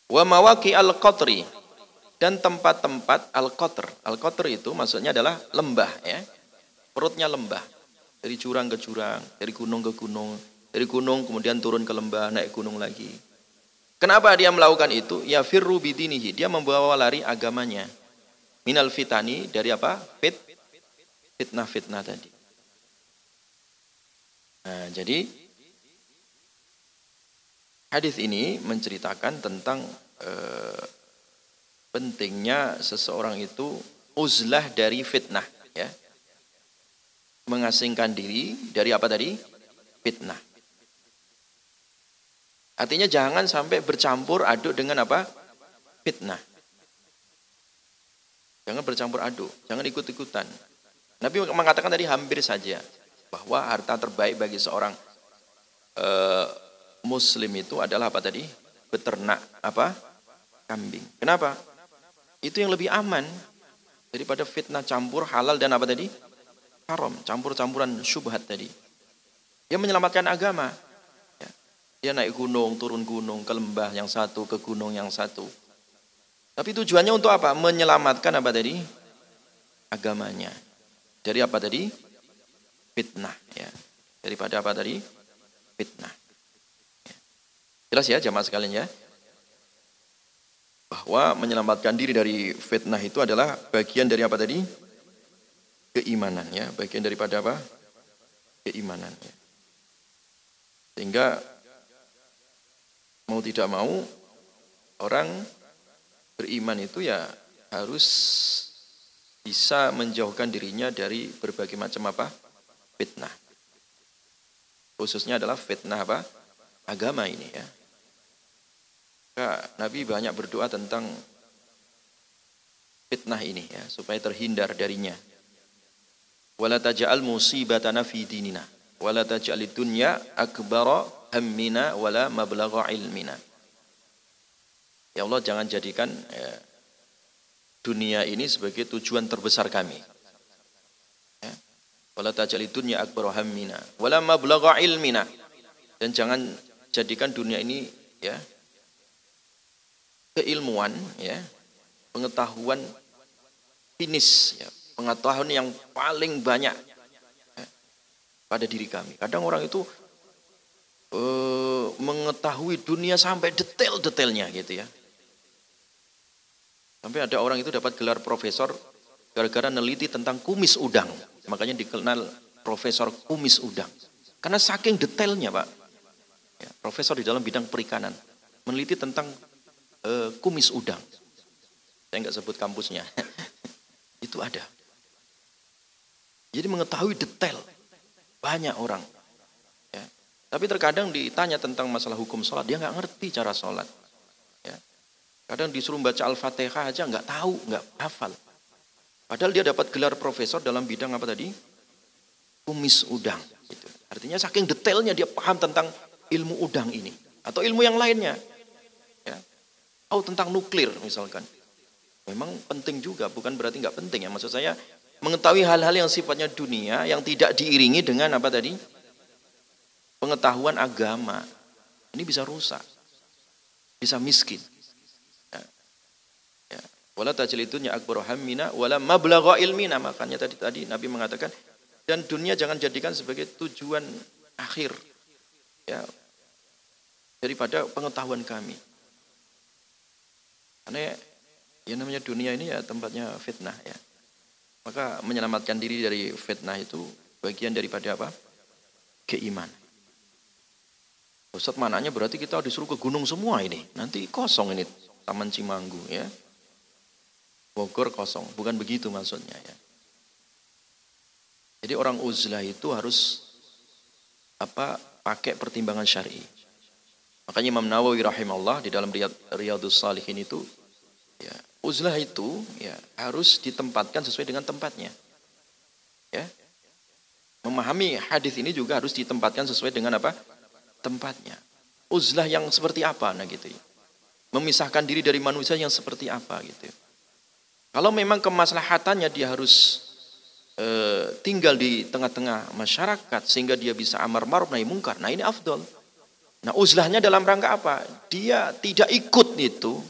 Wa mawaki al-qatri. Dan tempat-tempat al-qatr. Al-qatr itu maksudnya adalah lembah. ya Perutnya lembah. Dari jurang ke jurang, dari gunung ke gunung. Dari gunung kemudian turun ke lembah, naik gunung lagi. Kenapa dia melakukan itu? Ya firru bidinihi. Dia membawa lari agamanya. Minal fitani dari apa? Fit fitnah-fitnah tadi. Nah, jadi hadis ini menceritakan tentang eh, pentingnya seseorang itu uzlah dari fitnah, ya. Mengasingkan diri dari apa tadi? Fitnah. Artinya jangan sampai bercampur aduk dengan apa? Fitnah. Jangan bercampur aduk, jangan ikut-ikutan. Nabi mengatakan tadi hampir saja bahwa harta terbaik bagi seorang uh, muslim itu adalah apa tadi? Beternak apa? Kambing. Kenapa? Itu yang lebih aman daripada fitnah campur halal dan apa tadi? Haram, campur-campuran syubhat tadi. Dia menyelamatkan agama. Dia naik gunung, turun gunung, ke lembah yang satu, ke gunung yang satu. Tapi tujuannya untuk apa? Menyelamatkan apa tadi? Agamanya. Dari apa tadi? Fitnah. Ya. Daripada apa tadi? Fitnah. Ya. Jelas ya jamaah sekalian ya? Bahwa menyelamatkan diri dari fitnah itu adalah bagian dari apa tadi? Keimanan ya. Bagian daripada apa? Keimanan. Ya. Sehingga mau tidak mau orang beriman itu ya harus bisa menjauhkan dirinya dari berbagai macam apa? Fitnah. Khususnya adalah fitnah apa? agama ini ya. Nabi banyak berdoa tentang fitnah ini ya, supaya terhindar darinya. Wala taj'al musibatana fi dinina wala taj'alid dunya akbara hammina wala mablagha ilmina. Ya Allah jangan jadikan ya, dunia ini sebagai tujuan terbesar kami. Wala taj'alid dunya akbara hammina. Wala mablagha ilmina. Dan jangan jadikan dunia ini ya keilmuan ya pengetahuan finish ya pengetahuan yang paling banyak ya, pada diri kami. Kadang orang itu uh, mengetahui dunia sampai detail-detailnya gitu ya. Sampai ada orang itu dapat gelar profesor gara-gara neliti tentang kumis udang makanya dikenal profesor kumis udang karena saking detailnya pak ya, profesor di dalam bidang perikanan, meneliti tentang uh, kumis udang. Saya nggak sebut kampusnya. Itu ada. Jadi mengetahui detail. Banyak orang. Ya. Tapi terkadang ditanya tentang masalah hukum sholat, dia nggak ngerti cara sholat. Ya. Kadang disuruh baca Al-Fatihah aja nggak tahu, nggak hafal. Padahal dia dapat gelar profesor dalam bidang apa tadi? Kumis udang. Gitu. Artinya saking detailnya dia paham tentang ilmu udang ini atau ilmu yang lainnya. Ya. Oh tentang nuklir misalkan. Memang penting juga, bukan berarti nggak penting ya. Maksud saya mengetahui hal-hal yang sifatnya dunia yang tidak diiringi dengan apa tadi? Pengetahuan agama. Ini bisa rusak. Bisa miskin. Wala tajlidunya akbar hammina wala mablagha ilmina. Makanya tadi tadi Nabi mengatakan dan dunia jangan jadikan sebagai tujuan akhir. Ya, daripada pengetahuan kami. Karena ya namanya dunia ini ya tempatnya fitnah ya. Maka menyelamatkan diri dari fitnah itu bagian daripada apa? Keiman. Ustaz mananya berarti kita disuruh ke gunung semua ini. Nanti kosong ini Taman Cimanggu ya. Bogor kosong. Bukan begitu maksudnya ya. Jadi orang uzlah itu harus apa pakai pertimbangan syar'i. Makanya Imam Nawawi rahimahullah di dalam Riyadus Salihin itu ya, uzlah itu ya harus ditempatkan sesuai dengan tempatnya. Ya. Memahami hadis ini juga harus ditempatkan sesuai dengan apa? tempatnya. Uzlah yang seperti apa nah gitu ya. Memisahkan diri dari manusia yang seperti apa gitu ya. Kalau memang kemaslahatannya dia harus e, tinggal di tengah-tengah masyarakat sehingga dia bisa amar ma'ruf nahi mungkar. Nah ini afdol. Nah uzlahnya dalam rangka apa? Dia tidak ikut itu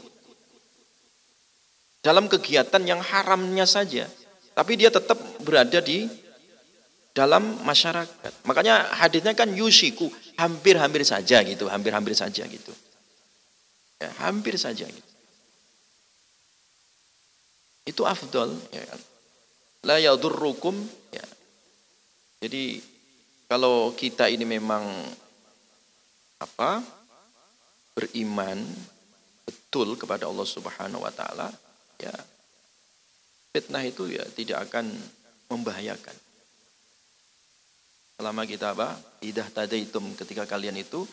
dalam kegiatan yang haramnya saja. Tapi dia tetap berada di dalam masyarakat. Makanya hadisnya kan yushiku, hampir-hampir saja gitu, hampir-hampir saja gitu. Ya, hampir saja gitu. Itu afdol. Ya. Kan? La yadurrukum. Ya. Jadi kalau kita ini memang apa beriman betul kepada Allah Subhanahu wa taala ya fitnah itu ya tidak akan membahayakan selama kita apa idah tadaitum ketika kalian itu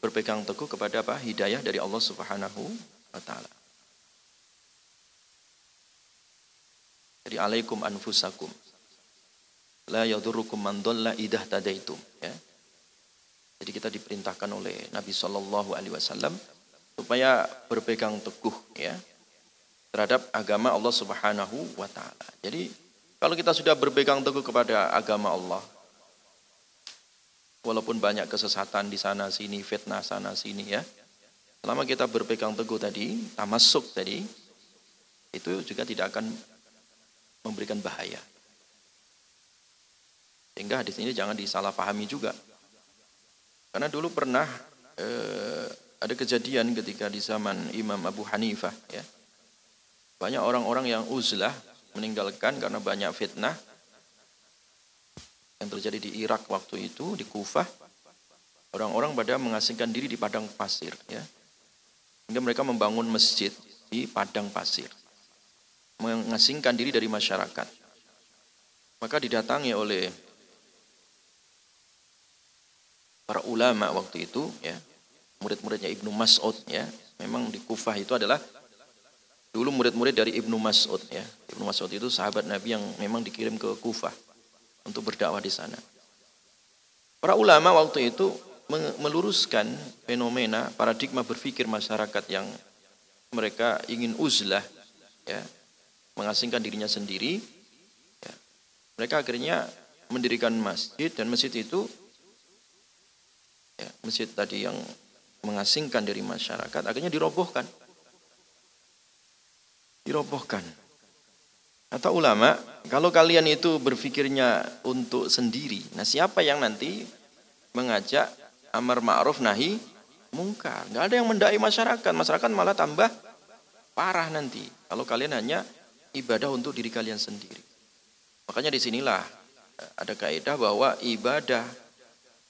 berpegang teguh kepada apa hidayah dari Allah Subhanahu wa taala jadi alaikum anfusakum. La yadurukum man dhalla idah tadaitum. Ya. Jadi kita diperintahkan oleh Nabi Shallallahu Alaihi Wasallam supaya berpegang teguh ya terhadap agama Allah Subhanahu Wa Taala. Jadi kalau kita sudah berpegang teguh kepada agama Allah, walaupun banyak kesesatan di sana sini, fitnah sana sini ya, selama kita berpegang teguh tadi, tamasuk tadi, itu juga tidak akan memberikan bahaya. Sehingga hadis ini jangan disalahpahami juga. Karena dulu pernah eh, ada kejadian ketika di zaman Imam Abu Hanifah ya. Banyak orang-orang yang uzlah meninggalkan karena banyak fitnah yang terjadi di Irak waktu itu di Kufah. Orang-orang pada mengasingkan diri di padang pasir ya. Hingga mereka membangun masjid di padang pasir. Mengasingkan diri dari masyarakat. Maka didatangi oleh para ulama waktu itu ya, murid-muridnya Ibnu Mas'ud ya. Memang di Kufah itu adalah dulu murid-murid dari Ibnu Mas'ud ya. Ibnu Mas'ud itu sahabat Nabi yang memang dikirim ke Kufah untuk berdakwah di sana. Para ulama waktu itu meluruskan fenomena paradigma berpikir masyarakat yang mereka ingin uzlah ya mengasingkan dirinya sendiri ya. mereka akhirnya mendirikan masjid dan masjid itu ya, masjid tadi yang mengasingkan dari masyarakat akhirnya dirobohkan dirobohkan atau ulama kalau kalian itu berpikirnya untuk sendiri nah siapa yang nanti mengajak amar ma'ruf nahi mungkar. Nggak ada yang mendai masyarakat. Masyarakat malah tambah parah nanti. Kalau kalian hanya ibadah untuk diri kalian sendiri. Makanya di sinilah eh, ada kaidah bahwa ibadah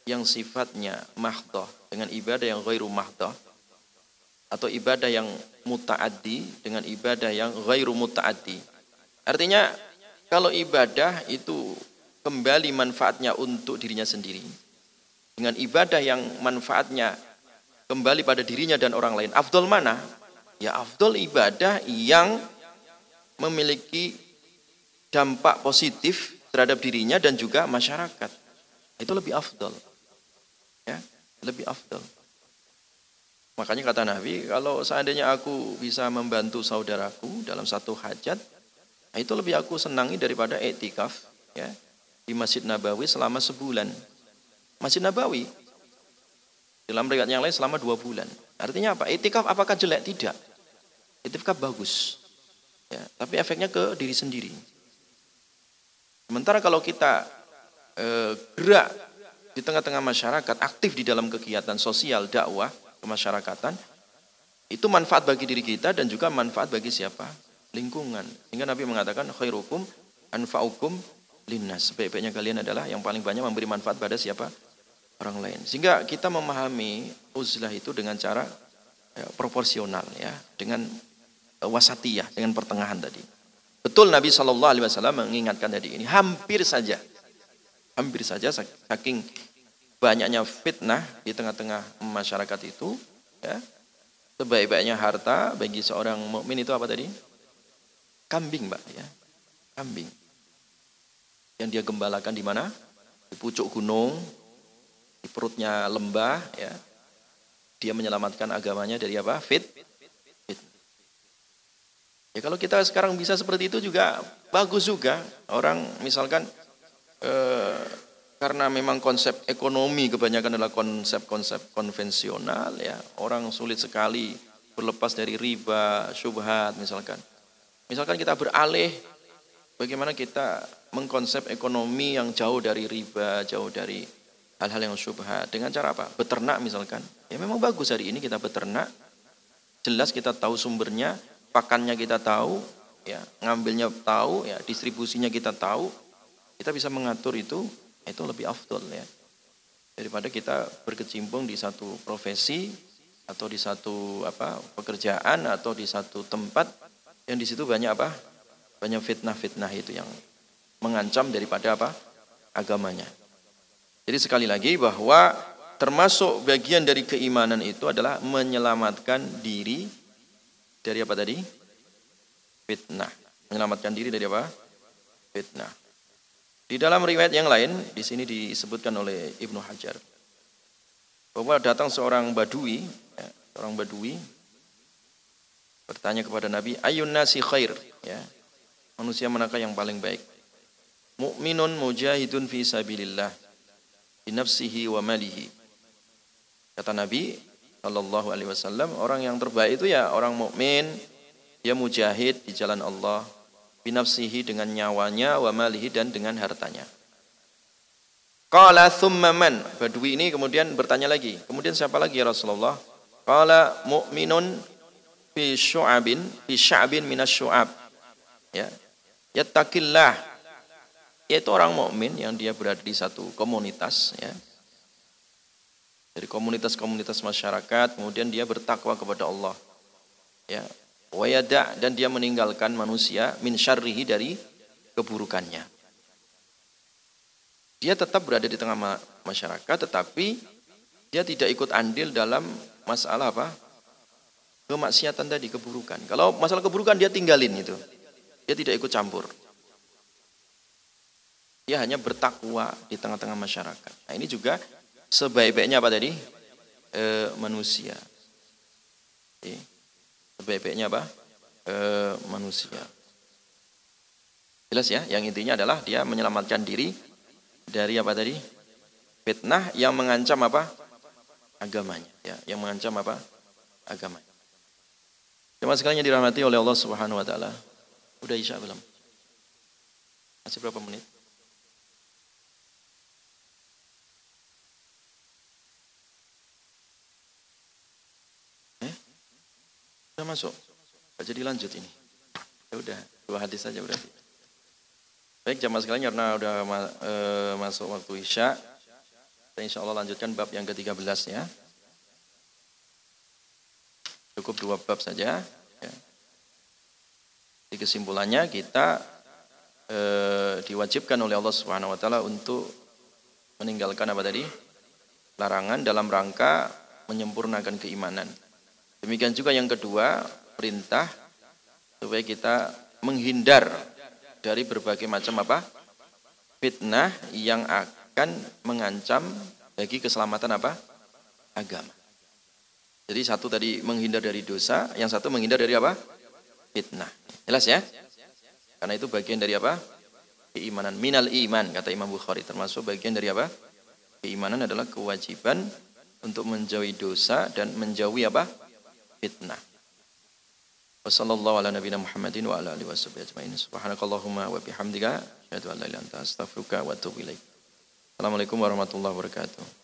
yang sifatnya mahdoh dengan ibadah yang ghairu mahdoh atau ibadah yang mutaaddi dengan ibadah yang ghairu mutaaddi. Artinya kalau ibadah itu kembali manfaatnya untuk dirinya sendiri dengan ibadah yang manfaatnya kembali pada dirinya dan orang lain. Afdol mana? Ya afdol ibadah yang memiliki dampak positif terhadap dirinya dan juga masyarakat. Itu lebih afdol. Ya, lebih afdol. Makanya kata Nabi, kalau seandainya aku bisa membantu saudaraku dalam satu hajat, itu lebih aku senangi daripada etikaf ya di Masjid Nabawi selama sebulan. Masjid Nabawi dalam riwayat yang lain selama dua bulan. Artinya apa? Itikaf apakah jelek? Tidak. Itikaf bagus. Ya, tapi efeknya ke diri sendiri. Sementara kalau kita e, gerak di tengah-tengah masyarakat, aktif di dalam kegiatan sosial, dakwah, kemasyarakatan, itu manfaat bagi diri kita dan juga manfaat bagi siapa? Lingkungan. Sehingga Nabi mengatakan khairukum anfa'ukum linnas. Sebaik-baiknya kalian adalah yang paling banyak memberi manfaat pada siapa? orang lain. Sehingga kita memahami uzlah itu dengan cara ya, proporsional ya, dengan wasatiyah, dengan pertengahan tadi. Betul Nabi Shallallahu Alaihi Wasallam mengingatkan tadi ini hampir saja, hampir saja saking banyaknya fitnah di tengah-tengah masyarakat itu, ya, sebaik-baiknya harta bagi seorang mukmin itu apa tadi? Kambing, mbak, ya, kambing. Yang dia gembalakan di mana? Di pucuk gunung, di perutnya lembah ya dia menyelamatkan agamanya dari apa fit ya kalau kita sekarang bisa seperti itu juga bagus juga orang misalkan eh, karena memang konsep ekonomi kebanyakan adalah konsep-konsep konvensional ya orang sulit sekali berlepas dari riba syubhat misalkan misalkan kita beralih bagaimana kita mengkonsep ekonomi yang jauh dari riba jauh dari hal-hal yang syubhat dengan cara apa? Beternak misalkan. Ya memang bagus hari ini kita beternak. Jelas kita tahu sumbernya, pakannya kita tahu, ya, ngambilnya tahu, ya, distribusinya kita tahu. Kita bisa mengatur itu, itu lebih afdol ya. Daripada kita berkecimpung di satu profesi atau di satu apa pekerjaan atau di satu tempat yang di situ banyak apa? Banyak fitnah-fitnah itu yang mengancam daripada apa? agamanya. Jadi sekali lagi bahwa termasuk bagian dari keimanan itu adalah menyelamatkan diri dari apa tadi? Fitnah. Menyelamatkan diri dari apa? Fitnah. Di dalam riwayat yang lain, di sini disebutkan oleh Ibnu Hajar bahwa datang seorang badui, ya, seorang badui bertanya kepada Nabi, "Ayun nasi khair?" Ya. Manusia manakah yang paling baik? Mukminun mujahidun fi sabilillah binafsihi wa malihi. Kata Nabi Shallallahu Alaihi Wasallam, orang yang terbaik itu ya orang mukmin, dia mujahid di jalan Allah, binafsihi dengan nyawanya, wa malihi dan dengan hartanya. Qala thumma man? Badui ini kemudian bertanya lagi. Kemudian siapa lagi ya Rasulullah? Qala mu'minun fi syu'abin fi sya'bin minas syu'ab. Ya. Yattaqillah yaitu orang mukmin yang dia berada di satu komunitas ya dari komunitas-komunitas masyarakat kemudian dia bertakwa kepada Allah ya wayada dan dia meninggalkan manusia min syarrihi dari keburukannya. Dia tetap berada di tengah masyarakat tetapi dia tidak ikut andil dalam masalah apa? kemaksiatan tadi, keburukan. Kalau masalah keburukan dia tinggalin itu. Dia tidak ikut campur. Dia hanya bertakwa di tengah-tengah masyarakat. Nah, ini juga sebaik-baiknya apa tadi? E, manusia. Oke. Sebaik-baiknya apa? E, manusia. Jelas ya, yang intinya adalah dia menyelamatkan diri dari apa tadi? Fitnah yang mengancam apa? Agamanya, ya, yang mengancam apa? Agamanya. Jemaah sekalian yang dirahmati oleh Allah Subhanahu wa taala. Udah Isya belum? Masih berapa menit? Udah masuk. Jadi lanjut ini. Ya udah, dua hadis saja berarti. Baik jamaah sekalian karena udah e, masuk waktu Isya, kita insya Allah lanjutkan bab yang ke-13 ya. Cukup dua bab saja. Ya. Di kesimpulannya kita e, diwajibkan oleh Allah Subhanahu Wa Taala untuk meninggalkan apa tadi larangan dalam rangka menyempurnakan keimanan. Demikian juga yang kedua perintah supaya kita menghindar dari berbagai macam apa? fitnah yang akan mengancam bagi keselamatan apa? agama. Jadi satu tadi menghindar dari dosa, yang satu menghindar dari apa? fitnah. Jelas ya? Karena itu bagian dari apa? Keimanan minal iman kata Imam Bukhari termasuk bagian dari apa? Keimanan adalah kewajiban untuk menjauhi dosa dan menjauhi apa? Fitnah. Wassallallahu ala nabiyina Muhammadin wa ala alihi washabihi ajmain. Subhanakallahumma wa bihamdika asyhadu an la ilaha illa anta astaghfiruka wa atubu ilaik. Assalamualaikum warahmatullahi wabarakatuh.